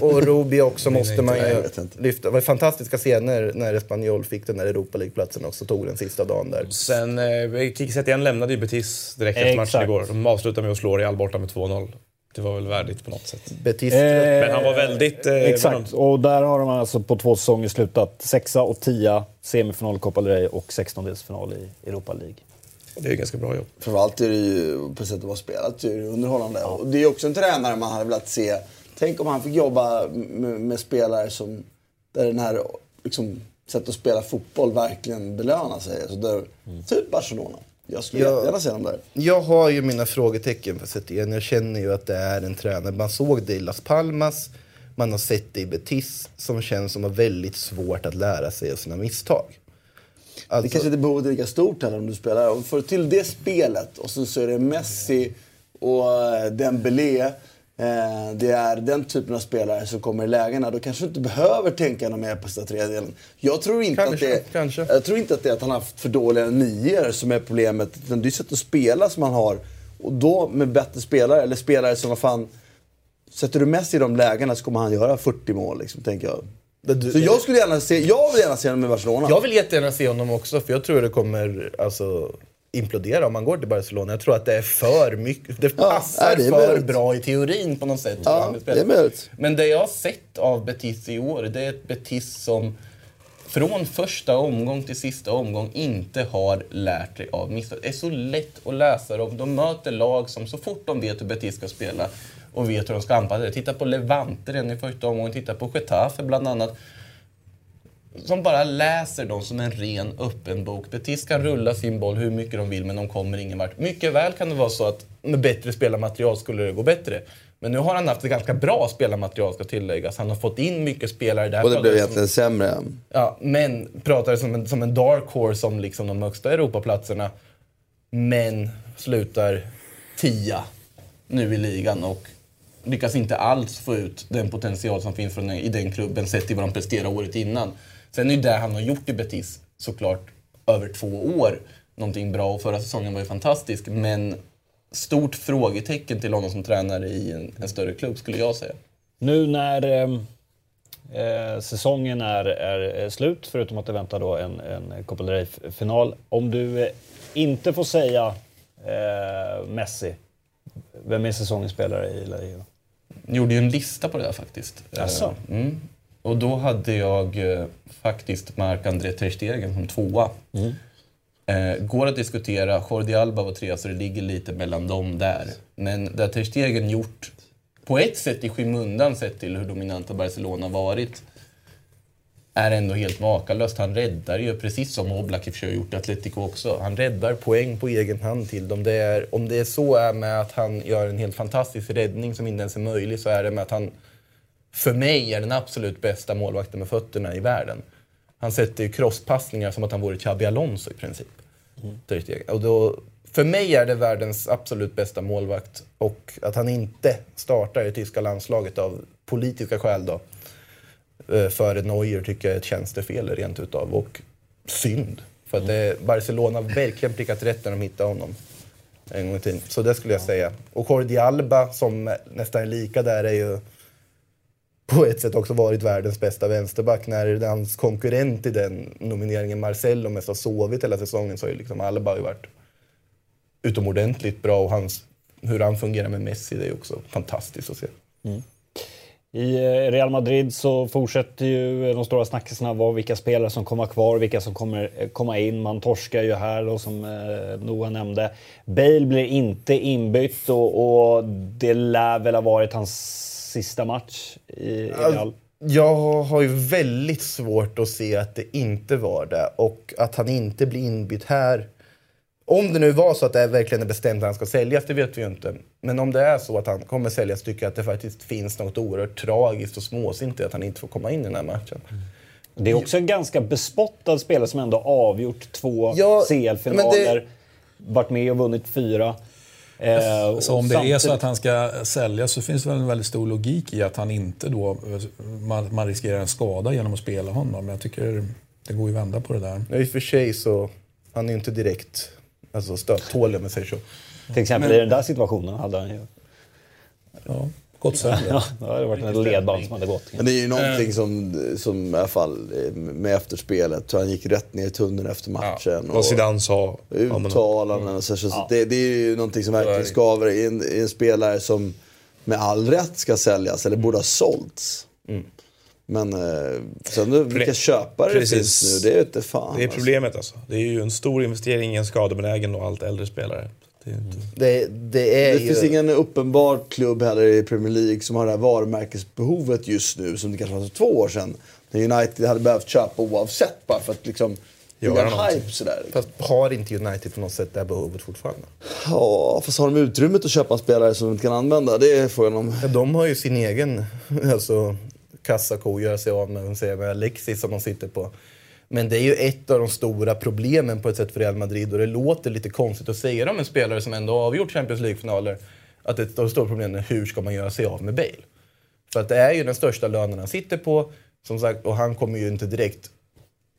S2: och Rubi också måste man ju lyfta. Det var fantastiska scener när Espanyol fick den där Europa League-platsen också. Tog den sista dagen där.
S3: Sen, eh, Kiki Setien lämnade ju Betis direkt efter matchen igår. De avslutade med att slå Real borta med 2-0. Det var väl värdigt på något sätt.
S2: Betis
S3: Men han var väldigt... Eh,
S1: Exakt, och där har de alltså på två säsonger slutat sexa och tia, semifinal Copa del Rey och sextondelsfinal i Europa League.
S3: Det är ju ganska bra jobb.
S5: Framförallt är det ju, på sättet de har spelat, det är underhållande. Och det är också en tränare man hade velat se. Tänk om han fick jobba med, med spelare som, där den här liksom, sättet att spela fotboll verkligen belönar sig. Alltså där, Typ Barcelona. Jag skulle
S2: Ja.
S5: jättegärna se dem där.
S2: Jag har ju mina frågetecken för Setien. Jag känner ju att det är en tränare. Man såg det i Las Palmas, man har sett det i Betis som känns som har väldigt svårt att lära sig av sina misstag.
S5: Det
S2: Alltså,
S5: kanske inte behovet är lika stort heller om du spelar. Om du får till det spelet och så, så är det Messi och eh, Dembélé. Eh, det är den typen av spelare som kommer i lägena. Då kanske du inte behöver tänka något mer på sista tredjedelen. Jag tror inte
S2: Kanske,
S5: att det,
S2: kanske.
S5: Jag tror inte att det är att han har haft för dåliga nior som är problemet. Utan det är sättet att spela som han har. Och då med bättre spelare, eller spelare som vad fan... Sätter du Messi i de lägena så kommer han göra 40 mål, liksom, tänker jag. Så jag skulle gärna se, jag vill gärna se honom i Barcelona.
S2: Jag vill jättegärna se honom också, för jag tror det kommer alltså, implodera om man går till Barcelona. Jag tror att det är för mycket. Det passar
S5: nej, det
S2: för
S5: möjligt.
S2: bra i teorin på något sätt.
S5: Ja, det är möjligt.
S2: Men det jag har sett av Betis i år, det är ett Betis som från första omgång till sista omgång inte har lärt sig av misstag. Det är så lätt att läsa dem. De möter lag som så fort de vet hur Betis ska spela och vet hur de ska anpassa det. Titta på Levante redan i första omgången, titta på Getafe bland annat som bara läser dem som en ren öppen bok. Betis kan rulla sin boll hur mycket de vill men de kommer ingen vart. Mycket väl kan det vara så att med bättre spelarmaterial skulle det gå bättre. Men nu har han haft ett ganska bra spelarmaterial ska tilläggas. Han har fått in mycket spelare där.
S5: Och det blev egentligen sämre.
S2: Ja, men pratar som en, som en dark horse om liksom de högsta Europaplatserna. Men slutar tia nu i ligan och lyckas inte alls få ut den potential som finns från, i den klubben sett till vad de presterade året innan. Sen är ju det han har gjort i Betis såklart över två år någonting bra och förra säsongen var ju fantastisk men stort frågetecken till honom som tränare i en, en större klubb skulle jag säga.
S1: Nu när eh, eh, säsongen är, är slut, förutom att det väntar då en, en Copa del Rey-final. Om du eh, inte får säga eh, Messi, vem är säsongens spelare i La Liga?
S2: Gjorde ju en lista på det där faktiskt. Eh, Mm. Och då hade jag eh, faktiskt Marc-André Ter Stegen som tvåa. Eh, går att diskutera. Jordi Alba var trea så det ligger lite mellan dem där. Men det har Ter Stegen gjort på ett sätt i skymundan sett till hur dominanta Barcelona varit är ändå helt makalöst. Han räddar ju, precis som Oblak i och för sig har gjort i Atletico också. Han räddar poäng på egen hand till dem. Det är, om det är så är med att han gör en helt fantastisk räddning som inte ens är möjlig så är det med att han, för mig, är den absolut bästa målvakten med fötterna i världen. Han sätter ju crosspassningar som att han vore Xabi Alonso i princip. Stegen. Och då, för mig är det världens absolut bästa målvakt. Och att han inte startar i tyska landslaget av politiska skäl då eh, före Neuer tycker jag är ett tjänstefel rent utav. Och synd. För att det, Barcelona har verkligen prickat rätt när de hittade honom. En gång i tiden. Så det skulle jag säga. Och Jordi Alba som nästan är lika där är ju på ett sätt också varit världens bästa vänsterback. När hans konkurrent i den nomineringen, Marcelo, mest har sovit hela säsongen så har ju liksom Alba varit utomordentligt bra. Och hans, hur han fungerar med Messi, det är ju också fantastiskt att se. Mm.
S1: I eh, Real Madrid så fortsätter ju de stora snackisarna vara vilka spelare som kommer kvar, vilka som kommer eh, komma in. Man torskar ju här då, som eh, Noah nämnde. Bale blir inte inbytt och, och det lär väl ha varit hans sista match i, i Real.
S2: Jag har ju väldigt svårt att se att det inte var det och att han inte blir inbytt här. Om det nu var så att det verkligen är bestämt att han ska säljas, det vet vi ju inte. Men om det är så att han kommer säljas tycker jag att det faktiskt finns något oerhört tragiskt och småsint i att han inte får komma in i den här matchen.
S1: Det är också en ganska bespottad spelare som ändå avgjort två
S2: Ja,
S1: CL-finaler,
S2: det-
S1: varit med och vunnit fyra. Eh,
S4: Så om det är så att han ska säljas så finns det väl en väldigt stor logik i att han inte då, man, man riskerar en skada genom att spela honom. Jag tycker det går ju att vända på det där.
S2: Ja, I och för sig så, han är inte direkt alltså, stöttålig om jag säger så.
S1: Till exempel
S2: Men-
S1: i den där situationen hade han ju...
S4: Ja, gått sönder.
S1: ja, det hade varit en ledband som hade gått.
S5: Men det är ju någonting som, som i alla fall eh, med efterspelet. Så han gick rätt ner i tunneln efter matchen.
S3: Vad Zidane sa.
S5: Uttalanden och så. så
S3: Ja.
S5: det, det är ju någonting som verkligen
S3: det.
S5: skaver i en, i en spelare som med all rätt ska säljas, eller borde ha sålts. Men eh, sen nu, vilka köpare det
S3: Precis.
S5: finns nu, det är inte fan.
S3: Det är
S5: alltså.
S3: problemet alltså. Det är ju en stor investering i en skadebenägen och allt äldre spelare. Det är inte...
S2: Det, det är
S5: Det
S2: ju...
S5: finns ingen uppenbar klubb heller i Premier League som har det här varumärkesbehovet just nu som det kanske var för två år sedan. När United hade behövt köpa oavsett bara för att liksom
S2: Göra
S5: hype sådär.
S2: Fast har inte United på något sätt det här behovet fortfarande?
S5: Ja, fast har de utrymmet att köpa en spelare som de inte kan använda? Det är frågan om.
S2: Ja, de har ju sin egen alltså, kassako att göra sig av med, säger med Alexis som de sitter på. Men det är ju ett av de stora problemen på ett sätt för Real Madrid och det låter lite konstigt att säga det om en spelare som ändå har avgjort Champions League-finaler. Att ett av de stora problemen är hur ska man göra sig av med Bale? För att det är ju den största lönen han sitter på. Som sagt, och han kommer ju inte direkt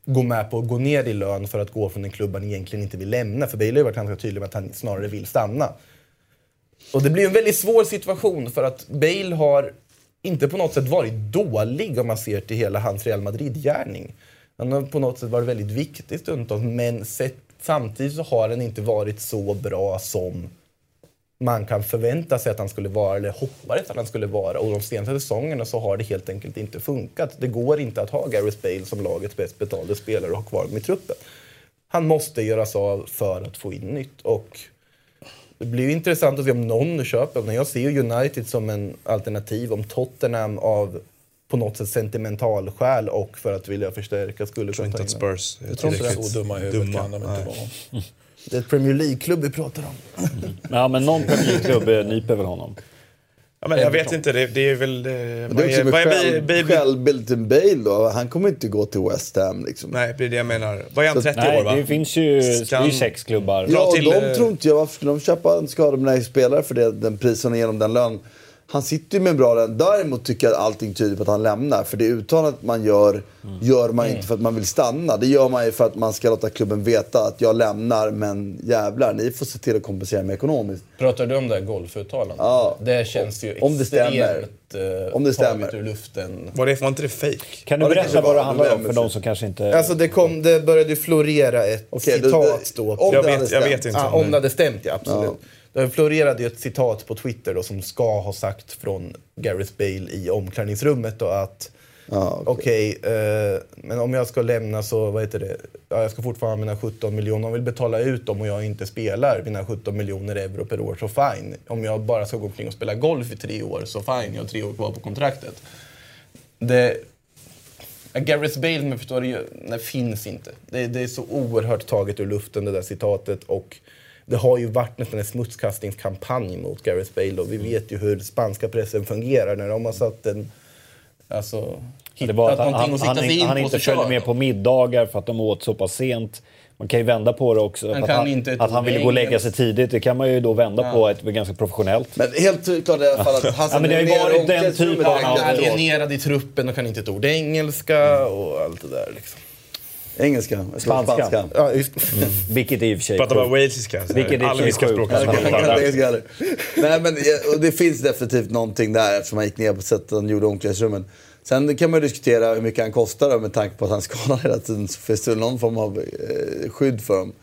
S2: gå med på att gå ner i lön för att gå från en klubb han egentligen inte vill lämna. För Bale har ju varit ganska tydlig med att han snarare vill stanna. Och det blir en väldigt svår situation för att Bale har inte på något sätt varit dålig om man ser till hela hans Real Madrid-gärning. Den har på något sätt varit väldigt viktig stundtals men sett, samtidigt så har den inte varit så bra som man kan förvänta sig att han skulle vara eller hoppades att han skulle vara. Och de senaste säsongerna så har det helt enkelt inte funkat. Det går inte att ha Gareth Bale som lagets bäst betalda spelare och ha kvar honom i truppen. Han måste göras av för att få in nytt. Och det blir intressant att se om någon köper honom. Jag ser United som en alternativ. Om Tottenham av på något sätt sentimental skäl och för att vilja förstärka skulle
S3: tror
S2: kunna
S3: inte
S2: ta
S3: att
S2: in
S3: Spurs är
S2: Jag tror inte det.
S3: tillräckligt
S4: Så dumma i huvudet
S3: dumma.
S4: kan de inte
S3: Nej.
S4: vara.
S2: Det är ett Premier League-klubb vi pratar om.
S1: Ja, men någon Premier League-klubb eh, nyper väl honom.
S3: Ja, men jag vet inte, det, det är väl... eh,
S5: Men
S3: Vad
S5: det är
S3: vad är
S5: själv,
S3: Bale-
S5: då. Han kommer inte gå till West Ham liksom.
S3: Nej, det är det jag menar. Vad är han, 30
S1: Nej,
S3: år va?
S1: det finns ju, det är
S3: Ska-
S1: ju sex klubbar.
S5: Ja,
S3: till,
S5: de
S3: eh,
S5: tror inte jag. Varför skulle de köpa en skadebenägen spelare för det, den prisen och genom den lön? Han sitter ju med en bra lön. Däremot tycker jag att allting tyder på att han lämnar. För det uttalandet man gör, gör man inte för att man vill stanna. Det gör man ju för att man ska låta klubben veta att jag lämnar, men jävlar, ni får se till att kompensera mig ekonomiskt.
S2: Pratar du om det här golfuttalandet?
S5: Ja.
S2: Det känns ju
S5: Om det stämmer.
S2: eh,
S5: Om det stämmer.
S2: ur luften.
S3: Var, det, var inte det fake?
S1: Kan du berätta vad det handlar om för de som kanske inte...
S2: Alltså det, kom, det började ju florera ett
S5: då-
S2: citat då.
S5: om
S3: Jag
S5: det
S3: vet- jag
S5: stämt.
S3: vet inte.
S2: Ja, om det hade stämt, ja. Absolut.
S5: Ja.
S2: Det florerade ju ett citat på Twitter då, som ska ha sagt från Gareth Bale i omklädningsrummet då, att
S5: Ja,
S2: okej, eh, men om jag ska lämna så, vad heter det, ja, jag ska fortfarande ha mina 17 miljoner. Om vill betala ut dem och jag inte spelar mina 17 miljoner euro per år så fine. Om jag bara ska gå omkring och spela golf i tre år så fine, jag har tre år kvar på kontraktet. Det, Gareth Bale, men förstår du, nej, finns inte. Det, det är så oerhört taget ur luften det där citatet och det har ju varit nästan en smutskastningskampanj mot Gareth Bale och vi vet ju hur spanska pressen fungerar när de har satt en, alltså,
S1: Det
S2: hittat
S1: var att han,
S2: någonting
S1: han,
S2: att sikta
S1: han,
S2: sig in
S1: han
S2: på
S1: inte följde med på middagar för att de åt så pass sent. Man kan ju vända på det också.
S2: Han
S1: att han, att han ville gå och lägga sig tidigt, det kan man ju då vända på ett ganska professionellt.
S5: Men helt klart i alla fall att han
S1: Ja, men det har ju varit den typen
S5: är
S1: av-
S5: jättebra.
S2: Alienerad i truppen och kan inte ett ord engelska och allt det där liksom.
S5: Engelska,
S1: Spanska.
S5: spanska.
S2: Ja, just.
S1: Vilket är i och för sig
S3: Pratar bara
S1: sjukt.
S3: walesiska. här,
S1: Vilket är
S3: Alviska
S1: sjukt.
S3: språk.
S5: Nej, men och det finns definitivt någonting där eftersom han gick ner på sättet han gjorde i omklädningsrummen. Sen kan man ju diskutera hur mycket han kostar då, med tanke på att han skadar hela tiden. Så finns det någon form av eh, skydd för dem.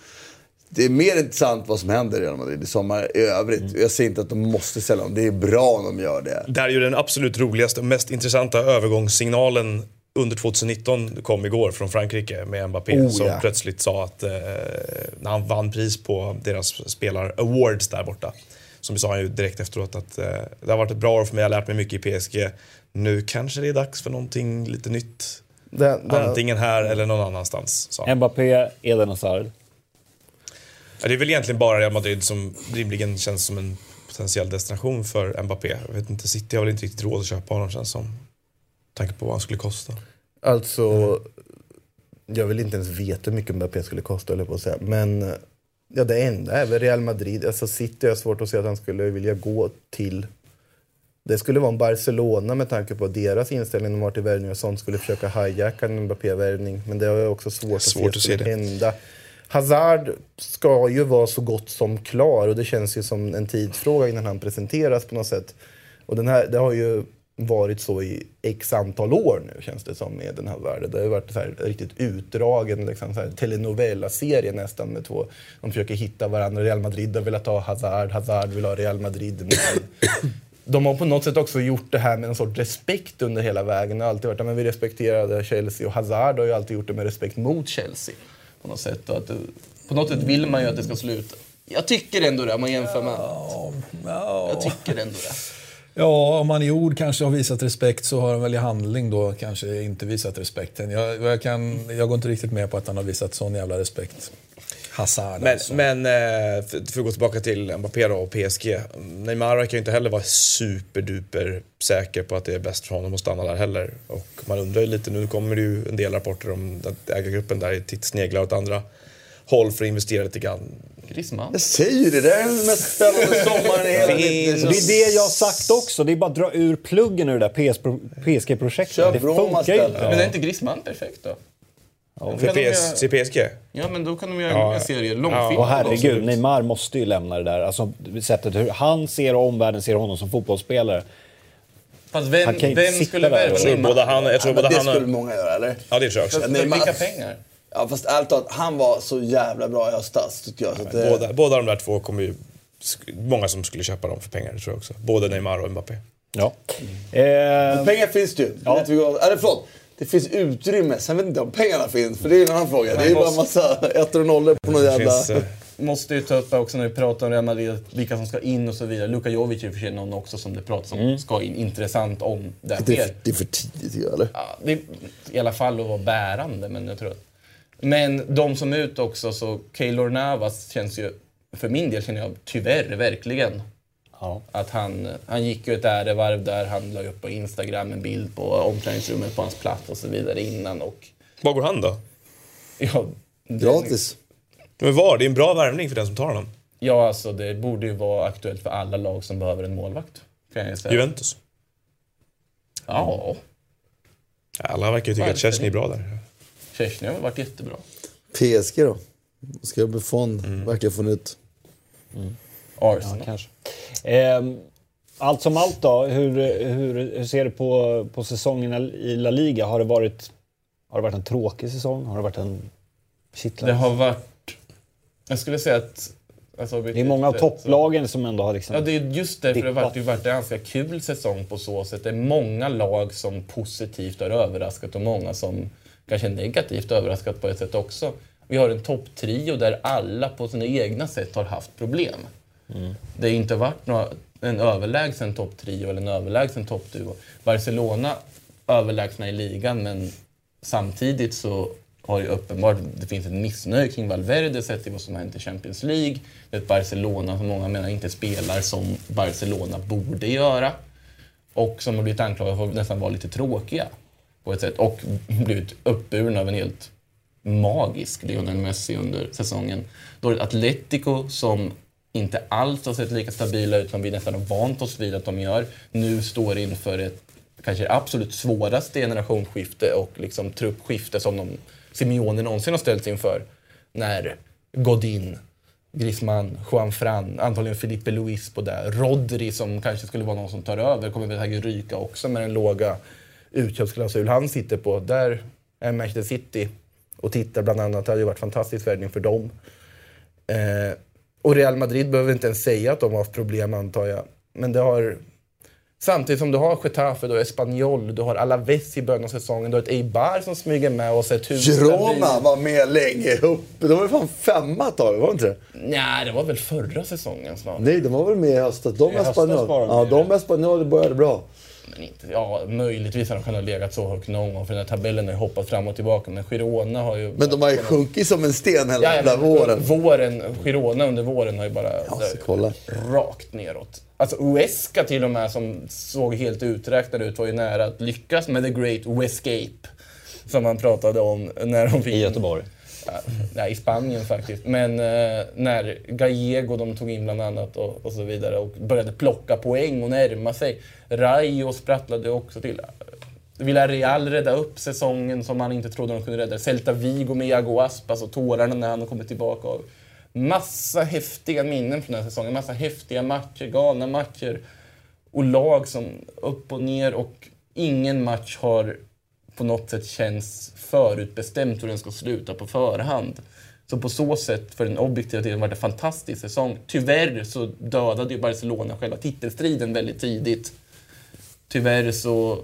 S5: Det är mer intressant vad som händer i Real Madrid i sommar i övrigt. Jag ser inte att de måste sälja dem. Det är bra om de gör det.
S3: Där är ju den absolut roligaste och mest intressanta övergångssignalen under 2019 kom igår från Frankrike med Mbappé
S5: Oh,
S3: som
S5: ja.
S3: plötsligt sa att eh, när han vann pris på deras spelar-awards där borta. Som sa han ju direkt efteråt att eh, det har varit ett bra år för mig, jag har lärt mig mycket i PSG. Nu kanske det är dags för någonting lite nytt.
S2: Det, det,
S3: Antingen här eller någon annanstans. Sa han.
S1: Mbappé, Eden Hazard.
S3: Ja, det är väl egentligen bara Real Madrid som rimligen känns som en potentiell destination för Mbappé. Jag vet inte, City har väl inte riktigt råd att köpa honom känns som. Tanke på vad han skulle kosta.
S2: Alltså, jag vill inte ens veta hur mycket Mbappé skulle kosta, eller på att säga. Men ja, det enda är väl Real Madrid. Alltså City har jag svårt att se att han skulle vilja gå till. Det skulle vara en Barcelona med tanke på deras inställning de har till och sånt. Skulle försöka hijacka en Mbappé-värvning. Men det jag också svårt,
S3: Svårt
S2: att
S3: att
S2: se skulle
S3: det.
S2: hända. Hazard ska ju vara så gott som klar och det känns ju som en tidsfråga innan han presenteras på något sätt. Och den här, det har ju varit så i x antal år nu känns det som med den här världen. Det har ju varit så här riktigt utdragen liksom, så här, telenovela-serie nästan med två. De försöker hitta varandra. Real Madrid har velat ha Hazard, Hazard vill ha Real Madrid. Men de har på något sätt också gjort det här med en sorts respekt under hela vägen. Det har alltid varit att vi respekterade Chelsea och Hazard har ju alltid gjort det med respekt mot Chelsea. På något sätt. Och att det, på något sätt vill man ju att det ska sluta. Jag tycker ändå det om man jämför med annat. Jag tycker ändå det.
S4: Ja, om man i ord kanske har visat respekt så har han väl i handling då kanske inte visat respekten. Jag, jag, kan, jag går inte riktigt med på att han har visat sån jävla respekt. Hazard
S3: Men,
S4: alltså.
S3: men eh, för, att gå tillbaka till Mbappé då och PSG. Neymar verkar ju inte heller vara superduper säker på att det är bäst för honom att stanna där heller. Och man undrar ju lite, nu kommer det ju en del rapporter om att ägargruppen där sneglar åt andra håll för att investera lite grann.
S2: Griezmann.
S5: Jag säger ju det, det är den mest spännande sommaren i hela mitt...
S1: Det är det jag har sagt också. Det är bara att dra ur pluggen ur det där PS PSG-projektet. Det funkar ju inte.
S2: Men är inte Griezmann perfekt då? Då
S3: För PS,
S2: göra-
S3: till PSG?
S2: Ja, men då kan de göra
S3: Ja.
S2: många serier. Långfilmer.
S1: Och herregud. Neymar måste ju lämna det där. Alltså sättet hur han ser och omvärlden ser honom som fotbollsspelare.
S2: Fast vem,
S1: Han kan
S2: vem skulle värva
S1: och-
S3: Jag tror
S2: Neymar?
S3: både han, jag tror
S5: Ja,
S3: både
S5: det
S3: han
S5: skulle många göra, eller?
S3: Ja, det tror jag också.
S5: Neymar-
S2: Vilka pengar?
S5: Ja, fast ärligt talat, han var så jävla bra i höstas, tycker jag. Så att det,
S3: Båda, båda de där två kommer ju... Många som skulle köpa dem för pengar, det tror jag också. Både Neymar och Mbappé.
S1: Ja.
S5: Men
S1: Eh,
S5: pengar finns det ju.
S1: Ja.
S5: Ja. Eller förlåt, det finns utrymme. Sen vet inte jag om pengarna finns, för det är en annan fråga. Det är ju bara en massa ettor och nollor på någon
S3: Det
S5: jävla...
S3: finns, eh,
S2: Måste ju ta upp också när vi pratar om Real Madrid, vilka som ska in och så vidare. Luka Jovic är och för sig någon också som det pratas om ska in. Intressant om det
S5: det,
S2: sker.
S5: är, det är för tidigt, eller?
S2: Ja, det är, I alla fall att vara bärande, men jag tror att... Men de som är ute också, så Keylor Navas känns ju... För min del känner jag tyvärr verkligen
S1: ja.
S2: att han, han gick ju ett ärevarv där. Han la upp på Instagram en bild på omklädningsrummet på hans plats och så vidare innan. Och,
S3: Var går han då?
S2: ja, det-
S5: Gratis.
S3: Men var? Det är en bra värvning för den som tar honom.
S2: Ja, alltså det borde ju vara aktuellt för alla lag som behöver en målvakt. Kan jag säga.
S3: Juventus.
S2: Ja,
S3: Alla verkar ju tycka att
S2: Varför
S3: Chesney är bra där.
S2: Chesney har varit jättebra.
S5: PSG då? Ska Buffon verkligen få nytt?
S2: Arsenal.
S1: kanske. Eh, allt som allt då, hur, hur, hur ser du på, på säsongen i La Liga? Har det, varit, har det varit en tråkig säsong? Har det varit en kittlande?
S2: Det har varit... Jag skulle säga att... Alltså,
S1: Det är många av topplagen som ändå har liksom...
S2: Ja, det är just därför det har varit, det har varit en ganska kul säsong på så sätt. Det är många lag som positivt har överraskat och många som kanske negativt överraskat på ett sätt också. Vi har en topptrio där alla på sina egna sätt har haft problem. Det har inte varit några, en överlägsen topptrio eller en överlägsen toppduo. Barcelona överlägsna i ligan men samtidigt så har ju uppenbart det finns ett missnöje kring Valverde sett till vad som har hänt i Champions League. Det är ett Barcelona som många menar inte spelar som Barcelona borde göra. Och som har blivit anklagade för att nästan vara lite tråkiga på ett sätt. Och blivit uppburen av en helt magisk Lionel Messi under säsongen. Då är det Atletico som inte alls har sett lika stabila ut som vi nästan har vant oss vid att de gör. Nu står inför ett kanske det absolut svåraste generationsskifte och liksom truppskifte som de Simeone någonsin har ställts inför. När Godin, Griezmann, Juan Fran, antagligen Felipe Luis på det. Rodri som kanske skulle vara någon som tar över kommer väl säkert ryka också med den låga utköpsklausul han sitter på. Där är Manchester City och tittar bland annat. Det hade ju varit fantastisk värvning för dem. Eh, och Real Madrid behöver inte ens säga att de har haft problem antar jag. Men det har... Samtidigt som du har Getafe, du har Espanyol, du har Alaves i början av säsongen, du har ett Eibar som smyger med och sett hur
S5: Girona var med länge upp. De var ju fan femma ett tag, var det inte det?
S2: Nej, det var väl förra säsongen snart.
S5: Nej, de var väl med i höstas. De Espanyol.
S2: de
S5: Ja, de Espanyol började bra.
S2: Men inte, ja, möjligtvis har de kunnat legat så högt någon gång för den här tabellen har ju hoppat fram och tillbaka. Men Girona har ju...
S5: Men de har ju sjunkit som en sten hela
S2: Ja, ja,
S5: jävla
S2: men
S5: våren.
S2: våren. Girona under våren har ju bara
S5: kolla.
S2: rakt neråt. Alltså Uesca till och med som såg helt uträknad ut var ju nära att lyckas med the great Wescape. Som man pratade om när de fick...
S1: I Göteborg.
S2: Nej, i Spanien faktiskt. Men eh, när Gallego de tog in bland annat och, och så vidare och började plocka poäng och närma sig. Rayo sprattlade också till. Villarreal rädda upp säsongen som man inte trodde de kunde rädda. Celta Vigo med Iago Aspas och tårarna när han kommit tillbaka. Och massa häftiga minnen från den här säsongen. Massa häftiga matcher, galna matcher. Och lag som upp och ner och ingen match har på något sätt känns förutbestämt hur den ska sluta på förhand. Så på så sätt, för den objektiva tiden, var det en fantastisk säsong. Tyvärr så dödade ju Barcelona själva titelstriden väldigt tidigt. Tyvärr så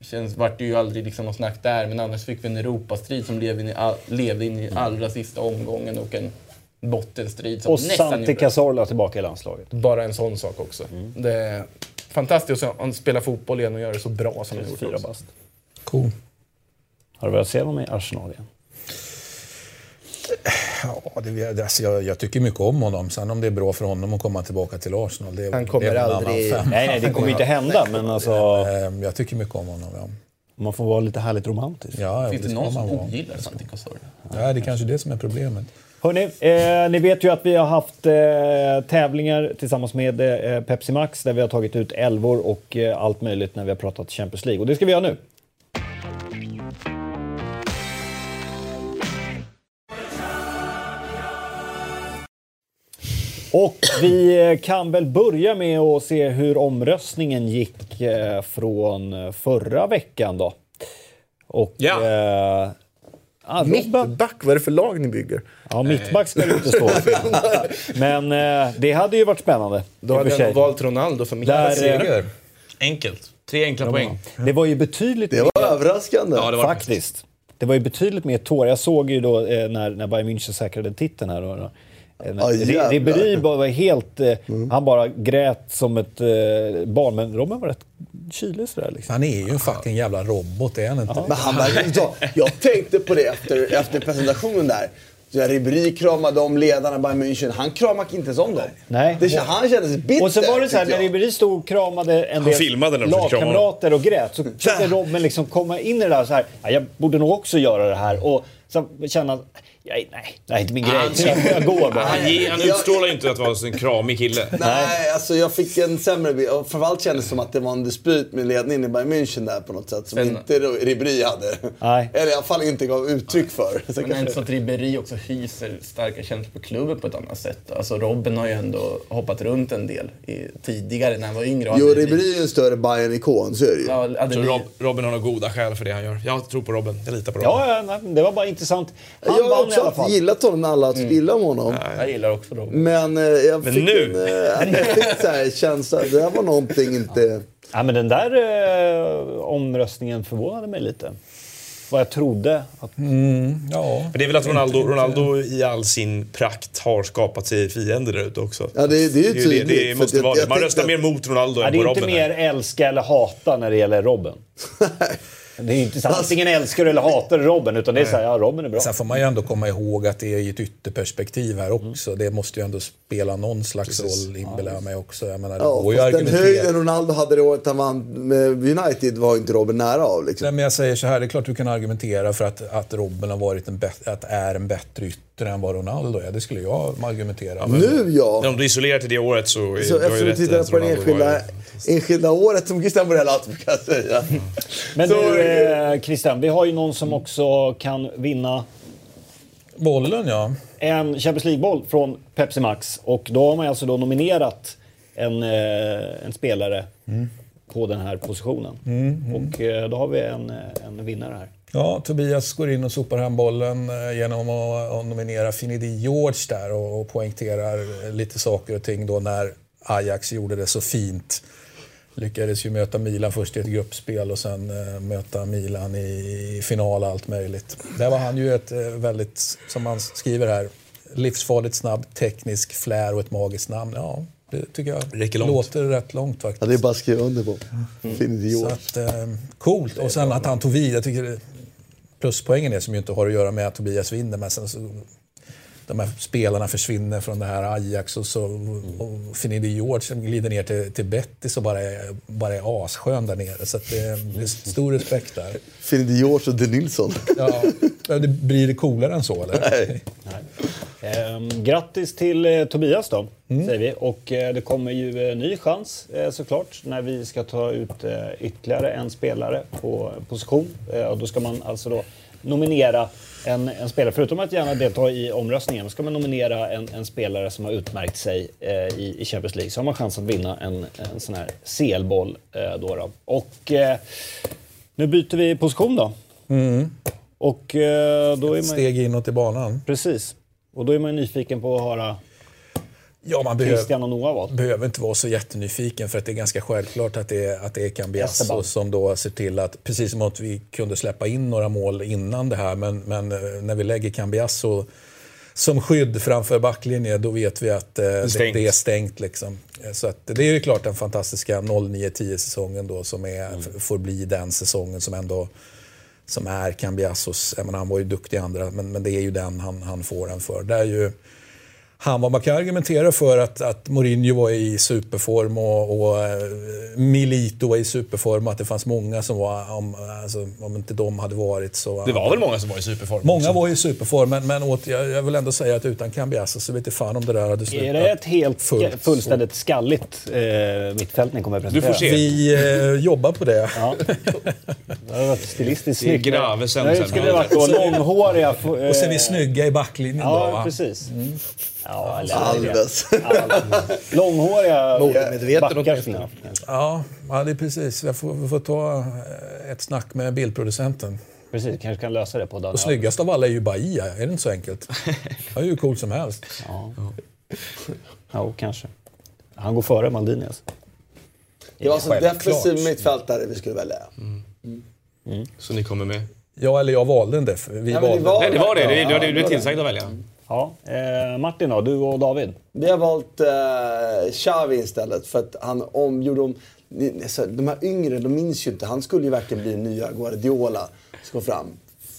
S2: känns, vart det ju aldrig liksom något snack där, men annars fick vi en Europastrid som levde in i, all, levde in i allra sista omgången och en bottenstrid som
S1: Och Santi Cazorla tillbaka i landslaget.
S2: Bara en sån sak också. Det är fantastiskt att spela fotboll igen och göra det så bra som han gjort
S1: Fyra bast.
S4: Cool.
S1: Har du velat se honom i Arsenal igen?
S4: Ja, det, det, alltså jag, jag tycker mycket om honom. Sen om det är bra för honom att komma tillbaka till Arsenal, det,
S2: Han kommer
S4: det är
S2: aldrig-
S4: annan femma.
S1: Nej, nej, det kommer inte hända, men alltså...
S4: Eh, Jag tycker mycket om honom, ja.
S1: Man får vara lite härligt romantisk.
S4: ja
S2: Finns det
S4: ska
S2: någon
S4: man
S2: som ogillar Santi Cazorla?
S4: Ja, det är kanske det som är problemet.
S1: Hörni, eh, ni vet ju att vi har haft eh, tävlingar tillsammans med eh, Pepsi Max där vi har tagit ut elvor och eh, allt möjligt när vi har pratat Champions League. Och det ska vi göra nu. Och vi eh, kan väl börja med att se hur omröstningen gick eh, från eh, förra veckan då. Och,
S3: Ja.
S1: Eh, ah,
S2: Mittback, vad är det för lag ni bygger?
S1: Ja, mittback ska det inte stå. Men eh, det hade ju varit spännande.
S2: Då hade
S1: för
S2: jag valt Ronaldo som
S1: Där,
S2: mittback.
S1: eh,
S3: Enkelt. Tre enkla poäng.
S1: Det var ju betydligt
S5: Det var överraskande.
S3: Ja, det var
S1: Faktiskt. Det var ju betydligt mer tår. Jag såg ju då eh, när, när Bayern München säkrade titeln här. Då, då.
S5: Ja, jävlar.
S1: Ribéry bara var helt...
S2: Mm.
S1: Han bara grät som ett eh, barn. Men Robben var rätt kylig sådär liksom.
S4: Han är ju en fucking jävla robot, är han inte?
S5: Men han så. Jag tänkte på det efter, efter presentationen där. Så Ribéry kramade om ledarna Bayern München. Han kramade inte ens om dem.
S1: Nej.
S5: Det, han kändes bitter.
S1: Och så var det så här, när. Ribéry stod och kramade en del lagkamrater och grät så försökte Robben liksom komma in i det där så här. Ja, jag borde nog också göra det här. Och så känna att nej, nej, det är inte min grej.
S3: Han-
S1: Så jag, jag går bara.
S3: Han, han utstrålar ju inte att vara en kramig kille.
S5: Nej, alltså jag fick en sämre bild. Och framförallt kändes det som att det var en dispyt med ledningen i Bayern München där på något sätt. Som inte Ribéry hade.
S1: Nej.
S5: Eller i alla fall inte gav uttryck för. Så
S9: Men är det
S5: kanske-
S9: inte så att Ribéry också hyser starka känslor för klubben på ett annat sätt? Alltså Robin har ju ändå hoppat runt en del i, tidigare när han var yngre.
S5: Jo, Ribéry är ju en större Bayern-ikon, så är det ju.
S9: Ja, hade
S3: Rob, Robin har nog goda skäl för det han gör. Jag tror på Robin. Jag litar på Robin.
S1: Ja, ja nej, det var bara intressant. Han
S5: Jag
S1: vann i
S5: också
S1: alla fall.
S5: gillat honom när alla har gillat honom.
S9: Jag gillar också Robin.
S5: Men eh, jag
S3: Men
S5: fick
S3: nu?
S5: en, eh, jag fick så här känsla. Det här var någonting inte...
S1: Ja, men den där eh, omröstningen förvånade mig lite. Vad jag trodde. Att,
S4: Ja.
S3: Men det är väl att Ronaldo, Ronaldo i all sin prakt har skapat sig fiender där ute också.
S5: Ja, det, det är ju
S3: Det, det,
S5: tydligt.
S3: det
S5: för
S3: måste
S5: jag-
S3: vara det.
S5: jag
S3: Man röstar
S5: att-
S3: mer mot Ronaldo
S1: ja,
S3: än
S1: det
S3: på
S1: är inte mer
S3: här.
S1: älska eller hata när det gäller Robben. Det är ju inte så att antingen älskar du eller hatar du Robben, utan det är så här, ja Robben är bra.
S4: Sen får man ju ändå komma ihåg att det är i ett ytterperspektiv här också. Det måste ju ändå spela någon slags roll, inbillar jag mig också. Jag menar,
S5: Ja,
S4: går ju
S5: den höjden Ronaldo hade det året han vann med United var inte Robin nära av. Liksom.
S4: Nej, men jag säger så här, det är klart du kan argumentera för att, att Robben har varit en, att är en bättre ytter än vad Ronaldo är. Det skulle jag argumentera.
S5: Nu ja!
S3: Om du isolerar till det året så, är,
S5: Så
S3: du har ju
S5: efter att
S3: rätt i
S5: titta
S3: att
S5: på det
S3: Ronaldo var
S5: enskilda, enskilda året som Christian Borell alltid brukar säga.
S1: Men
S5: Så-
S1: du, eh, Christian, vi har ju någon som också kan vinna
S4: Bollen ja.
S1: en Champions League-boll från Pepsi Max. Och då har man alltså då nominerat en, eh, en spelare på den här positionen. Och eh, då har vi en, eh, en vinnare här.
S4: Ja, Tobias går in och sopar hem bollen eh, genom att att nominera Finidi George där och, och poängterar eh, lite saker och ting då när Ajax gjorde det så fint. Lyckades ju möta Milan först i ett gruppspel och sen eh, möta Milan i, i final och allt möjligt. Där var han ju ett eh, väldigt, som man skriver här, livsfarligt snabb, teknisk flär och ett magiskt namn. Ja, det tycker jag
S3: Räcker långt.
S4: låter rätt långt faktiskt.
S5: Ja, det är bara att skriva under på. Fin
S4: Så att, eh, coolt. Och sen att han tog vid. Jag tycker pluspoängen är som ju inte har att göra med att Tobias vinner. Men sen så, de här spelarna försvinner från det här Ajax och så och Finidi George glider ner till, till Betis och bara är, bara är asskön där nere. Så det, är stor respekt där.
S5: Fin idiot och De Nilsson.
S4: Ja, det blir det coolare än så eller?
S5: Nej.
S1: Ehm, grattis till eh, Tobias då, säger vi. Och eh, det kommer ju eh, ny chans såklart när vi ska ta ut eh, ytterligare en spelare på position. Och då ska man alltså då nominera en, en spelare, förutom att gärna delta i omröstningen, ska man nominera en, en spelare som har utmärkt sig i, i Champions League. Så har man chans att vinna en, en sån här CL-boll. Då då. Och nu byter vi position då. Och eh, då är man...
S4: Steg inåt i banan.
S1: Precis. Och då är man nyfiken på att höra
S4: Ja, man behöver,
S1: Christian och Noah valt.
S4: behöver inte vara så jättenyfiken för att det är ganska självklart att det är, att det är Cambiasso som då ser till att, precis som att vi kunde släppa in några mål innan det här, men, men eh, när vi lägger Cambiasso som skydd framför backlinjen, då vet vi att eh, det,
S3: stängt.
S4: det är stängt. Liksom. Eh, Så att, det är ju klart den fantastiska 09-10 säsongen då som är,
S3: Mm.
S4: får bli den säsongen som ändå som är Cambiassos, jag menar, han var ju duktig i andra, men, men det är ju den han, han får den för. Det är ju, han var, man kan argumentera för att, att Mourinho var i superform och, och eh, Milito var i superform och att det fanns många som var, om, alltså, om inte de hade varit så...
S3: Det var väl många som var i superform
S4: Många
S3: också.
S4: var i superform, men, men åt, jag, jag vill ändå säga att utan Cambiasso så vet inte fan om det där hade slutat.
S1: Är det ett helt
S4: fullt så.
S1: fullständigt skalligt eh, mittfält ni kommer att
S3: Du
S1: presentera?
S3: får se.
S4: Vi eh, jobbar på det.
S1: Ja. Det har varit stilistiskt
S3: Det är
S1: snyggt.
S3: Gravesen
S1: Det
S3: sen.
S1: skulle varit långhåriga... eh,
S4: Och så är vi snygga i backlinjen
S1: Ja,
S4: då. va?
S1: precis. Ja, Ja, eller-
S5: Alves.
S1: Långhåriga backar skulle jag-
S4: Ja, ja, det är precis. Jag får, vi får ta eh, ett snack med bildproducenten.
S1: Precis, kanske kan lösa det på den.
S4: Och snyggast av alla är ju Bahia, är det inte så enkelt? Han är ju cool som helst.
S1: Ja, ja kanske. Han går före Maldini alltså.
S5: Det var alltså defensiv mittfältare vi skulle välja.
S3: Så ni kommer med?
S4: Ja, eller jag valde en def. Vi
S5: ni
S4: valde.
S5: valde-
S3: Nej, det var det. Det,
S5: Ja,
S3: det, det,
S5: det
S3: blev
S5: var det.
S3: tillsagd att välja.
S1: Ja. Eh, Martin då, du och David?
S5: Vi har valt eh, Xavi istället för att han omgjorde om... alltså, De här yngre, de minns ju inte. Han skulle ju verkligen bli nya Guardiola som kom fram.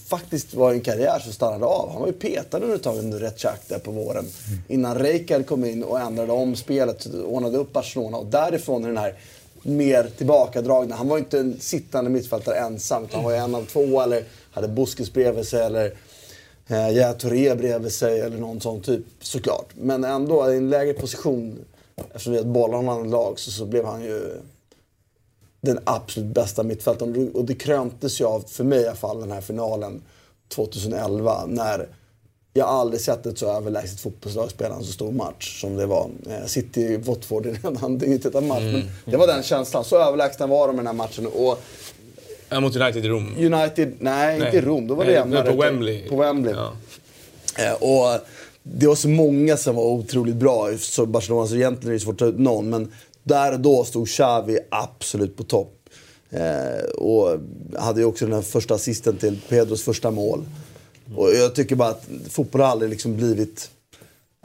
S5: Faktiskt var det en karriär som stannade av. Han var ju petad under ett tag under rätt tjack där på våren. Innan Rijkaard kom in och ändrade om spelet, ordnade upp Barcelona. Och därifrån är den här mer tillbakadragna. Han var ju inte en sittande mittfältare ensam. Han var ju en av två eller hade Busquets bredvid sig eller eh, Touré bredvid sig eller någon sån typ såklart. Men ändå i en lägre position, eftersom vi hade bollar om andra lag, så, så blev han ju den absolut bästa mittfältaren. Och det kröntes ju av, för mig i alla fall, den här finalen 2011 när jag aldrig sett ett så överlägset fotbollslag spela en så stor match som det var. Eh, City Watford i redan, det är ju inte en match, men det var den känslan. Så överlägsna var de i den här matchen. Och
S3: Ja, mot United i Rom.
S5: United, nej,
S3: Nej.
S5: inte i Rom, då var det jämnare.
S3: på Wembley.
S5: På Wembley.
S3: Ja.
S5: Eh, och det var så många som var otroligt bra i Barcelona, så egentligen är det svårt att ta ut någon. Men där och då stod Xavi absolut på topp. Eh, och hade ju också den här första assisten till Pedros första mål. Och jag tycker bara att fotboll har aldrig liksom blivit...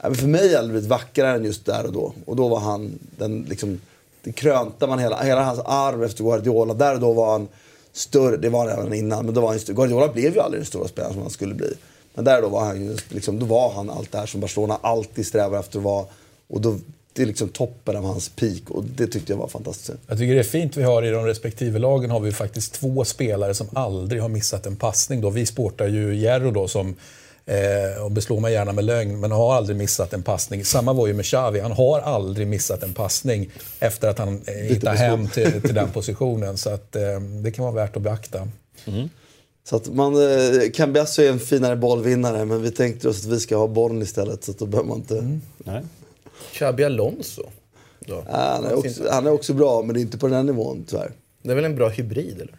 S5: För mig har det aldrig blivit vackrare än just där och då. Och då var han den liksom... Det krönte man hela, hela hans arv efter Guardiola. Där och då var han större, det var han redan innan, men då var han större. Guardiola blev ju aldrig den stora spelaren som han skulle bli. Men där då var han liksom, då var han allt det här som Barcelona alltid strävar efter att vara. Och då, det är liksom toppen av hans peak och det tyckte jag var fantastiskt.
S4: Jag tycker det är fint vi har i de respektive lagen har vi faktiskt två spelare som aldrig har missat en passning. Då. Vi sportar ju Jerro då som, eh, och beslår mig gärna med lögn, men har aldrig missat en passning. Samma var ju med Xavi, han har aldrig missat en passning efter att han eh, hittade hem till, till den positionen. Så att, eh, det kan vara värt att beakta.
S5: Så att man, eh, Cambiasso är en finare bollvinnare men vi tänkte oss att vi ska ha Born istället så att då behöver man inte...
S1: Nej.
S2: Xabi Alonso. Då.
S5: Ja, han, är också, han är också bra men det är inte på den här nivån tyvärr.
S2: Det är väl en bra hybrid eller?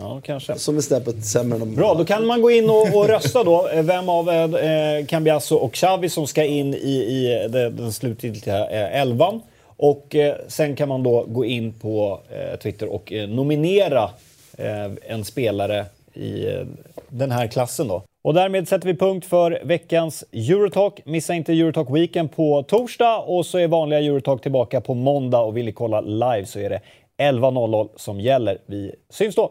S1: Ja, kanske.
S5: Som är snäppet sämre än.
S1: Bra, då kan man gå in och, och rösta då. Eh, Vem av eh, Cambiasso och Xavi som ska in i, i det- den slutgiltiga eh, elvan. Och eh, sen kan man då gå in på eh, Twitter och eh, nominera eh, en spelare i eh, den här klassen då. Och därmed sätter vi punkt för veckans Eurotalk. Missa inte Eurotalk Weekend på torsdag och så är vanliga Eurotalk tillbaka på måndag och vill ni kolla live så är det 11.00 som gäller. Vi syns då!